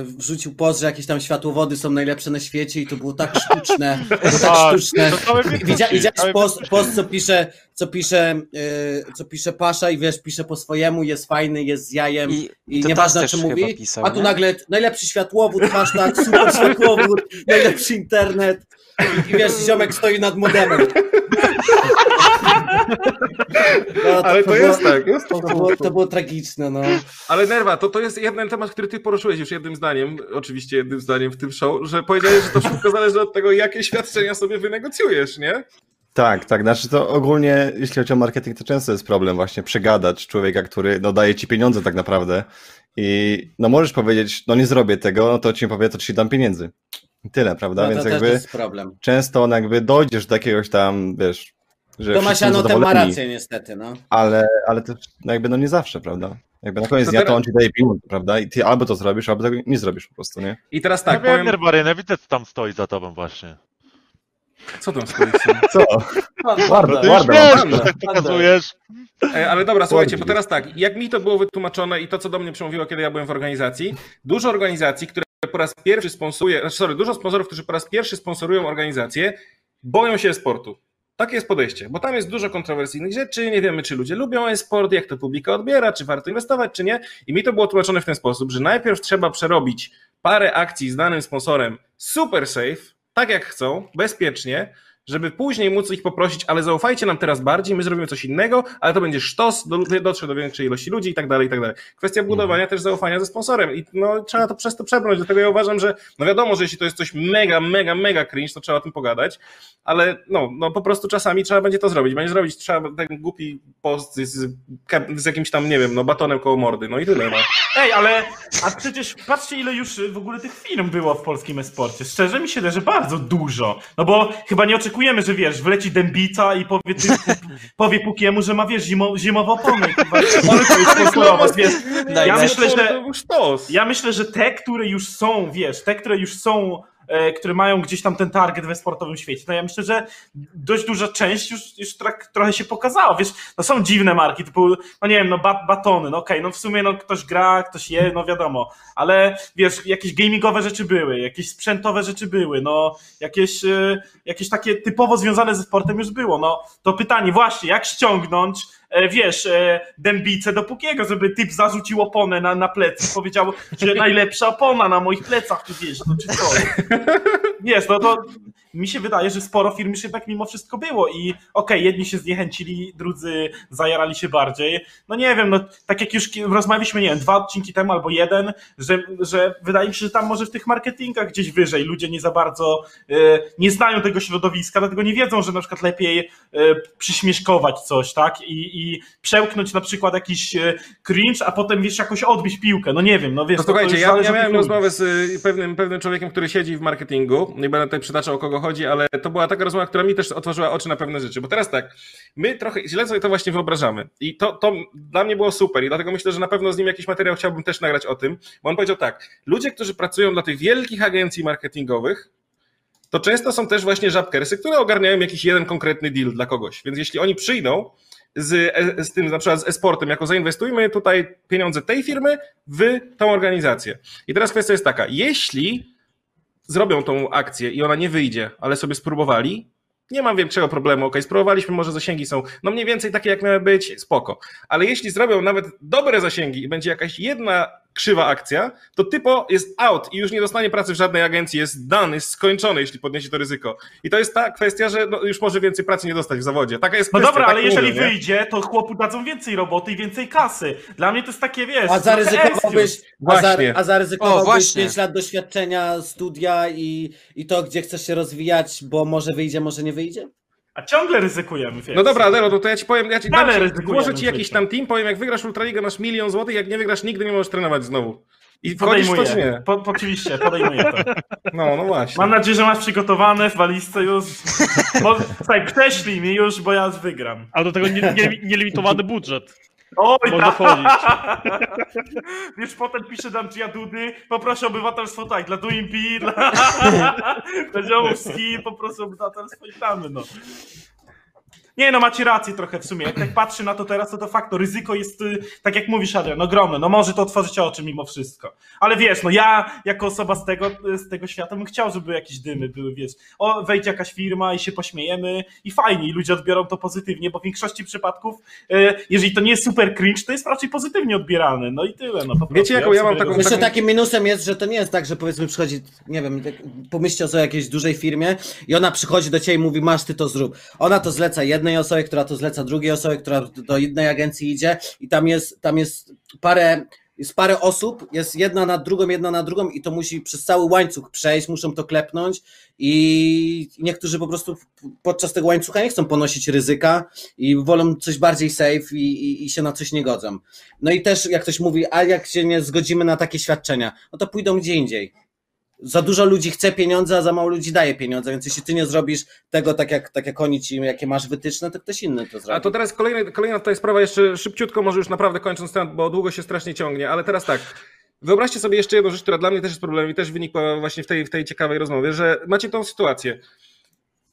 wrzucił post, że jakieś tam światłowody są najlepsze na świecie i to było tak sztuczne, było tak Tak, sztuczne. Widzia, widziałeś post, post, co pisze, co pisze, y, co pisze Pasza i wiesz, pisze po swojemu, jest fajny, jest z jajem i, I, to nieważne o też czym chyba mówi, pisał, a tu nie? nagle najlepszy światłowód, hashtag, super światłowód, najlepszy internet i, wiesz, ziomek stoi nad modemem. No, Ale to było- jest tak, jest To, to, było, to było tragiczne, no. Ale Nerwa, to, to jest jeden temat, który ty poruszyłeś już jednym zdaniem, oczywiście jednym zdaniem w tym show, że powiedziałeś, że to wszystko zależy od tego, jakie świadczenia sobie wynegocjujesz, nie? Tak, tak. Znaczy to ogólnie, jeśli chodzi o marketing, to często jest problem właśnie przegadać człowieka, który no, daje ci pieniądze tak naprawdę i no możesz powiedzieć, no nie zrobię tego, no to ci powie, to ci dam pieniędzy. I tyle, prawda? no Więc to jakby też jest problem. często on jakby dojdziesz do jakiegoś tam, wiesz, że są Anotem ma rację niestety, no. Ale, ale też no jakby no nie zawsze, prawda? Jakby na koniec To dnia teraz- to on ci daje pieniądze, prawda? I ty albo to zrobisz, albo tego nie zrobisz po prostu, nie? I teraz Tak, tak, ja wiem, powiem... Nirbarynę, widzę, co tam stoi za tobą właśnie. Co tam stoi? Co? Warda, już warda. wiesz, że pokazujesz. Ale dobra, słuchajcie, bo teraz tak, jak mi to było wytłumaczone i to, co do mnie przemówiło, kiedy ja byłem w organizacji, dużo organizacji, które po raz pierwszy sponsoruje, znaczy, sorry, dużo sponsorów, którzy po raz pierwszy sponsorują organizację, boją się e-sportu. Takie jest podejście, bo tam jest dużo kontrowersyjnych rzeczy, nie wiemy, czy ludzie lubią e-sport, jak to publika odbiera, czy warto inwestować, czy nie. I mi to było tłumaczone w ten sposób, że najpierw trzeba przerobić parę akcji z danym sponsorem super safe, tak jak chcą, bezpiecznie, żeby później móc ich poprosić, ale zaufajcie nam teraz bardziej, my zrobimy coś innego, ale to będzie sztos, do, dotrze do większej ilości ludzi i tak dalej, i tak dalej. Kwestia budowania też zaufania ze sponsorem i no, trzeba to przez to przebrnąć, dlatego ja uważam, że no wiadomo, że jeśli to jest coś mega, mega, mega cringe, to trzeba o tym pogadać, ale no, no po prostu czasami trzeba będzie to zrobić, będzie zrobić, trzeba ten głupi post z, z, z jakimś tam, nie wiem, no batonem koło mordy, no i tyle, no. Ej, ale a przecież patrzcie, ile już w ogóle tych firm było w polskim esporcie. Szczerze mi się wydaje, że bardzo dużo. No bo chyba nie oczekujemy, że wiesz, wleci dębica i powie, ty, powie Pukiemu, że ma wiesz, zimo, zimowe opony. Chyba, ale to jest sponsorować, wiesz. Ja myślę, że był sztos. ja myślę, że te, które już są, wiesz, te, które już są, które mają gdzieś tam ten target we sportowym świecie, to ja myślę, że dość duża część już, już trak, trochę się pokazała, wiesz, no są dziwne marki, typu, no nie wiem, no bat, batony, no okej, no w sumie no ktoś gra, ktoś je, no wiadomo, ale wiesz, jakieś gamingowe rzeczy były, jakieś sprzętowe rzeczy były, no jakieś, e, jakieś takie typowo związane ze sportem już było, no to pytanie właśnie, jak ściągnąć e, wiesz, e, dębicę do Pukiego, żeby typ zarzucił oponę na, na plecy i powiedział, że najlepsza opona na moich plecach tu wiesz, no czy co? Wiesz, no to mi się wydaje, że sporo firm już jednak mimo wszystko było i okej, jedni się zniechęcili, drudzy zajarali się bardziej. No nie wiem, no tak jak już rozmawialiśmy, nie wiem, dwa odcinki temu albo jeden, że, że wydaje mi się, że tam może w tych marketingach gdzieś wyżej ludzie nie za bardzo e, nie znają tego środowiska, dlatego nie wiedzą, że na przykład lepiej e, przyśmieszkować coś, tak? I, i przełknąć na przykład jakiś e, cringe, a potem wiesz, jakoś odbić piłkę. No nie wiem, no wiesz, No to- to słuchajcie, już ja, ja miałem rozmowę z y, pewnym, pewnym człowiekiem, który siedzi w marketingu. Nie będę tutaj przytaczał o kogo chodzi, ale to była taka rozmowa, która mi też otworzyła oczy na pewne rzeczy. Bo teraz tak, my trochę źle sobie to właśnie wyobrażamy. I to, to dla mnie było super i dlatego myślę, że na pewno z nim jakiś materiał chciałbym też nagrać o tym. Bo on powiedział tak, ludzie, którzy pracują dla tych wielkich agencji marketingowych, to często są też właśnie żabkersy, które ogarniają jakiś jeden konkretny deal dla kogoś. Więc jeśli oni przyjdą z, e- z tym na przykład z e-sportem, jako zainwestujmy tutaj pieniądze tej firmy w tą organizację. I teraz kwestia jest taka, jeśli zrobią tą akcję i ona nie wyjdzie, ale sobie spróbowali, nie mam większego problemu, ok, spróbowaliśmy, może zasięgi są no mniej więcej takie jak miały być, spoko. Ale jeśli zrobią nawet dobre zasięgi i będzie jakaś jedna krzywa akcja, to typo jest out i już nie dostanie pracy w żadnej agencji, jest dany, jest skończony, jeśli podniesie to ryzyko. I to jest ta kwestia, że no, już może więcej pracy nie dostać w zawodzie. Taka jest No kwestia, dobra, tak ale jeżeli mówią, nie? wyjdzie, to chłopu dadzą więcej roboty i więcej kasy. Dla mnie to jest takie, wiesz... A zaryzykowałbyś, a, za, Właśnie. a O, zaryzykowałbyś właśnie. 5 lat doświadczenia, studia i, i to, gdzie chcesz się rozwijać, bo może wyjdzie, może nie wyjdzie? A ciągle ryzykujemy, wiesz. No dobra, Dero, to, to ja ci powiem, ja ci Dalej dam ci, ryzykujemy włożę ci jakiś tam team, powiem, jak wygrasz Ultraligę masz milion złotych, jak nie wygrasz nigdy nie możesz trenować znowu. I wchodzisz w to czy Podejmuję. nie? Po, po, oczywiście, podejmuję to. No, no właśnie. Mam nadzieję, że masz przygotowane w walizce już. Bo, słuchaj, prześlij mi już, bo ja wygram. A do tego nie- nie- nielimitowany budżet. Oj, Można tak. wchodzić. Wiesz, potem pisze nam Dudy, poproszę obywatelstwo tak, dla Duimpi, dla, dla ziomów z Chin, poproszę obywatelstwo i damy, no. Nie, no macie rację trochę w sumie. Jak tak patrzy na to teraz, to to fakt, to ryzyko jest, y, tak jak mówisz, Adrian, ogromne. No może to otworzyć oczy mimo wszystko. Ale wiesz, no ja jako osoba z tego, z tego świata bym chciał, żeby jakieś dymy były, wiesz. O, wejdzie jakaś firma i się pośmiejemy i fajnie, i ludzie odbiorą to pozytywnie, bo w większości przypadków, y, jeżeli to nie jest super cringe, to jest raczej pozytywnie odbierane. No i tyle, no po prostu. Wiecie, jaką ja mam sobie taką- Jeszcze taką- takim minusem jest, że to nie jest tak, że powiedzmy przychodzi, nie wiem, pomyślcie o jakiejś dużej firmie i ona przychodzi do ciebie i mówi, masz ty to zrób. Ona to zleca jednej osobie, która to zleca drugiej osobie, która do jednej agencji idzie i tam jest, tam jest parę, jest parę osób, jest jedna na drugą, jedna na drugą i to musi przez cały łańcuch przejść, muszą to klepnąć i niektórzy po prostu podczas tego łańcucha nie chcą ponosić ryzyka i wolą coś bardziej safe i, i, i się na coś nie godzą. No i też jak ktoś mówi, a jak się nie zgodzimy na takie świadczenia, no to pójdą gdzie indziej. Za dużo ludzi chce pieniądze, a za mało ludzi daje pieniądze, więc jeśli ty nie zrobisz tego tak jak, tak jak oni ci, jakie masz wytyczne, to ktoś inny to zrobi. A to teraz kolejna, kolejna tutaj sprawa, jeszcze szybciutko, może już naprawdę kończąc temat, bo długo się strasznie ciągnie, ale teraz tak. Wyobraźcie sobie jeszcze jedną rzecz, która dla mnie też jest problemem i też wynikła właśnie w tej, w tej ciekawej rozmowie, że macie tą sytuację.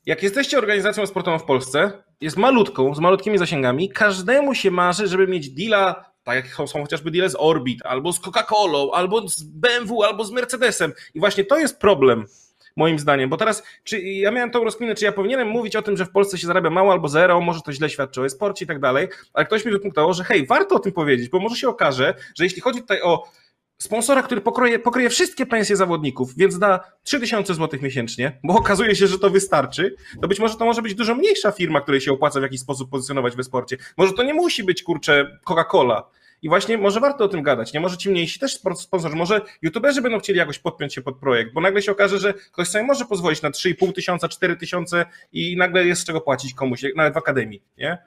Jak jesteście organizacją sportową w Polsce, jest malutką, z malutkimi zasięgami, każdemu się marzy, żeby mieć deala, tak jak są chociażby deale z Orbit, albo z Coca-Colą, albo z BMW, albo z Mercedesem. I właśnie to jest problem, moim zdaniem, bo teraz, czy ja miałem tą rozkminę, czy ja powinienem mówić o tym, że w Polsce się zarabia mało albo zero, może to źle świadczy o sporcie i tak dalej, ale ktoś mi wypunktował, że hej, warto o tym powiedzieć, bo może się okaże, że jeśli chodzi tutaj o sponsora, który pokryje, pokryje wszystkie pensje zawodników, więc da 3000 zł miesięcznie, bo okazuje się, że to wystarczy, to być może to może być dużo mniejsza firma, której się opłaca w jakiś sposób pozycjonować we sporcie. Może to nie musi być, kurczę, Coca-Cola. I właśnie może warto o tym gadać. Nie może ci mniejsi też sponsorzy, może youtuberzy będą chcieli jakoś podpiąć się pod projekt, bo nagle się okaże, że ktoś sobie może pozwolić na 3,5 tysiąca, 4 tysiące i nagle jest z czego płacić komuś, nawet w akademii, nie?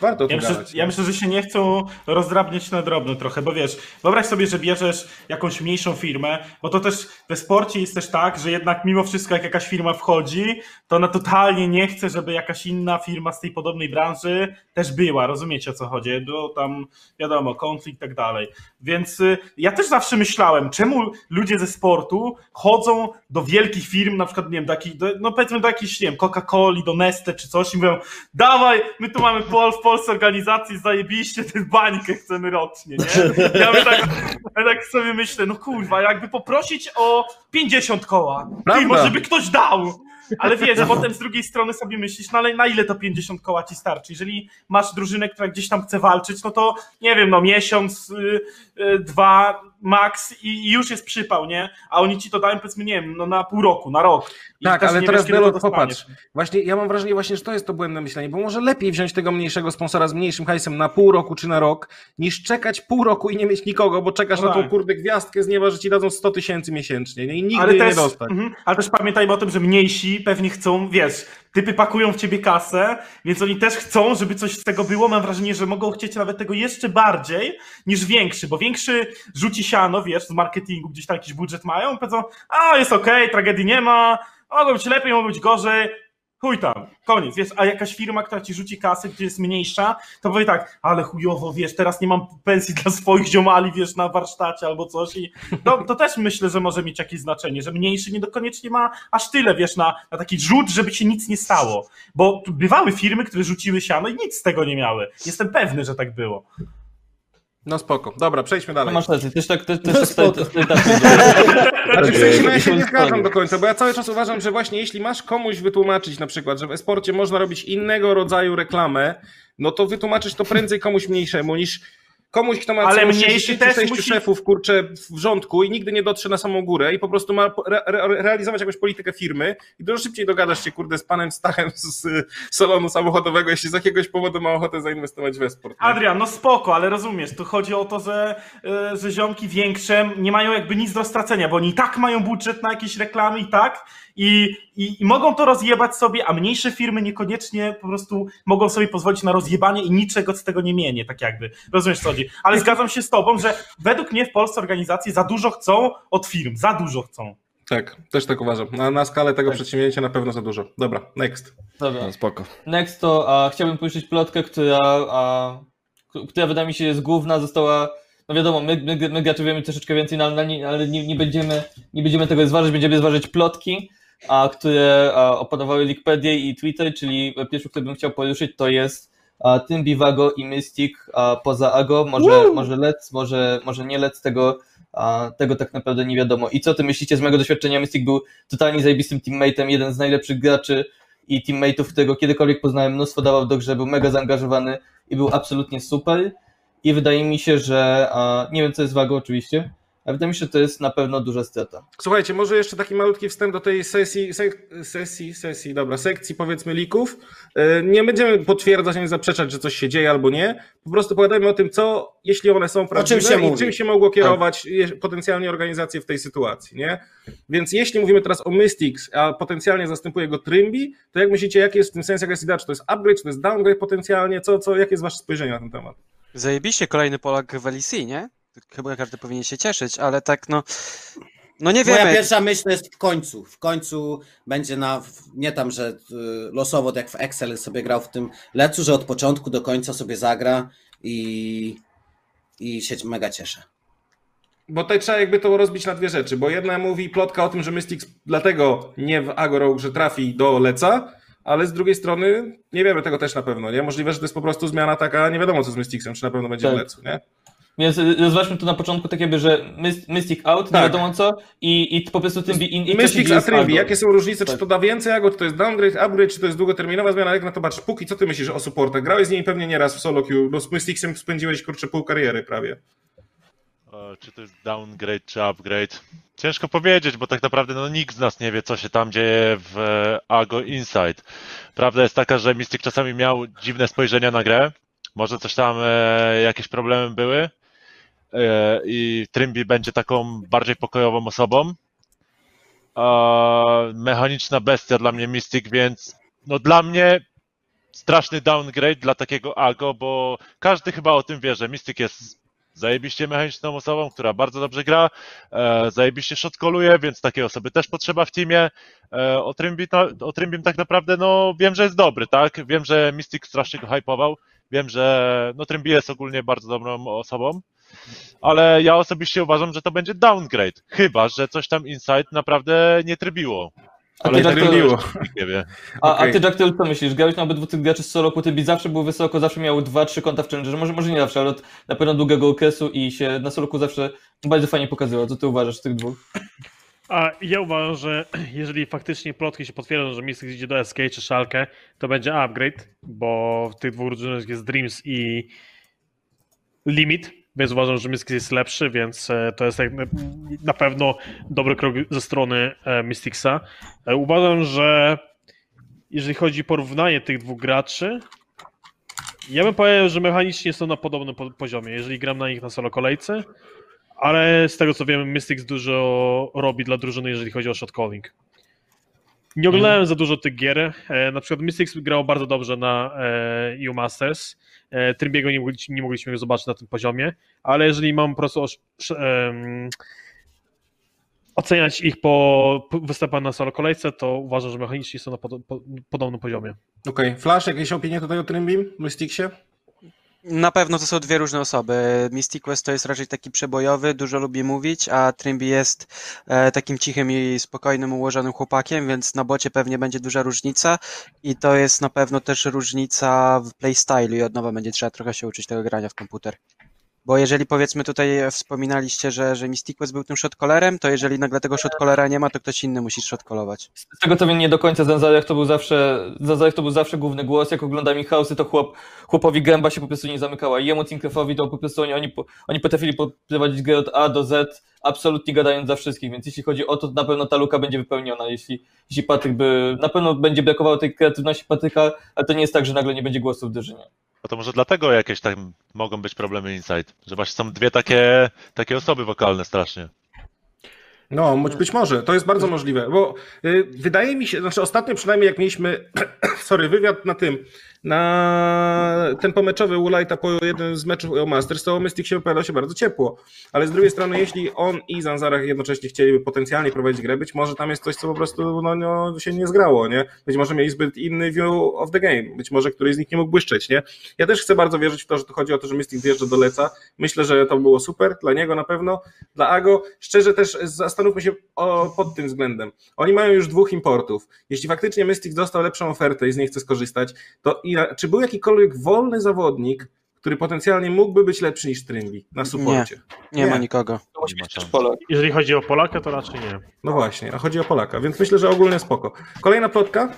Warto Ja myślę, gadać. ja myślę, że się nie chcą rozdrabniać na drobno trochę, bo wiesz, wyobraź sobie, że bierzesz jakąś mniejszą firmę, bo to też we sporcie jest też tak, że jednak mimo wszystko jak jakaś firma wchodzi, to ona totalnie nie chce, żeby jakaś inna firma z tej podobnej branży też była, rozumiecie o co chodzi, bo tam wiadomo, konflikt i tak dalej. Więc y, ja też zawsze myślałem, czemu ludzie ze sportu chodzą do wielkich firm, na przykład, nie wiem, do jakich, do, no powiedzmy do jakiejś, nie wiem, Coca-Coli, do Nestle czy coś i mówią, dawaj, my tu mamy Pol, w Polsce organizacji, zajebiście, tę bańkę chcemy rocznie, nie? Ja bym tak, ja tak sobie myślę, no kurwa, jakby poprosić o 50 koła, ty, może by ktoś dał, ale wiesz, potem z drugiej strony sobie myślisz, no ale na ile to 50 koła ci starczy? Jeżeli masz drużynę, która gdzieś tam chce walczyć, no to nie wiem, no miesiąc, y, y, dwa max i, i już jest przypał, nie? A oni ci to dają powiedzmy, nie wiem, no na pół roku, na rok. I Tak, ale teraz wiesz, Delot, popatrz. Właśnie ja mam wrażenie właśnie, że to jest to błędne myślenie, bo może lepiej wziąć tego mniejszego sponsora z mniejszym hajsem na pół roku czy na rok, niż czekać pół roku i nie mieć nikogo, bo czekasz No na tą tak. kurde gwiazdkę z nieba, że ci dadzą 100 tysięcy miesięcznie nie? i nigdy ale też, nie dostać. mhm, ale też pamiętajmy o tym, że mniejsi pewnie chcą, wiesz, typy pakują w ciebie kasę, więc oni też chcą, żeby coś z tego było. Mam wrażenie, że mogą chcieć nawet tego jeszcze bardziej niż większy, bo większy rzuci siano, wiesz, z marketingu, gdzieś tam jakiś budżet mają, powiedzą, a jest okej, tragedii nie ma, mogło być lepiej, mogło być gorzej, chuj tam, koniec, wiesz, a jakaś firma, która ci rzuci kasę, gdzie jest mniejsza, to powie tak, ale chujowo, wiesz, teraz nie mam pensji dla swoich ziomali, wiesz, na warsztacie albo coś i to, to też myślę, że może mieć jakieś znaczenie, że mniejszy nie koniecznie ma aż tyle, wiesz, na, na taki rzut, żeby się nic nie stało, bo bywały firmy, które rzuciły siano i nic z tego nie miały. Jestem pewny, że tak było. No spoko. Dobra, przejdźmy No dalej. masz rację, też tak, też, też No tak, spoko. też, też, tak Znaczy, w sensie, no ja się nie zgadzam do końca, bo ja cały czas uważam, że właśnie jeśli masz komuś wytłumaczyć na przykład, że w esporcie można robić innego rodzaju reklamę, no to wytłumaczysz to prędzej komuś mniejszemu niż komuś, kto ma Ale mniejszy 66 też musi- szefów, kurczę, w rządku i nigdy nie dotrze na samą górę i po prostu ma re, re, realizować jakąś politykę firmy i dużo szybciej dogadasz się, kurde, z panem Stachem z y, salonu samochodowego, jeśli z jakiegoś powodu ma ochotę zainwestować w esport. nie? Adrian, no spoko, ale rozumiesz, tu chodzi o to, że, e, że ziomki większe nie mają jakby nic do stracenia, bo oni i tak mają budżet na jakieś reklamy i tak i, i, i mogą to rozjebać sobie, a mniejsze firmy niekoniecznie po prostu mogą sobie pozwolić na rozjebanie i niczego z tego nie mienie, tak jakby. Rozumiesz co chodzi? Ale zgadzam się z tobą, że według mnie w Polsce organizacje za dużo chcą od firm, za dużo chcą. Tak, też tak uważam. Na, na skalę tego przedsięwzięcia na pewno za dużo. Dobra, next. Dobra. No, spoko. Next to a, chciałbym poruszyć plotkę, która, a, która wydaje mi się jest główna, została, no wiadomo, my, my, my troszeczkę więcej, no, ale, nie, ale nie, nie, będziemy, nie będziemy tego zważyć, będziemy zważyć plotki, a, które opanowały Wikipedię i Twitter, czyli pierwszy, który bym chciał poruszyć, to jest a, Tym Bivago i Mystic poza Ago, może, może Lec, może, może nie Lec, tego, tego tak naprawdę nie wiadomo. I co ty myślicie z mojego doświadczenia? Mystic był totalnie zajebistym teammateem, jeden z najlepszych graczy i teammateów, którego kiedykolwiek poznałem, mnóstwo dawał do grze, był mega zaangażowany i był absolutnie super. I wydaje mi się, że nie wiem, co jest wagą oczywiście, ale wydaje mi się, że to jest na pewno duża strata. Słuchajcie, może jeszcze taki malutki wstęp do tej sesji, sek, sesji, sesji, dobra, sekcji powiedzmy lików. E, Nie będziemy potwierdzać ani zaprzeczać, że coś się dzieje albo nie. Po prostu pogadajmy o tym, co, jeśli one są prawdziwe czym i mówi. czym się mogło kierować je- potencjalnie organizacje w tej sytuacji, nie? Więc jeśli mówimy teraz o Mystics, a potencjalnie zastępuje go Trimby, to jak myślicie, jaki jest w tym sens, jaka jest idea? Czy to jest upgrade, czy to jest downgrade potencjalnie? Co, co, jakie jest wasze spojrzenie na ten temat? Zajebiście kolejny Polak w LEC, nie? Chyba każdy powinien się cieszyć, ale tak no... No nie Moja wiemy. pierwsza myśl to jest w końcu. W końcu będzie na, w- nie tam, że y, losowo tak jak w Excel sobie grał w tym lecu, że od początku do końca sobie zagra i, i się mega cieszę. Bo tutaj trzeba jakby to rozbić na dwie rzeczy, bo jedna mówi plotka o tym, że Mystics dlatego nie w Agro, że trafi do Leca, ale z drugiej strony nie wiemy tego też na pewno, nie? Możliwe, że to jest po prostu zmiana taka, nie wiadomo co z Mysticsem, czy na pewno będzie w Tak. Lecu, nie? Więc y, rozważmy to na początku tak jakby, że Myst- Mystic out, nie Tak. wiadomo co, i, i po prostu tym... I, i co się Mystics dzieje a z Trimby, Argo. jakie są różnice, czy Tak. to da więcej Agro, czy to jest downgrade, upgrade, czy to jest długoterminowa zmiana, jak na to patrzysz? Póki, co ty myślisz o supportach? Grałeś z nimi pewnie nieraz w solo queue, no z Mysticsem spędziłeś kurczę pół kariery prawie. Czy to jest downgrade, czy upgrade? Ciężko powiedzieć, bo tak naprawdę no, nikt z nas nie wie, co się tam dzieje w e, Ago Inside. Prawda jest taka, że Mystic czasami miał dziwne spojrzenia na grę. Może coś tam, e, jakieś problemy były. E, I Trimby będzie taką bardziej pokojową osobą. Mechaniczna bestia dla mnie Mystic, więc no dla mnie straszny downgrade dla takiego Ago, bo każdy chyba o tym wie, że Mystic jest zajebiście mechaniczną osobą, która bardzo dobrze gra, e, zajebiście shotkoluje, więc takiej osoby też potrzeba w teamie. E, o, Trimby, o Trimbim tak naprawdę, no wiem, że jest dobry, tak? Wiem, że Mystic strasznie go hypował, wiem, że no Trimby jest ogólnie bardzo dobrą osobą, ale ja osobiście uważam, że to będzie downgrade, chyba, że coś tam Inside naprawdę nie trybiło. A Ale ty, tak Jack, to nie wie. a, a ty, Jack, ty co myślisz? Grałeś na obydwu tych graczy z solo queue, Tymbi zawsze był wysoko, zawsze miał dwa, trzy konta w Challengerze, może, może nie zawsze, ale od na pewno długiego okresu i się na solo queue zawsze bardzo fajnie pokazywał. Co ty uważasz z tych dwóch? A ja uważam, że jeżeli faktycznie plotki się potwierdzą, że Mystics idzie do SK czy Szalkę, to będzie upgrade, bo w tych dwóch drużynach jest Dreams i Limit, więc uważam, że Mystics jest lepszy, więc e, to jest na- pewno dobry krok ze strony e, Mysticsa. E, Uważam, że jeżeli chodzi o porównanie tych dwóch graczy, ja bym powiedział, że mechanicznie są na podobnym po- poziomie, jeżeli gram na nich na solo kolejce, ale z tego co wiem, Mystics dużo robi dla drużyny, jeżeli chodzi o shot calling. Nie oglądałem za dużo tych gier. E, Na przykład Mystics grał bardzo dobrze na EU Masters. E, Trimbiego nie, mogli, nie mogliśmy go zobaczyć na tym poziomie, ale jeżeli mam po prostu osz- oceniać ich po występach na solo kolejce, to uważam, że mechanicznie są na pod, po, podobnym poziomie. Okej, Flash, jakieś opinie tutaj o Trimbim, Mysticsie? Na pewno to są dwie różne osoby. Mystic Quest to jest raczej taki przebojowy, dużo lubi mówić, a Trimby jest e, takim cichym i spokojnym, ułożonym chłopakiem, więc na bocie pewnie będzie duża różnica i to jest na pewno też różnica w playstylu i od nowa będzie trzeba trochę się uczyć tego grania w komputer. Bo jeżeli powiedzmy tutaj wspominaliście, że, że Mystic Quest był tym shotcollerem, to jeżeli nagle tego shotcollera nie ma, to ktoś inny musi shotcallować. Z tego co wiem, nie do końca Zanzarek to był zawsze, Zanzarek to był zawsze główny głos, jak oglądam ich house'y, to chłop, chłopowi gęba się po prostu nie zamykała. Jemu Tinkrefowi to po prostu oni, oni, oni potrafili prowadzić grę od A do Z, absolutnie gadając za wszystkich, więc jeśli chodzi o to, to na pewno ta luka będzie wypełniona, jeśli, jeśli Patryk by, na pewno będzie brakowało tej kreatywności Patryka, ale to nie jest tak, że nagle nie będzie głosu w drużynie. No to może dlatego jakieś tam mogą być problemy Inside, że właśnie są dwie takie, takie osoby wokalne strasznie. No, być, może, to jest bardzo możliwe, bo y, wydaje mi się, znaczy ostatnio przynajmniej jak mieliśmy, sorry, wywiad na tym, na ten pomeczowy Woolite'a po jednym z meczów o Masters, to Mystic się wypowiadał się bardzo ciepło, ale z drugiej strony, jeśli on i Zanzarach jednocześnie chcieliby potencjalnie prowadzić grę, być może tam jest coś, co po prostu no, no, się nie zgrało, nie? Być może mieli zbyt inny view of the game, być może któryś z nich nie mógł błyszczeć, nie? Ja też chcę bardzo wierzyć w to, że to chodzi o to, że Mystic wjeżdża do Leca, myślę, że to było super, dla niego na pewno, dla Ago, szczerze też zastanówmy się o, pod tym względem. Oni mają już dwóch importów. Jeśli faktycznie Mystic dostał lepszą ofertę i z niej chce skorzystać, to i, czy był jakikolwiek wolny zawodnik, który potencjalnie mógłby być lepszy niż Trimby na supporcie? Nie, Nie. nikogo. To Nie ma. Polak. Jeżeli chodzi o Polaka, to raczej nie. No właśnie, a chodzi o Polaka, więc myślę, że ogólnie spoko. Kolejna plotka?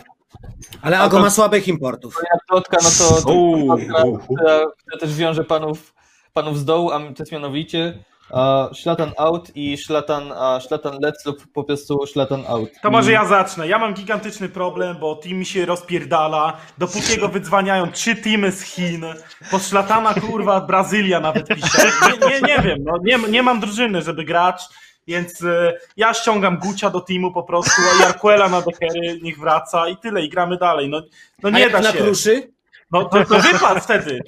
Ale Ago ma słabych importów. Kolejna plotka, no to, to Uuu. plotka, która, która też wiąże panów, panów z dołu, a to jest mianowicie uh, Szlatan out i Szlatan, uh, szlatan let's lub po prostu Szlatan out. To może ja zacznę. Ja mam gigantyczny problem, bo team mi się rozpierdala. Dopóki go wydzwaniają trzy teamy z Chin, po szlatana kurwa Brazylia nawet pisze. Nie, nie, nie wiem, no, nie, nie mam drużyny, żeby grać, więc e, ja ściągam Gucia do teamu po prostu, a Jarquela na dekery niech wraca i tyle, i gramy dalej. No, no A nie jak da na się. kruszy? No to, to wypadł wtedy.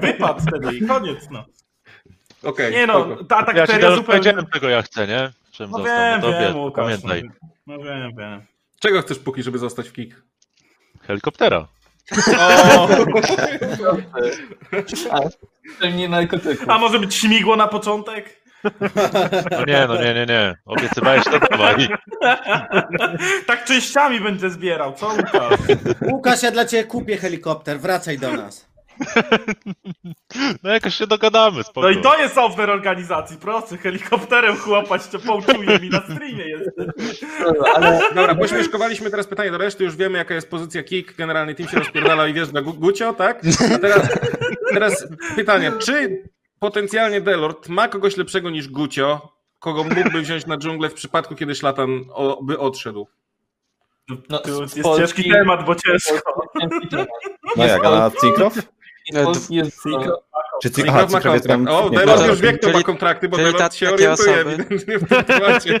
Wypadł wtedy i koniec, no. Okej, Nie no, spoko. ta Ja ci zupełnie... powiedziałem, czego ja chcę, nie? czym No został. wiem, no to wiem, Łukasz. pamiętaj. No wiem, wiem. Czego chcesz póki, żeby zostać w kick? Helikoptera. O! Nie. A może być śmigło na początek? No nie, no nie, nie, nie. Obiecywałeś to dawaj. tak częściami będę zbierał, co Łukasz? Łukasz, ja dla ciebie kupię helikopter, wracaj do nas. No jakoś się dogadamy, spoko. No i to jest software organizacji, proszę, helikopterem chłopać cię połczuje mi na streamie jest. Dobra, pośmieszkowaliśmy teraz pytanie do reszty, już wiemy jaka jest pozycja kick, generalnie team się rozpierdala i wjeżdża Gu- Gucio, tak? A teraz, teraz pytanie, czy potencjalnie Delord ma kogoś lepszego niż Gucio, kogo mógłby wziąć na dżunglę w przypadku, kiedy Szlatan o, by odszedł? No, Tu z jest Polski- ciężki temat, bo ciężko. No jak, a na Cinkrow? Polski jest... Czy Cink- Aha, ma jest tam... kontrakt. O, tak. już wie, kto ma kontrakty, bo ta- się orientuje osoby. ewidentnie w tym temacie.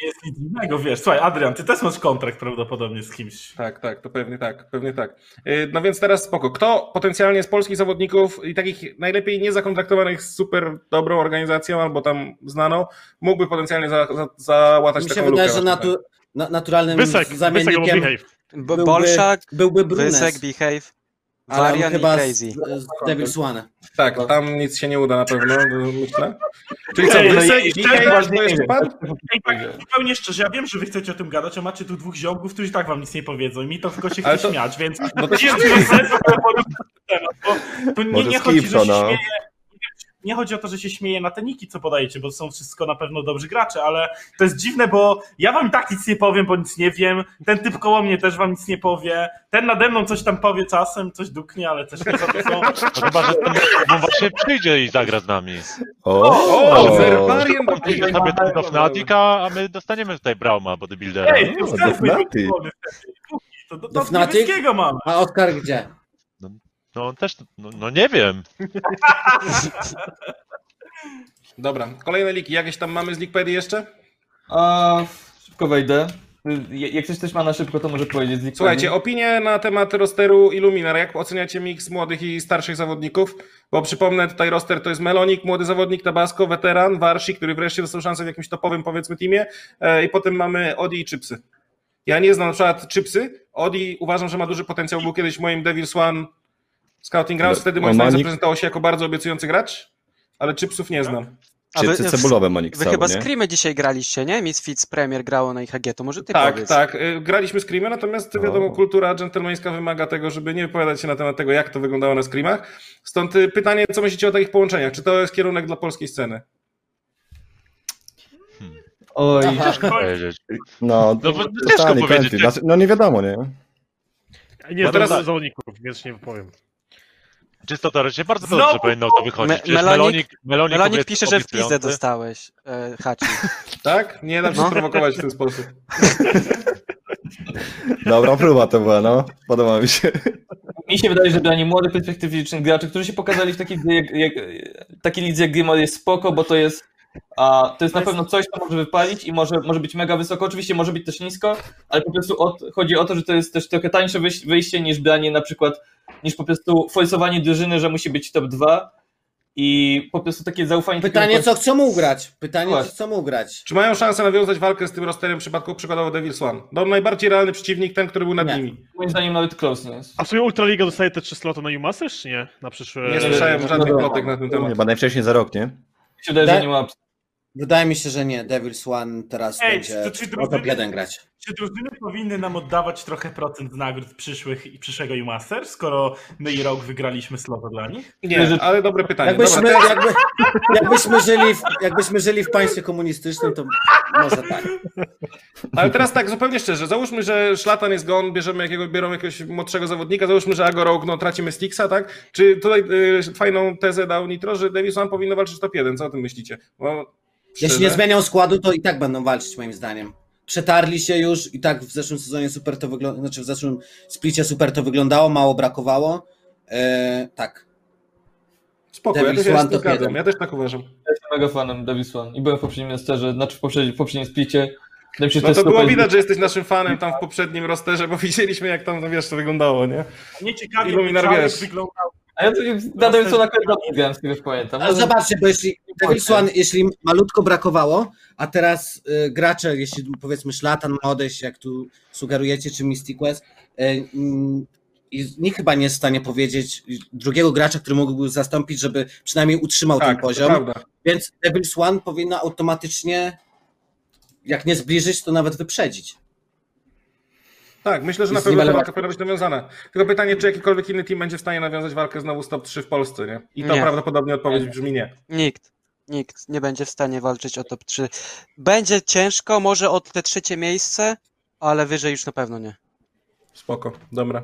Nie jest nic dziwnego, wiesz. Słuchaj, Adrian, ty też masz kontrakt prawdopodobnie z kimś. Tak, tak, to pewnie tak, pewnie tak. Yy, No więc teraz spoko. Kto potencjalnie z polskich zawodników i takich najlepiej niezakontraktowanych z super dobrą organizacją albo tam znaną, mógłby potencjalnie za, za, załatać Mi się taką wydaje, lukę? że natu, na, naturalnym Wysek, Wysek zamiennikiem Behave. B- byłby, Bolszak, byłby Brunes. Wysek, Behave, Tam Varian i chyba z, Crazy. z Devil's One. Tak, tam nic się nie uda na pewno, myślę. Czyli co, Ej, Wysek, to tak zupełnie szczerze, ja wiem, że wy chcecie o tym gadać, a macie tu dwóch ziomków, którzy i tak wam nic nie powiedzą i mi to tylko się chce to- śmiać, więc No to nie jest sens w ogóle poruszyć ten temat, bo tu nie, nie z chodzi, że się no. śmieje, nie chodzi o to, że się śmieje na te niki, co podajecie, bo są wszystko na pewno dobrzy gracze, ale to jest dziwne, bo ja wam i tak nic nie powiem, bo nic nie wiem, ten typ koło mnie też wam nic nie powie, ten nade mną coś tam powie czasem, coś duknie, ale też nie za to są. No chyba, że ten on właśnie przyjdzie i zagra z nami. O, O! Zerbarien do Przyjdzie sobie ten do Fnatica, a my dostaniemy tutaj Brauma, bodybuildera. Ej, O, będzie wtedy. To do, do Dofnatic? niebieskiego mamy. A Oskar gdzie? No on też, no, no nie wiem. Dobra, kolejne liki. Jakieś tam mamy z Leaguepedii jeszcze? A, szybko wejdę. Jak ktoś coś ma na szybko, to może powiedzieć. z Słuchajcie, opinie na temat rosteru Illuminar. Jak oceniacie miks młodych i starszych zawodników? Bo przypomnę, tutaj roster to jest Melonik, młody zawodnik, Tabasco, weteran, Warsi, który wreszcie dostał szansę w jakimś topowym, powiedzmy, teamie. E, I potem mamy Odi i Chipsy. Ja nie znam na przykład Chipsy. Odi uważam, że ma duży potencjał. Był kiedyś moim Devil's One Scouting Grounds. Wtedy moim zdaniem Omanik? zaprezentował się jako bardzo obiecujący gracz, ale Chipsów nie znam. A wy- Chipsy cebulowe Monik Wy cały, chyba nie? Screamy dzisiaj graliście, nie? Misfits Premier grało na IHG, to może ty Tak, powiedz. tak. Y, Graliśmy screamy, natomiast wiadomo, O. kultura dżentelmeńska wymaga tego, żeby nie wypowiadać się na temat tego, jak to wyglądało na screamach. Stąd y, pytanie, co myślicie o takich połączeniach? Czy to jest kierunek dla polskiej sceny? Oj, Ciężko powiedzieć. No, No ciężko powiedzieć. Znaczy, No nie wiadomo, nie? Nie No znam teraz- teraz... zawodników, więc nie powiem. Czysto teoretycznie bardzo Znowu dobrze powinno to wychodzić. Me- Melonik- Melonik, Melonik, pisze, że w pizdę obiecujący. dostałeś, e. Tak? Nie da się No. sprowokować w ten sposób. Dobra próba to była, no. Podoba mi się. mi się wydaje, że dla nie młodych, perspektywicznych graczy, którzy się pokazali w takiej, jak, jak, takiej lidze jak Grimor jest spoko, bo to jest a, to jest na pewno coś, co może wypalić i może, może być mega wysoko. Oczywiście może być też nisko, ale po prostu o, chodzi o to, że to jest też trochę tańsze wyjś- wyjście niż branie na przykład, niż po prostu forsowanie drużyny, że musi być top 2 i po prostu takie zaufanie. Pytanie, takiego- co chcą ugrać? Pytanie, Właśnie. co chcą ugrać? Czy mają szansę nawiązać walkę z tym rosterem w przypadku przykładowo Devil's One? No najbardziej realny przeciwnik, ten, który był nad Nie. nimi. Moim zdaniem nawet close nie jest. A w sumie Ultraliga dostaje te trzy sloty na UMasters, czy nie? Na przyszłe... Nie słyszałem no żadnych plotek na ten temat. Chyba najwcześniej za rok, nie? Mi się wydaje, Da- że nie ma Wydaje mi się, że nie. Devil's One teraz Ej, będzie to czy drużyny- top 1 grać. Czy drużyny powinny nam oddawać trochę procent z nagród przyszłych i przyszłego UMaster, skoro my i rok wygraliśmy slota dla nich? Nie, ale dobre pytanie. Jakbyśmy, Dobra, jakby, jakbyśmy, żyli w, jakbyśmy żyli w państwie komunistycznym, to może tak. Ale teraz tak, zupełnie szczerze, załóżmy, że Szlatan jest gone, bierzemy jakiego, biorą jakiegoś młodszego zawodnika, załóżmy, że Agorok, no tracimy Stixa, tak? Czy tutaj y, fajną tezę dał Nitro, że Davis One powinno walczyć top 1, co o tym myślicie? Bo, Jeśli nie zmienią składu, to i tak będą walczyć, moim zdaniem. Przetarli się już i tak w zeszłym sezonie super to wyglądało, znaczy w zeszłym splicie super to wyglądało, mało brakowało. Eee, tak. Spoko, ja Davis też się z One zgadzam, jeden. ja też tak uważam. Ja jestem mega fanem Davis One i byłem w poprzednim Masterze, znaczy w poprzednim, w poprzednim splicie. Się, No to było widać, że jesteś naszym fanem tam w poprzednim rosterze, bo widzieliśmy jak tam, wiesz, to wyglądało, nie? Mnie ciekawi, Iluminar wiesz. wyglądał, A ja co na końcu grałem, z tego już pamiętam. Ale zobaczcie, bo jeśli Devil's One, jeśli malutko brakowało, a teraz y, gracze, jeśli powiedzmy Szlatan ma odejść, jak tu sugerujecie, czy Mystic Quest, y, i nikt chyba nie jest w stanie powiedzieć drugiego gracza, który mógłby zastąpić, żeby przynajmniej utrzymał Tak, ten poziom. prawda. Więc Devil's One powinna automatycznie, jak nie zbliżyć, to nawet wyprzedzić. Tak, myślę, że na pewno ta walka powinna być nawiązana. Tylko pytanie, czy jakikolwiek inny team będzie w stanie nawiązać walkę znowu z top 3 w Polsce, nie? I to Nie. prawdopodobnie odpowiedź brzmi nie. Nikt. Nikt nie będzie w stanie walczyć o top 3. Będzie ciężko, może o te trzecie miejsce, ale wyżej już na pewno nie. Spoko, dobra.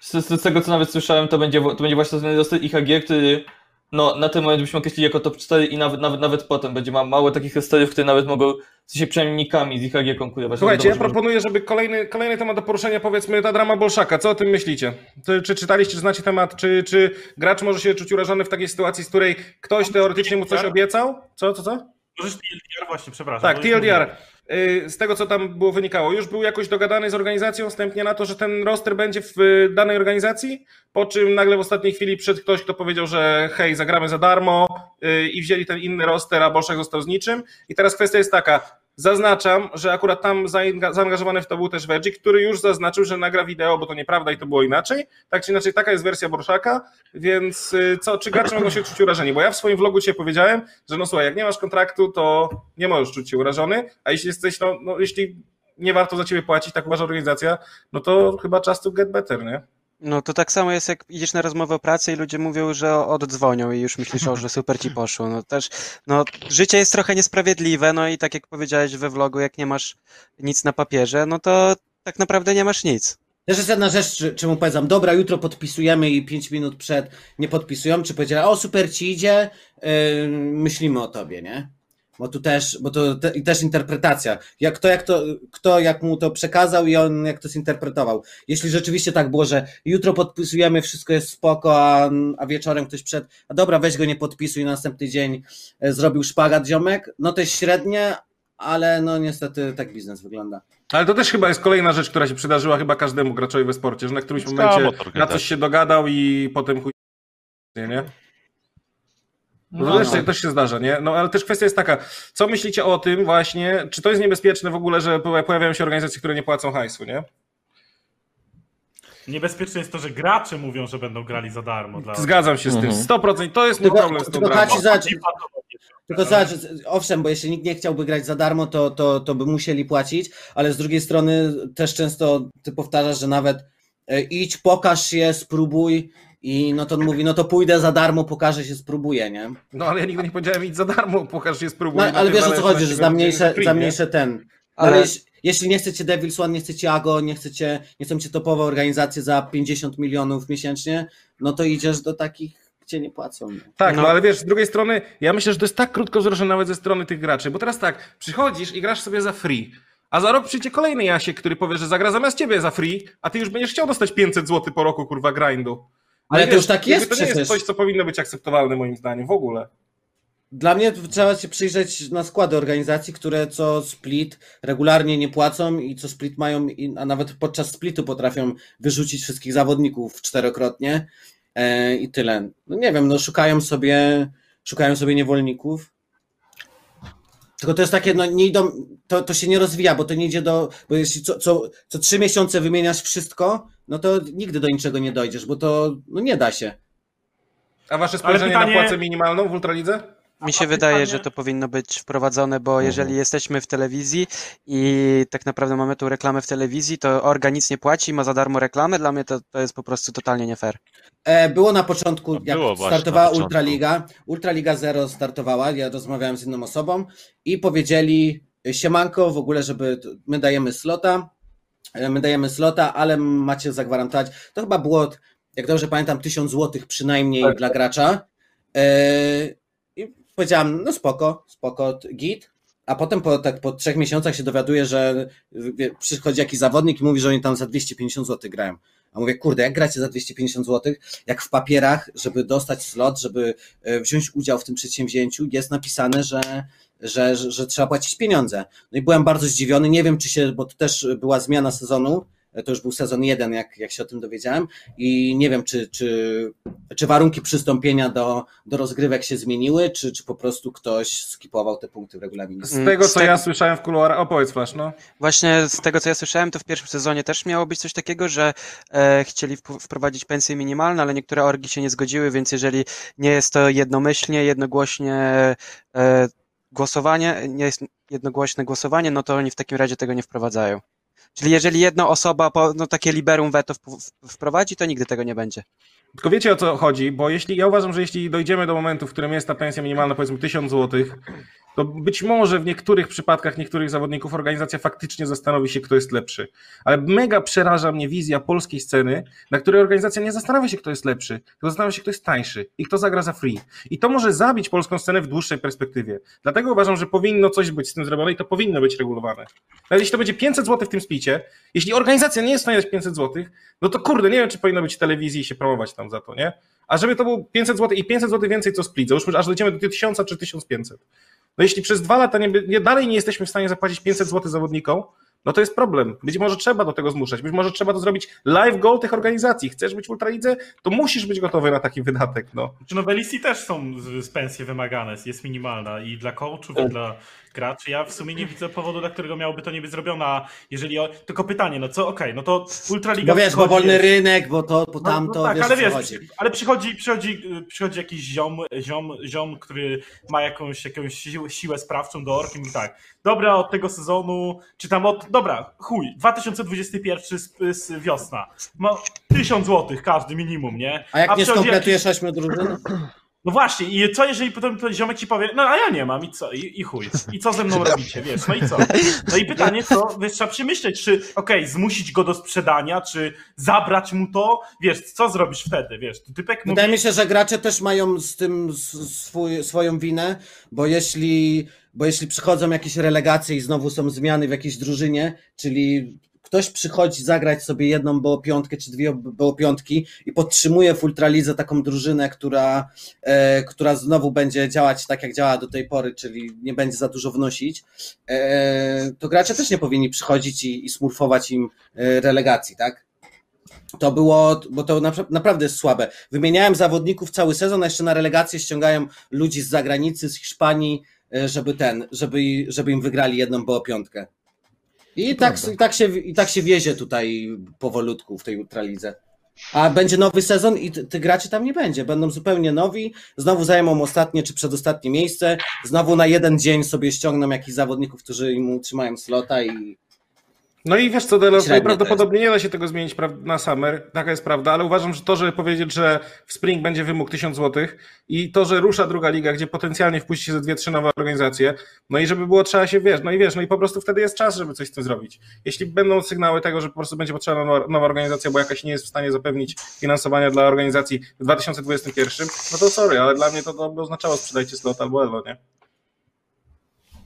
Z, z, tego co nawet słyszałem, to będzie, to będzie właśnie ten roster IHG, który no, na ten moment byśmy określili jako top 4 i nawet, nawet, nawet potem będzie ma mało takich rosterów, które nawet mogą w sensie przynajmniej z IHG konkurować. Słuchajcie, ja Wiadomo, że- proponuję, żeby kolejny, kolejny temat do poruszenia, powiedzmy, ta drama Bolszaka. Co o tym myślicie? Czy, czy czytaliście, czy znacie temat? Czy, czy gracz może się czuć urażony w takiej sytuacji, z której ktoś teoretycznie mu coś obiecał? Co, co, co? Możesz TLDR właśnie, przepraszam. Tak, TLDR. Y, Z tego, co tam było wynikało, już był jakoś dogadany z organizacją wstępnie na to, że ten roster będzie w y, danej organizacji, po czym nagle w ostatniej chwili przyszedł ktoś, kto powiedział, że hej, zagramy za darmo y, i wzięli ten inny roster, a Bolszak został z niczym. I teraz kwestia jest taka, zaznaczam, że akurat tam zaangażowany w to był też Vergi, który już zaznaczył, że nagra wideo, bo to nieprawda i to było inaczej. Tak czy inaczej, taka jest wersja Borszaka, więc y, co, czy gracze mogą się czuć urażeni? Bo ja w swoim vlogu dzisiaj powiedziałem, że no słuchaj, jak nie masz kontraktu, to nie możesz czuć się urażony, a jeśli jesteś, no, no jeśli nie warto za ciebie płacić, tak uważa organizacja, no to chyba czas to get better, nie? No to tak samo jest, jak idziesz na rozmowę o pracy i ludzie mówią, że oddzwonią i już myślisz, o, że super ci poszło. No też, no życie jest trochę niesprawiedliwe, no i tak jak powiedziałeś we vlogu, jak nie masz nic na papierze, no to tak naprawdę nie masz nic. Też jest jedna rzecz, czy, czy mu powiedzam, dobra, jutro podpisujemy i 5 minut przed nie podpisują, czy powiedziała, o super ci idzie, yy, myślimy o tobie, nie? Bo tu też, bo to te, i też interpretacja. Jak kto, jak to, kto jak mu to przekazał i on jak to zinterpretował. Jeśli rzeczywiście tak było, że jutro podpisujemy, wszystko jest spoko, a, a wieczorem ktoś przed, a dobra, weź go nie podpisuj, następny dzień e, zrobił szpagat ziomek, no to jest średnie, ale no niestety tak biznes wygląda. Ale to też chyba jest kolejna rzecz, która się przydarzyła chyba każdemu graczowi we sporcie, że na którymś momencie na tak. coś się dogadał i potem chuj... Nie, nie? No, No, to też, no. też się zdarza, nie? No ale też kwestia jest taka, co myślicie o tym właśnie, czy to jest niebezpieczne w ogóle, że pojawiają się organizacje, które nie płacą hajsu, nie? Niebezpieczne jest to, że gracze mówią, że będą grali za darmo. Dla... Zgadzam się z tym, Mhm. 100%, to jest mój Tylko- problem z tą tylko patowanie. Tylko zobacz, owszem, bo jeśli nikt nie chciałby grać za darmo, to, to, to by musieli płacić, ale z drugiej strony też często ty powtarzasz, że nawet e, idź, pokaż się, spróbuj i no to on mówi, no to pójdę za darmo, pokażę się, spróbuję, nie? No ale ja nigdy nie powiedziałem idź za darmo, pokaż się, spróbuj. No, ale tym wiesz o co chodzi, że za mniejsze, za nie? mniejsze ten. No, Ale, Ale- jeśli, jeśli nie chcecie Devil's One, nie chcecie Ago, nie chcecie, nie chcą cię topowe organizacje za 50 milionów miesięcznie, no to idziesz do takich, gdzie nie płacą. Tak, no. No. ale wiesz, z drugiej strony, ja myślę, że to jest tak krótkowzroczne nawet ze strony tych graczy, bo teraz tak, przychodzisz i grasz sobie za free, a za rok przyjdzie kolejny Jasiek, który powie, że zagra zamiast ciebie za free, a ty już będziesz chciał dostać 500 zł po roku, kurwa, grindu. Ale i to już tak jest To nie jest przecież. coś, co powinno być akceptowalne moim zdaniem, w ogóle. Dla mnie trzeba się przyjrzeć na składy organizacji, które co split regularnie nie płacą i co split mają, a nawet podczas splitu potrafią wyrzucić wszystkich zawodników czterokrotnie e, i tyle. No nie wiem, no szukają sobie, szukają sobie niewolników. Tylko to jest takie, no nie idą, to, to się nie rozwija, bo to nie idzie do, bo jeśli co, co, co trzy miesiące wymieniasz wszystko, no to nigdy do niczego nie dojdziesz, bo to no nie da się. A wasze spojrzenie pytanie- na płacę minimalną w Ultralidze? Mi się wydaje, że to powinno być wprowadzone, bo jeżeli jesteśmy w telewizji i tak naprawdę mamy tu reklamę w telewizji, to organ nic nie płaci, ma za darmo reklamę, dla mnie to, to jest po prostu totalnie nie fair. E, Było na początku, No jak było startowała. Ultraliga. Ultraliga Zero startowała, ja rozmawiałem z inną osobą i powiedzieli siemanko w ogóle, żeby my dajemy slota, e, my dajemy slota, ale macie zagwarantować, to chyba było, jak dobrze pamiętam, 1000 złotych przynajmniej Tak. dla gracza. E, I powiedziałam, no spoko, spoko, git. A potem po, tak, po trzech miesiącach się dowiaduję, że przychodzi jakiś zawodnik i mówi, że oni tam za 250 zł grają. A mówię, kurde, jak gracie za 250 zł, jak w papierach, żeby dostać slot, żeby e, wziąć udział w tym przedsięwzięciu, jest napisane, że, że, że, że trzeba płacić pieniądze. No i byłem bardzo zdziwiony, nie wiem czy się, bo to też była zmiana sezonu To już był sezon jeden, jak, jak się o tym dowiedziałem. I nie wiem, czy, czy, czy warunki przystąpienia do, do rozgrywek się zmieniły, czy, czy po prostu ktoś skipował te punkty w regulaminie. Z tego, z co tego- ja słyszałem w kuluarach, opowiedz Flash, no. Właśnie z tego, co ja słyszałem, to w pierwszym sezonie też miało być coś takiego, że e, chcieli wp- wprowadzić pensje minimalne, ale niektóre orgi się nie zgodziły, więc jeżeli nie jest to jednomyślnie, jednogłośnie e, głosowanie, nie jest jednogłośne głosowanie, no to oni w takim razie tego nie wprowadzają. Czyli jeżeli jedna osoba no, takie liberum veto wprowadzi, to nigdy tego nie będzie. Tylko wiecie o co chodzi, bo jeśli ja uważam, że jeśli dojdziemy do momentu, w którym jest ta pensja minimalna powiedzmy 1000 zł, to być może w niektórych przypadkach niektórych zawodników organizacja faktycznie zastanowi się, kto jest lepszy. Ale mega przeraża mnie wizja polskiej sceny, na której organizacja nie zastanawia się, kto jest lepszy, tylko zastanawia się, kto jest tańszy i kto zagra za free. I to może zabić polską scenę w dłuższej perspektywie. Dlatego uważam, że powinno coś być z tym zrobione i to powinno być regulowane. Nawet jeśli to będzie 500 zł w tym splicie, jeśli organizacja nie jest w stanie dać 500 zł, no to kurde, nie wiem, czy powinno być w telewizji i się promować tam za to, nie? A żeby to było 500 zł i 500 zł więcej co split, załóżmy, aż dojdziemy do 1000 czy 1500. No jeśli przez dwa lata nie, nie, dalej nie jesteśmy w stanie zapłacić 500 zł zawodnikom, no to jest problem. Być może trzeba do tego zmuszać, być może trzeba to zrobić live goal tych organizacji. Chcesz być w Ultralidze, to musisz być gotowy na taki wydatek, no. Czy no w LEC też są z, z pensje wymagane, jest minimalna i dla coachów, i dla graczy. Ja w sumie nie widzę powodu, dla którego miałoby to nie być zrobione, a jeżeli... O... Tylko pytanie, no co, okej, no to Ultraliga... Bo wiesz, bo wolny rynek, bo to, bo No, tamto, no tak, wiesz, ale wiesz, chodzi. ale przychodzi, przychodzi, przychodzi jakiś ziom, ziom, ziom, który ma jakąś, jakąś siłę, sprawczą do ork i tak, dobra, od tego sezonu, czy tam od, dobra, chuj, 2021 z, z wiosna, ma 1000 złotych każdy minimum, nie? A jak nie przychodzi skompletujesz ośmiu drużyn? No właśnie, i co jeżeli potem ten ziomek ci powie, no a ja nie mam i co, i, i chuj, i co ze mną robicie, wiesz, no i co? No i pytanie, co, wiesz, trzeba przemyśleć, czy, okej, zmusić go do sprzedania, czy zabrać mu to, wiesz, co zrobisz wtedy, wiesz, typek mówi, Wydaje mi się, że gracze też mają z tym swój, swoją winę, bo jeśli, bo jeśli przychodzą jakieś relegacje i znowu są zmiany w jakiejś drużynie, czyli ktoś przychodzi zagrać sobie jedną było piątkę czy dwie było piątki i podtrzymuje w Ultralidze taką drużynę, która, e, która znowu będzie działać tak jak działa do tej pory, czyli nie będzie za dużo wnosić, e, to gracze też nie powinni przychodzić i, i smurfować im e, relegacji, tak? To było, bo to napra- naprawdę jest słabe. Wymieniałem zawodników cały sezon, a jeszcze na relegację ściągają ludzi z zagranicy, z Hiszpanii, e, żeby ten, żeby, żeby im wygrali jedną było piątkę. I tak, i, tak się, I tak się wiezie tutaj powolutku w tej ultralidze. A będzie nowy sezon i ty, ty graczy tam nie będzie. Będą zupełnie nowi, znowu zajmą ostatnie czy przedostatnie miejsce, znowu na jeden dzień sobie ściągną jakichś zawodników, którzy im utrzymają slota i, No i wiesz co, Delo, Średnio najprawdopodobniej nie da się tego zmienić na Summer, taka jest prawda, ale uważam, że to, żeby powiedzieć, że w Spring będzie wymóg 1000 zł i to, że rusza druga liga, gdzie potencjalnie wpuści się ze dwie, trzy nowe organizacje, no i żeby było trzeba się, wiesz, no i wiesz, no i po prostu wtedy jest czas, żeby coś z tym zrobić. Jeśli będą sygnały tego, że po prostu będzie potrzebna nowa, nowa organizacja, bo jakaś nie jest w stanie zapewnić finansowania dla organizacji w 2021, no to sorry, ale dla mnie to, to by oznaczało sprzedajcie slot albo elo, nie?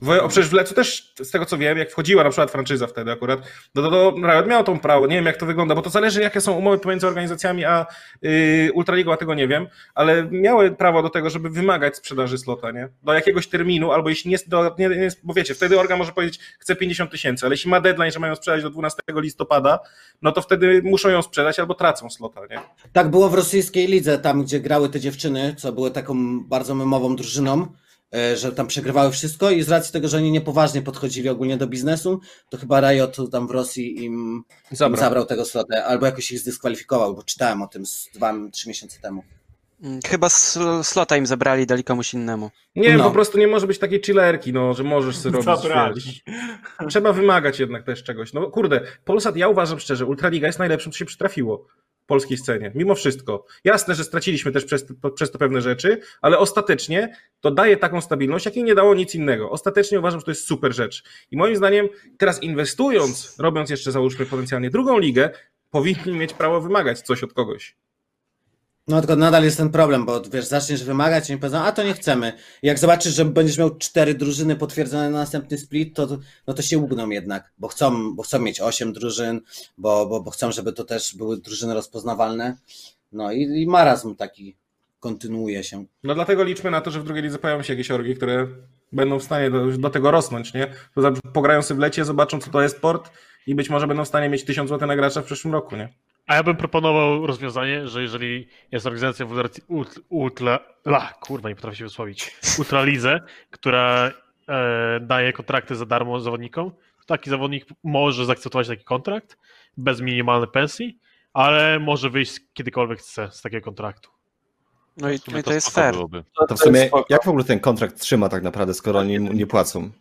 W, o, przecież w Lecu też, z tego co wiem, jak wchodziła na przykład franczyza wtedy akurat, to, to, Riot miał tą prawo, nie wiem jak to wygląda, bo to zależy jakie są umowy pomiędzy organizacjami a yy, Ultraligą, a tego nie wiem, ale miały prawo do tego, żeby wymagać sprzedaży slota, nie? Do jakiegoś terminu, albo jeśli nie do, nie, nie bo wiecie, wtedy orga może powiedzieć, chce 50 tysięcy, ale jeśli ma deadline, że mają sprzedać do 12 listopada, no to wtedy muszą ją sprzedać albo tracą slota, nie? Tak było w rosyjskiej lidze, tam gdzie grały te dziewczyny, co były taką bardzo memową drużyną, że tam przegrywały wszystko i z racji tego, że oni niepoważnie podchodzili ogólnie do biznesu, to chyba Riot tam w Rosji im zabrał, im zabrał tego slotę, albo jakoś ich zdyskwalifikował, bo czytałem o tym z dwa, trzy miesiące temu. Mm, Chyba sl- slota im zabrali, dali komuś innemu. Nie wiem, No. po prostu nie może być takiej chillerki, no, że możesz sobie robić, Zabrali. wiesz. Trzeba wymagać jednak też czegoś. No kurde, Polsat, ja uważam szczerze, Ultraliga jest najlepszym, co się przytrafiło polskiej scenie, mimo wszystko. Jasne, że straciliśmy też przez, przez to pewne rzeczy, ale ostatecznie to daje taką stabilność, jakiej nie dało nic innego. Ostatecznie uważam, że to jest super rzecz. I moim zdaniem teraz inwestując, robiąc jeszcze załóżmy potencjalnie drugą ligę, powinni mieć prawo wymagać coś od kogoś. No tylko nadal jest ten problem, bo wiesz, zaczniesz wymagać i oni powiedzą, a to nie chcemy. Jak zobaczysz, że będziesz miał cztery drużyny potwierdzone na następny split, to, no to się ugną jednak, bo chcą, bo chcą mieć osiem drużyn, bo, bo, bo chcą, żeby to też były drużyny rozpoznawalne. No i, i marazm taki kontynuuje się. No dlatego liczmy na to, że w drugiej lidze pojawią się jakieś orgi, które będą w stanie do, do tego rosnąć, nie? Pograją sobie w lecie, zobaczą co to jest sport i być może będą w stanie mieć 1000 zł na gracza w przyszłym roku, nie? A ja bym proponował rozwiązanie, że jeżeli jest organizacja w ultra, ultra, la, kurwa, nie potrafię się wysłowić, ultralidze, która e, daje kontrakty za darmo zawodnikom, to taki zawodnik może zaakceptować taki kontrakt bez minimalnej pensji, ale może wyjść kiedykolwiek chce z takiego kontraktu. No i, i to jest fair. To w sumie, jak w ogóle ten kontrakt trzyma tak naprawdę, skoro oni mu nie płacą?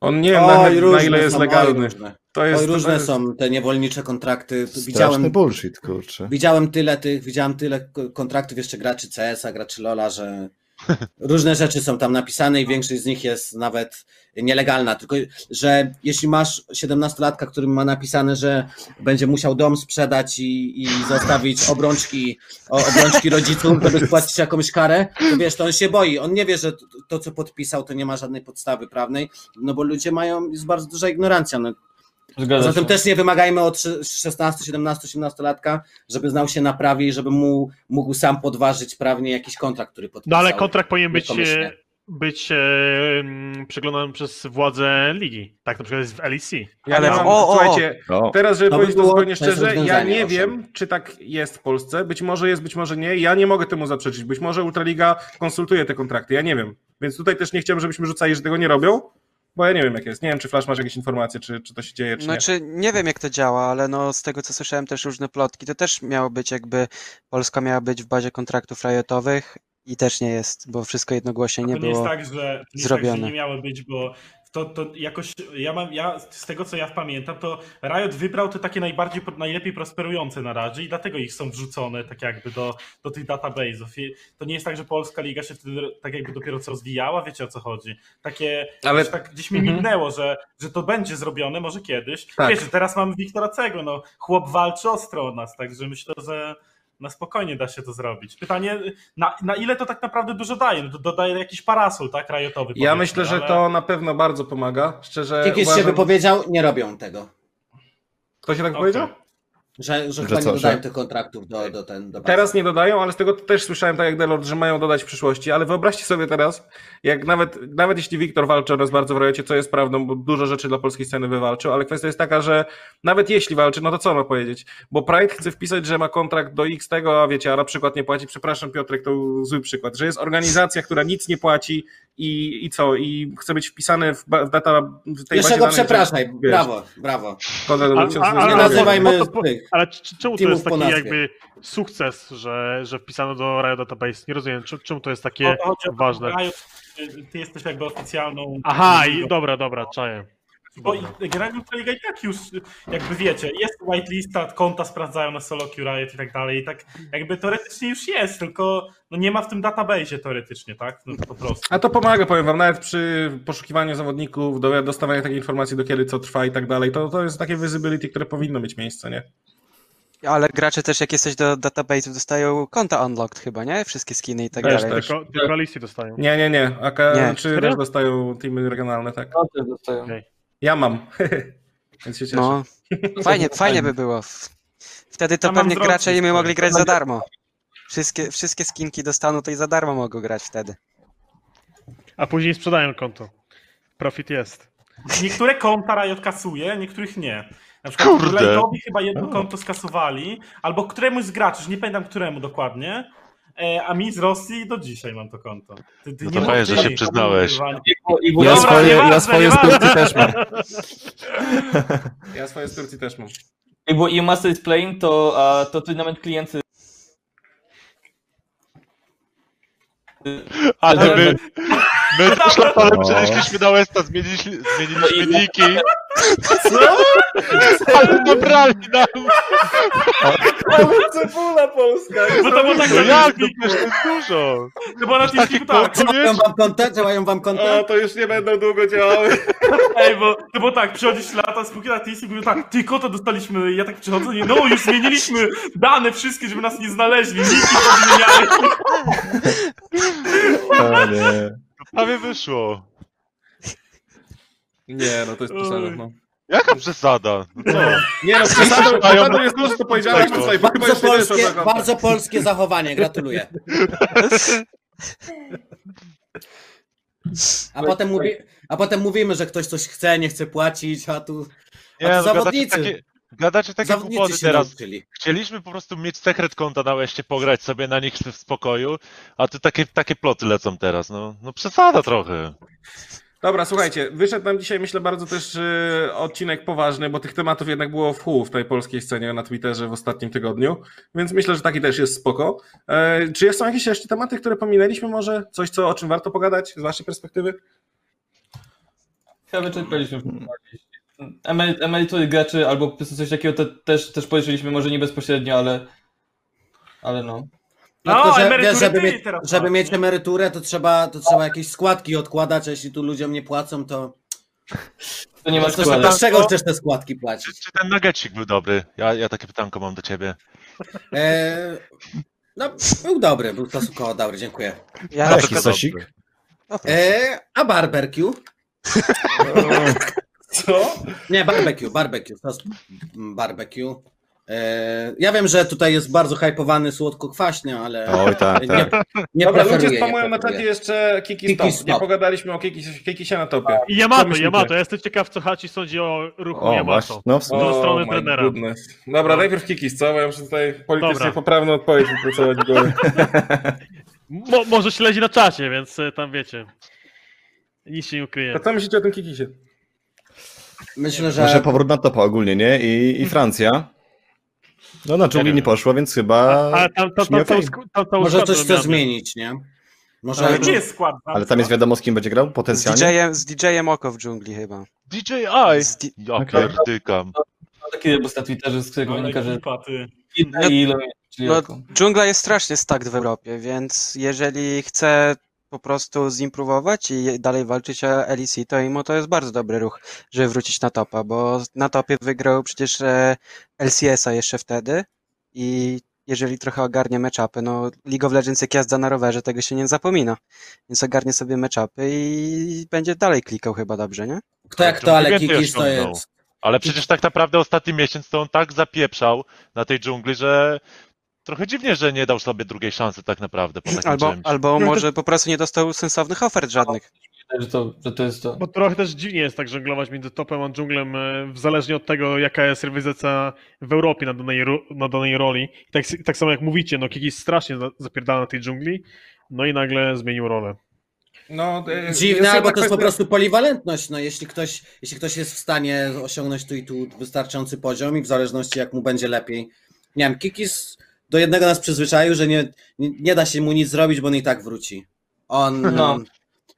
On nie wiem na, Oj, na różne ile jest są, legalny. Oj, różne. To jest, Oj, to różne jest... są te niewolnicze kontrakty. Straszny Widziałem, bullshit, kurczę. widziałem tyle tych, widziałem tyle kontraktów jeszcze graczy CS-a, graczy LoL'a, że różne rzeczy są tam napisane i większość z nich jest nawet nielegalna. Tylko, że jeśli masz 17-latka, który ma napisane, że będzie musiał dom sprzedać i, i zostawić obrączki, obrączki rodziców, żeby spłacić jakąś karę, to wiesz, to on się boi. On nie wie, że to, co podpisał, to nie ma żadnej podstawy prawnej, no bo ludzie mają, jest bardzo duża ignorancja. No, Zgadza Zatem się. też nie wymagajmy od 16, 17, 18 latka, żeby znał się na prawie i żeby mu mógł sam podważyć prawnie jakiś kontrakt, który No podpisał. ale kontrakt powinien być, e, być e, przeglądany przez władze ligi. Tak na przykład jest w LEC. Ja Ale- mam, o, o, o. słuchajcie, O, teraz, żeby To by powiedzieć to było- zupełnie szczerze, ja nie wiem, czy tak jest w Polsce. Być może jest, być może nie. Ja nie mogę temu zaprzeczyć. Być może Ultraliga konsultuje te kontrakty. Ja nie wiem. Więc tutaj też nie chciałbym, żebyśmy rzucali, że tego nie robią, bo ja nie wiem, jak jest. Nie wiem, czy Flash masz jakieś informacje, czy, czy to się dzieje, czy nie. Znaczy, nie wiem jak to działa, ale no z tego co słyszałem też różne plotki, to też miało być jakby, Polska miała być w bazie kontraktów riotowych i też nie jest, bo wszystko jednogłośnie nie to nie jest było tak, że, nie, jest tak, że zrobione. nie miały być, bo to, to jakoś, ja mam, ja z tego co ja pamiętam, to Riot wybrał te takie najbardziej, najlepiej prosperujące na razie i dlatego ich są wrzucone tak jakby do, do tych database'ów. I to nie jest tak, że polska liga się wtedy tak jakby dopiero co rozwijała, wiecie o co chodzi. Takie, Ale- tak gdzieś mi Mhm. mignęło, że, że to będzie zrobione może kiedyś. Tak. Wiecie, teraz mamy Wiktora Cego, no chłop walczy ostro o nas, także myślę, że na spokojnie da się to zrobić. Pytanie, na, na ile to tak naprawdę dużo daje? No, dodaje jakiś parasol, tak, rajotowy. Ja myślę, że ale- to na pewno bardzo pomaga. Szczerze Kikis się uważam... wypowiedział, nie robią tego. Kto się tak Okej. powiedział? Że, że, Że chyba co, nie dodają że- tych kontraktów do, do, ten, do. Teraz nie dodają, ale z tego też słyszałem, tak jak Delord, że mają dodać w przyszłości. Ale wyobraźcie sobie teraz, jak nawet, nawet jeśli Wiktor walczy oraz bardzo w co jest prawdą, bo dużo rzeczy dla polskiej sceny wywalczył, ale kwestia jest taka, że nawet jeśli walczy, no to co ma powiedzieć? Bo Pride chce wpisać, że ma kontrakt do X tego, a wiecie, a na przykład nie płaci. Przepraszam Piotrek, to zły przykład, że jest organizacja, która nic nie płaci i, i co? I chce być wpisany w, ba- w data w tej Jeszcze bazie go danych, że- przepraszaj, brawo, brawo. A- Nie nazywajmy po to- po- tych. Ale czemu to jest taki jakby sukces, że, że wpisano do Riot Database? Nie rozumiem, czemu, czemu to jest takie o ważne? Riot, ty- jesteś jakby oficjalną. Aha, i dobra, dobra, czaję. Bo generalnie Ultraliga i tak już, jakby wiecie, jest whitelista, konta sprawdzają na solo Riot i tak dalej. I tak jakby teoretycznie już jest, tylko no nie ma w tym database teoretycznie, tak? No po prostu. A to pomaga, powiem wam, nawet przy poszukiwaniu zawodników, do, dostawania takiej informacji, do kiedy co trwa i tak dalej, to, to jest takie visibility, które powinno mieć miejsce, nie? Ale gracze też jak jesteś do database'ów dostają konta unlocked chyba, nie? Wszystkie skiny i tak Też, dalej. też. Tylko, tylko listy dostają. Nie, nie, nie. AK Nie. czy też dostają teamy regionalne, tak. No, też dostają. Okej. Ja mam. Więc się cieszę. No, fajnie, fajnie by było. Wtedy to Ja pewnie gracze i my mogli grać za darmo. Wszystkie, wszystkie skinki dostaną to i za darmo mogą grać wtedy. A później sprzedają konto. Profit jest. Niektóre konta Riot kasuje, niektórych nie. Na przykład Kurde. Lightowi chyba jedno konto skasowali, albo któremuś z graczy, już nie pamiętam któremu dokładnie, e, a mi z Rosji do dzisiaj mam to konto. Ty, ty No nie to fajnie, że się przyznałeś. Ja swoje, ja swoje nieważne. spółki też mam. Ja swoje z Turcji też mam. I było i Master is Playing, to, a, to turnament klienty. Ale my, my z szlapanem No. przenieśliśmy na Westa, zmieniliśmy, zmieniliśmy niki. Ale dobrali nam! Cebula polska! Bo to było tak No na jak? No to jest dużo! Było na Teamspeaku tak. Działają wam konta? Działają wam O, konta? to już nie będą długo działały. Ej, bo to było tak, przychodzisz lata, spółki na Teamspeaku mówią tak, ty konto dostaliśmy, ja tak przychodzę, nie, no już zmieniliśmy dane wszystkie, żeby nas nie znaleźli, niki podmieniali. O nie. Prawie wyszło. Nie, no to jest przesada, no. Jaka przesada? No co? Nie no, przesadą, Mają- przesadą jest że to powiedziałeś, Tego. słuchaj, Bardzo polskie, co bardzo polskie zachowanie, gratuluję. A potem, mówi, a potem mówimy, że ktoś coś chce, nie chce płacić, a tu, A no, to gadacie zawodnicy. takie, gadacie takie Zawodnicy głupoty się teraz. nauczyli. Chcieliśmy po prostu mieć sekret konta na łeście, pograć sobie na nich w spokoju, a tu takie, takie ploty lecą teraz. No, no przesada trochę. Dobra, słuchajcie, wyszedł nam dzisiaj, myślę, bardzo też y, odcinek poważny, bo tych tematów jednak było w pół w tej polskiej scenie na Twitterze w ostatnim tygodniu, więc myślę, że taki też jest spoko. E, czy są jakieś jeszcze tematy, które pominęliśmy może? Coś, co, o czym warto pogadać z waszej perspektywy? Chyba wyczerpaliśmy. Emery- Emerytury graczy albo po prostu coś takiego te, też, też poruszyliśmy, może nie bezpośrednio, ale, ale no. No, No, że, wiesz, żeby, mieć, teraz żeby masz, mieć emeryturę, to trzeba, to trzeba jakieś składki odkładać, a jeśli tu ludziom nie płacą, to, To nie ma to, to, składu. to z czego chcesz te składki Czy, płacić? czy ten nuggetsik był dobry? Ja, ja takie pytanko mam do ciebie. E, no, był dobry, był stosunkowo dobry, dziękuję. Ja A jaki przykład... sosik? E, a barbecue? Co? Nie, barbecue, barbecue, sos barbecue. E, ja wiem, że tutaj jest bardzo hypowany słodko-kwaśny, ale Oj, tak, nie, tak. nie Dobra, ludzie nie spamują na czacie jeszcze Kiki Kiki Stop. Nie Stop. pogadaliśmy o Kiki, Kikisie na topie. I Yamato? Yamato. Ja jestem ciekaw, co Hachi sądzi o ruchu O, Yamato. No, w. Do strony trenera. goodness. Dobra, najpierw Kikis, co? Bo ja muszę tutaj politycznie Dobra. poprawną odpowiedź wypracować w głowie. Mo, może śledzi na czacie, więc e, tam wiecie. Nic się nie ukryje. To co myślicie o tym Kikisie? Myślę, że... Może powrót na topa ogólnie, nie? I, i Francja. No na dżungli nie poszło, więc chyba... Ale tam, okej. tam, tam, tam Może coś chce zmienić, nie? Może... Ale gdzie jest skład? Ale tam jest wiadomo z kim będzie grał Z potencjalnie? DJ-em, z DJ-em Oko w dżungli chyba. DJI! Z di- Ja pierdykam. Taki rebus na Twitterze, z którego Ale wynika, że No, dżungla jest strasznie stacked w Europie, więc jeżeli chce po prostu zimprowować i dalej walczyć o LEC, to imo to jest bardzo dobry ruch, żeby wrócić na topa, bo na topie wygrał przecież e, LCS-a jeszcze wtedy i jeżeli trochę ogarnie matchupy, no League of Legends jak jazda na rowerze, tego się nie zapomina, więc ogarnie sobie matchupy i będzie dalej klikał chyba dobrze, nie? Kto jak to, ale Więcej Kikis to osiągnął. jest... Ale przecież tak naprawdę ostatni miesiąc to on tak zapieprzał na tej dżungli, że trochę dziwnie, że nie dał sobie drugiej szansy tak naprawdę po takim Albo, czymś. albo może po prostu nie dostał sensownych ofert żadnych. Że to, że to jest to. Bo trochę też dziwnie jest tak żonglować między topem a dżunglem, e, zależnie od tego, jaka jest rywalizacja w Europie na danej, na danej roli. I tak, tak samo jak mówicie, no Kiki strasznie za- zapierdala na tej dżungli, no i nagle zmienił rolę. No, e, Dziwne, albo to jest po kwestia- prostu poliwalentność. No, jeśli, ktoś, jeśli ktoś jest w stanie osiągnąć tu i tu wystarczający poziom i w zależności jak mu będzie lepiej. Nie wiem, Kikis do jednego nas przyzwyczaił, że nie, nie, da się mu nic zrobić, bo on i tak wróci. On. No.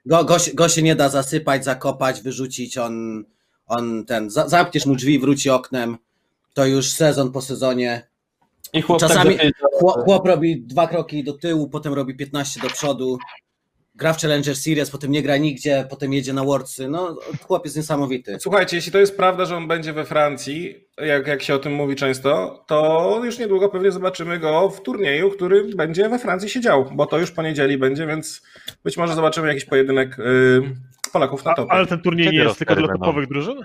Go, go, się- go się nie da zasypać, zakopać, wyrzucić. On, on ten. Za, zamkniesz mu drzwi, wróci oknem. To już sezon po sezonie. I chłop Czasami tak chłop, chłop robi dwa kroki do tyłu, potem robi 15 do przodu. Gra w Challenger Series, potem nie gra nigdzie, potem jedzie na Worldsy. No, chłop jest niesamowity. Słuchajcie, jeśli to jest prawda, że on będzie we Francji, jak, jak się o tym mówi często, to już niedługo pewnie zobaczymy go w turnieju, który będzie we Francji się dział, bo to już poniedzieli będzie, więc być może zobaczymy jakiś pojedynek y, Polaków na A, topie. ale ten turniej nie jest tylko dla topowych drużyn?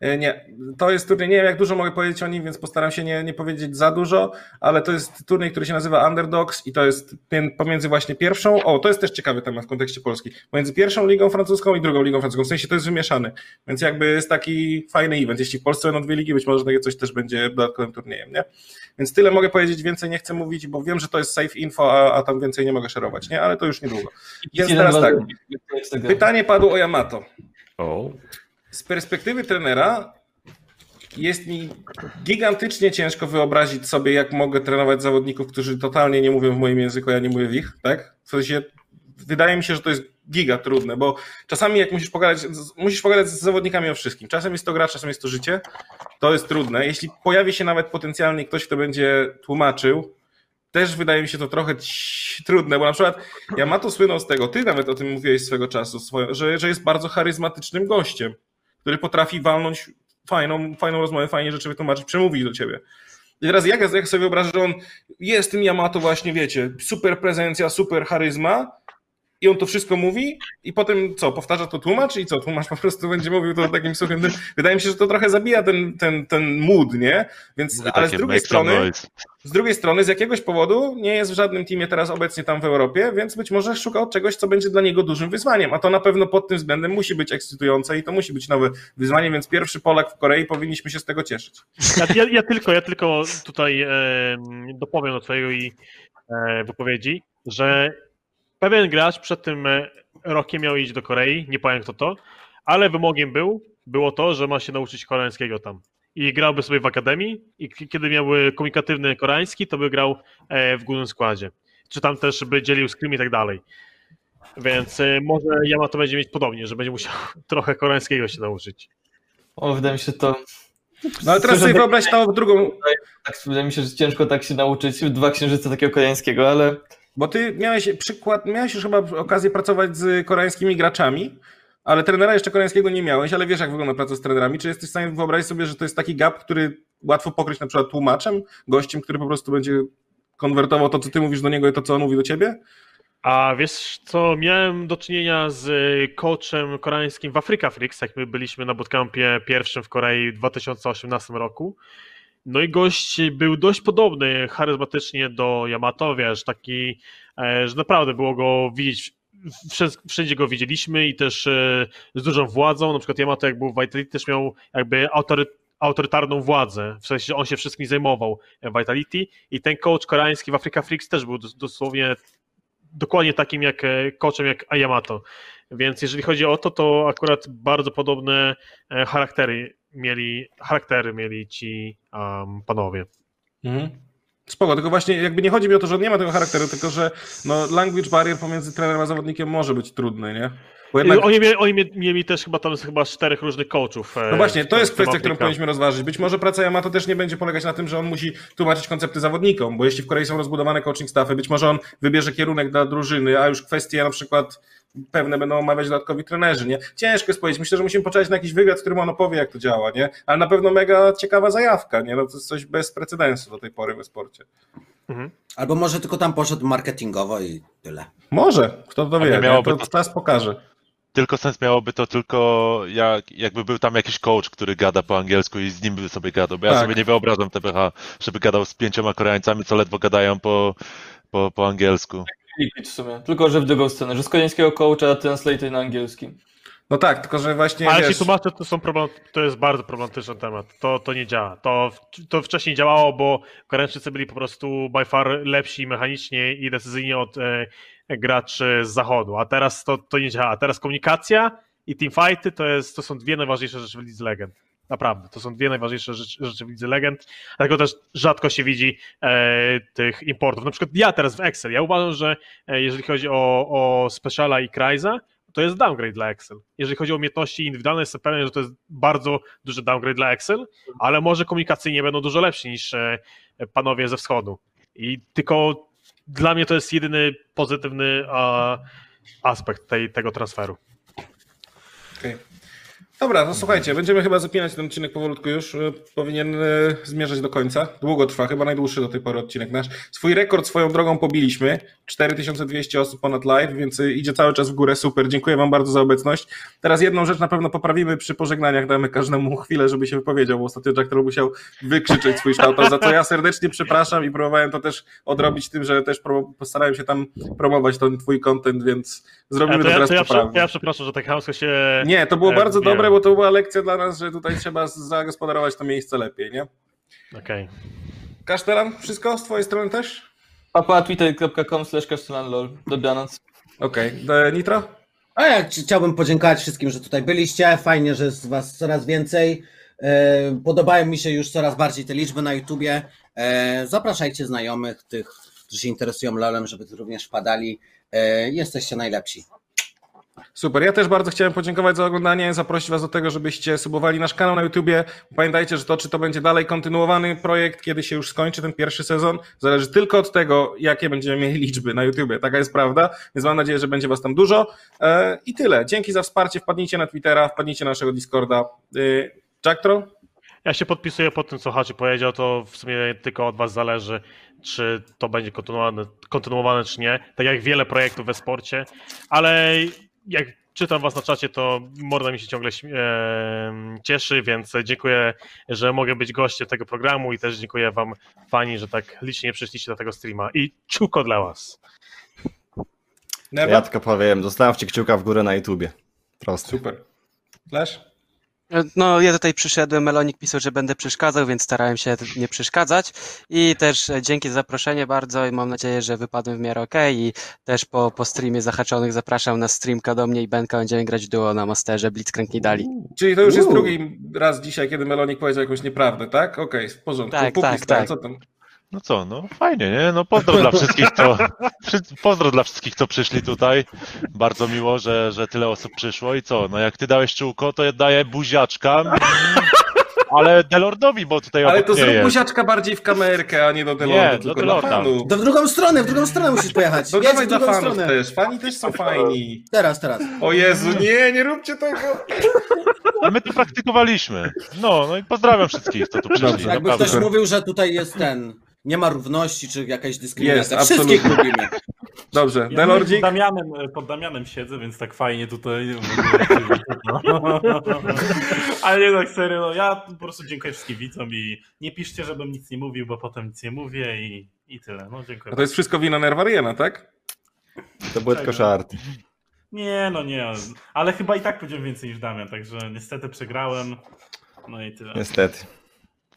E, Nie, to jest turniej, nie wiem jak dużo mogę powiedzieć o nim, więc postaram się nie, nie powiedzieć za dużo, ale to jest turniej, który się nazywa Underdogs i to jest pomiędzy właśnie pierwszą, o to jest też ciekawy temat w kontekście Polski, pomiędzy pierwszą ligą francuską i drugą ligą francuską, w sensie to jest wymieszany, więc jakby jest taki fajny event, jeśli w Polsce będą dwie ligi, być może takie coś też będzie dodatkowym turniejem, nie? Więc tyle mogę powiedzieć, więcej nie chcę mówić, bo wiem, że to jest safe info, a, a tam więcej nie mogę szerować, nie? Ale to już niedługo. Więc teraz tak, pytanie padło o Yamato. O. Z perspektywy trenera jest mi gigantycznie ciężko wyobrazić sobie, jak mogę trenować zawodników, którzy totalnie nie mówią w moim języku, ja nie mówię w ich, tak? W sensie, wydaje mi się, że to jest giga trudne, bo czasami jak musisz pogadać, musisz pogadać z zawodnikami o wszystkim. Czasem jest to gra, czasem jest to życie. To jest trudne. Jeśli pojawi się nawet potencjalnie ktoś, kto będzie tłumaczył, też wydaje mi się to trochę trudne, bo na przykład Yamato słynął z tego, ty nawet o tym mówiłeś swego czasu, że, że jest bardzo charyzmatycznym gościem, który potrafi walnąć fajną, fajną rozmowę, fajnie rzeczy wytłumaczyć, przemówić do ciebie. I teraz jak, ja- jak sobie wyobrażę, że on jest tym Yamato właśnie, wiecie, super prezencja, super charyzma, i on to wszystko mówi i potem co, powtarza to tłumacz i co, tłumacz po prostu będzie mówił to takim suchym tym. Wydaje mi się, że to trochę zabija ten, ten, ten mood, nie? Więc, ale z drugiej strony, z drugiej strony, z jakiegoś powodu nie jest w żadnym teamie teraz obecnie tam w Europie, więc być może szukał czegoś, co będzie dla niego dużym wyzwaniem, a to na pewno pod tym względem musi być ekscytujące i to musi być nowe wyzwanie, więc pierwszy Polak w Korei powinniśmy się z tego cieszyć. Ja, ja, ja, tylko, ja tylko tutaj e, dopowiem do twojej e, wypowiedzi, że pewien gracz przed tym e, rokiem miał iść do Korei, nie powiem kto to, ale wymogiem był, było to, że ma się nauczyć koreańskiego tam. I grałby sobie w akademii i kiedy miałby komunikatywny koreański, to by grał e, w głównym składzie. Czy tam też by dzielił scrim i tak dalej. Więc e, może Yamato będzie mieć podobnie, że będzie musiał trochę koreańskiego się nauczyć. O, wydaje mi się to. No ale teraz sobie wyobraź to w drugą, Tak, wydaje mi się, że ciężko tak się nauczyć dwa księżyce takiego koreańskiego, ale Bo ty miałeś przykład, miałeś już chyba okazję pracować z koreańskimi graczami, ale trenera jeszcze koreańskiego nie miałeś, ale wiesz jak wygląda praca z trenerami. Czy jesteś w stanie wyobrazić sobie, że to jest taki gap, który łatwo pokryć na przykład tłumaczem, gościem, który po prostu będzie konwertował to, co ty mówisz do niego i to, co on mówi do ciebie? A wiesz co, miałem do czynienia z coachem koreańskim w Africa Freaks, jak my byliśmy na bootcampie pierwszym w Korei w 2018 roku. No i gość był dość podobny charyzmatycznie do Yamato, wiesz, taki, e, że naprawdę było go widzieć, wszędzie- go widzieliśmy i też e, z dużą władzą, na przykład Yamato jak był w Vitality też miał jakby autory, autorytarną władzę, w sensie, on się wszystkim zajmował Vitality. I ten coach koreański w Africa Freaks też był dos- dosłownie dokładnie takim jak e, coachem jak Yamato. Więc jeżeli chodzi o to, to akurat bardzo podobne e, charaktery mieli, charaktery mieli ci um, panowie. Mhm. Spoko, tylko właśnie jakby nie chodzi mi o to, że on nie ma tego charakteru, tylko że no, language barrier pomiędzy trenerem a zawodnikiem może być trudny, nie? Bo jednak... Oni, mieli, oni mie- mieli też chyba tam chyba czterech różnych coachów. e, No właśnie, to jest kwestia, którą powinniśmy rozważyć. Być może praca Yamato też nie będzie polegać na tym, że on musi tłumaczyć koncepty zawodnikom, bo jeśli w Korei są rozbudowane coaching staffy, być może on wybierze kierunek dla drużyny, a już kwestie na przykład pewne będą omawiać dodatkowi trenerzy, nie? Ciężko jest powiedzieć. Myślę, że musimy poczekać na jakiś wywiad, w którym on opowie, jak to działa, nie? Ale na pewno mega ciekawa zajawka, nie? No to jest coś bez precedensu do tej pory we sporcie. Albo może tylko tam poszedł marketingowo i tyle. Może, kto to wie, nie? miałoby To to- czas pokaże. Tylko sens miałoby to tylko jak, jakby był tam jakiś coach, który gada po angielsku i z nim by sobie gadał, bo ja Tak. sobie nie wyobrażam TPH, żeby gadał z pięcioma Koreańcami, co ledwo gadają po, po, po angielsku. w sumie. Tylko, że w drugą stronę, że z koreańskiego coacha translate na angielski. No tak, tylko że właśnie, Ale wiesz... ci tłumacze to są problem, to jest bardzo problematyczny temat. To, to nie działa. To, to wcześniej działało, bo Koreańczycy byli po prostu by far lepsi mechanicznie i decyzyjnie od e, graczy z zachodu, a teraz to, to nie działa. Teraz komunikacja i teamfighty to, jest, to są dwie najważniejsze rzeczy w Lidze Legend. Naprawdę, to są dwie najważniejsze rzeczy, rzeczy w Lidze Legend, dlatego też rzadko się widzi e, tych importów. Na przykład ja teraz w Excel, ja uważam, że e, jeżeli chodzi o, o Speciala i Kryza, to jest downgrade dla Excel. Jeżeli chodzi o umiejętności indywidualne, jestem pewien, że to jest bardzo duży downgrade dla Excel, ale może komunikacyjnie będą dużo lepsi niż e, panowie ze wschodu. I tylko dla mnie to jest jedyny pozytywny a, aspekt tej, tego transferu. Okej. Dobra, no słuchajcie, będziemy chyba zapinać ten odcinek powolutku już. y, Powinien y, zmierzać do końca. Długo trwa, chyba najdłuższy do tej pory odcinek nasz. Swój rekord swoją drogą pobiliśmy. 4200 osób ponad live, więc y, idzie cały czas w górę. Super, dziękuję Wam bardzo za obecność. Teraz jedną rzecz na pewno poprawimy przy pożegnaniach. Damy każdemu chwilę, żeby się wypowiedział, bo ostatnio Jack Troll musiał wykrzyczeć swój shoutout, za co ja serdecznie przepraszam i próbowałem to też odrobić tym, że też postarałem się tam promować ten Twój content, więc zrobimy to, to, ja, teraz to ja, poprawnie. ja przepraszam, że tak chamsko się... Nie, to było e, bardzo wbijałem. Dobre, bo to była lekcja dla nas, że tutaj trzeba zagospodarować to miejsce lepiej, nie? Okej. Kasztelan, wszystko z twojej strony też? Papa, twitter.com slash lol. Dobranoc. Okej, okay. Nitro? A ja chci- chciałbym podziękować wszystkim, że tutaj byliście. Fajnie, że jest was coraz więcej. E, Podobają mi się już coraz bardziej te liczby na YouTubie. E, Zapraszajcie znajomych, tych, którzy się interesują LOLem, żeby tu również wpadali. E, Jesteście najlepsi. Super, ja też bardzo chciałem podziękować za oglądanie, zaprosić was do tego, żebyście subowali nasz kanał na YouTubie. Pamiętajcie, że to, czy to będzie dalej kontynuowany projekt, kiedy się już skończy ten pierwszy sezon, zależy tylko od tego, jakie będziemy mieli liczby na YouTubie. Taka jest prawda, więc mam nadzieję, że będzie was tam dużo. E, I tyle. Dzięki za wsparcie, wpadnijcie na Twittera, wpadnijcie na naszego Discorda. E, Jack Troll? Ja się podpisuję pod tym, co Haczy powiedział, to w sumie tylko od was zależy, czy to będzie kontynuowane, kontynuowane czy nie. Tak jak wiele projektów we sporcie, ale jak czytam was na czacie, to morda mi się ciągle em, cieszy, więc dziękuję, że mogę być gościem tego programu i też dziękuję wam fani, że tak licznie przyszliście do tego streama i czuko dla was. Ja tylko powiem, zostawcie kciuka w górę na YouTubie. Proste. Super. Flash? No, ja tutaj przyszedłem, Melonik pisał, że będę przeszkadzał, więc starałem się nie przeszkadzać. I też e, dzięki za zaproszenie bardzo i mam nadzieję, że wypadłem w miarę okej. I też po, po streamie zahaczonych zapraszam na streamka do mnie i Benka. Będziemy grać duo na Masterze Blitzcrank nie dali. Czyli to już jest Uuu. drugi raz dzisiaj, kiedy Melonik powiedział jakąś nieprawdę, tak? Okej, w porządku. Tak, Puki tak, tak. Co tam? No co, no fajnie, nie? No pozdro dla wszystkich, co, pozdro dla wszystkich, co przyszli tutaj. Bardzo miło, że, że tyle osób przyszło i co, no jak ty dałeś czółko, to ja daję buziaczka, ale Delordowi, bo tutaj Ale to zrób jest. buziaczka bardziej w kamerkę, a nie do Delorda, Nie, do tylko Delorda. dla fanów. To w drugą stronę, w drugą stronę musisz pojechać. No Jedź dawaj w dla drugą fanów stronę. też. Fani też są fajni. Teraz, teraz. O Jezu, nie, nie róbcie tego. A my to praktykowaliśmy. No, no i pozdrawiam wszystkich, co tu przyszli. Dobrze. Jakby naprawdę. ktoś mówił, że tutaj jest ten. Nie ma równości, czy jakaś Jest, dyskryminacja. absolutnie. Wszystkich lubimy. Dobrze, Ja pod Delordzik. Damianem, pod Damianem siedzę, więc tak fajnie tutaj. Ale nie tak serio, no, ja po prostu dziękuję wszystkim widzom i nie piszcie, żebym nic nie mówił, bo potem nic nie mówię i, i tyle. No dziękuję. A to jest wszystko wina Nerwariena, tak? To były tylko żarty. Nie, no nie, ale chyba i tak powiedziałem więcej niż Damian, także niestety przegrałem. No i tyle. Niestety.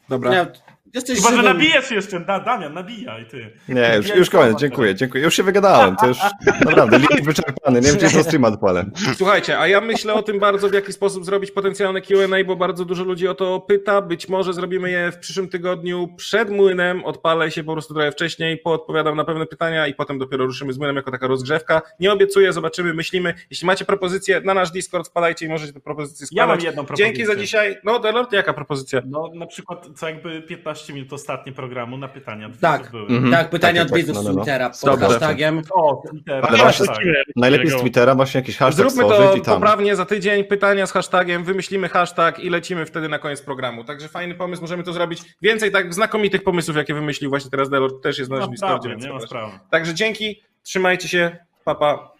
Dobra. Nie, jesteś Chyba, że żywym- nabijasz jeszcze, da, Damian, nabijaj ty. Nie, już, już koniec, dziękuję, dziękuję. Już się wygadałem, to już naprawdę, limit wyczerpany, nie wiem, czy jeszcze streama odpalę. Słuchajcie, a ja myślę o tym bardzo, w jaki sposób zrobić potencjalne Q&A, bo bardzo dużo ludzi o to pyta. Być może zrobimy je w przyszłym tygodniu przed młynem. Odpalę się po prostu trochę wcześniej, poodpowiadam na pewne pytania i potem dopiero ruszymy z młynem jako taka rozgrzewka. Nie obiecuję, zobaczymy, myślimy. Jeśli macie propozycje na nasz Discord, wpadajcie i możecie te propozycje Ja mam składać. jedną propozycję. Dzięki za dzisiaj. No, Delord, jaka propozycja? No na przykład co jakby 15 minut ostatnie programu na pytania od Tak. były. Mhm. Tak, pytania Tak, od tak, widzów no, z no, no. Twittera pod Dobrze. hashtagiem. O, teraz. Ale właśnie- tak. Najlepiej z Twittera właśnie jakiś hashtag Zróbmy to stworzyć i tam. poprawnie za tydzień, pytania z hashtagiem, wymyślimy hashtag i lecimy wtedy na koniec programu. Także fajny pomysł, możemy to zrobić. Więcej tak znakomitych pomysłów, jakie wymyślił właśnie teraz Delord, też jest na naszym Discordzie. Nie ma zapraszam. sprawy. Także dzięki, trzymajcie się, papa. Pa.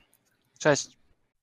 Cześć.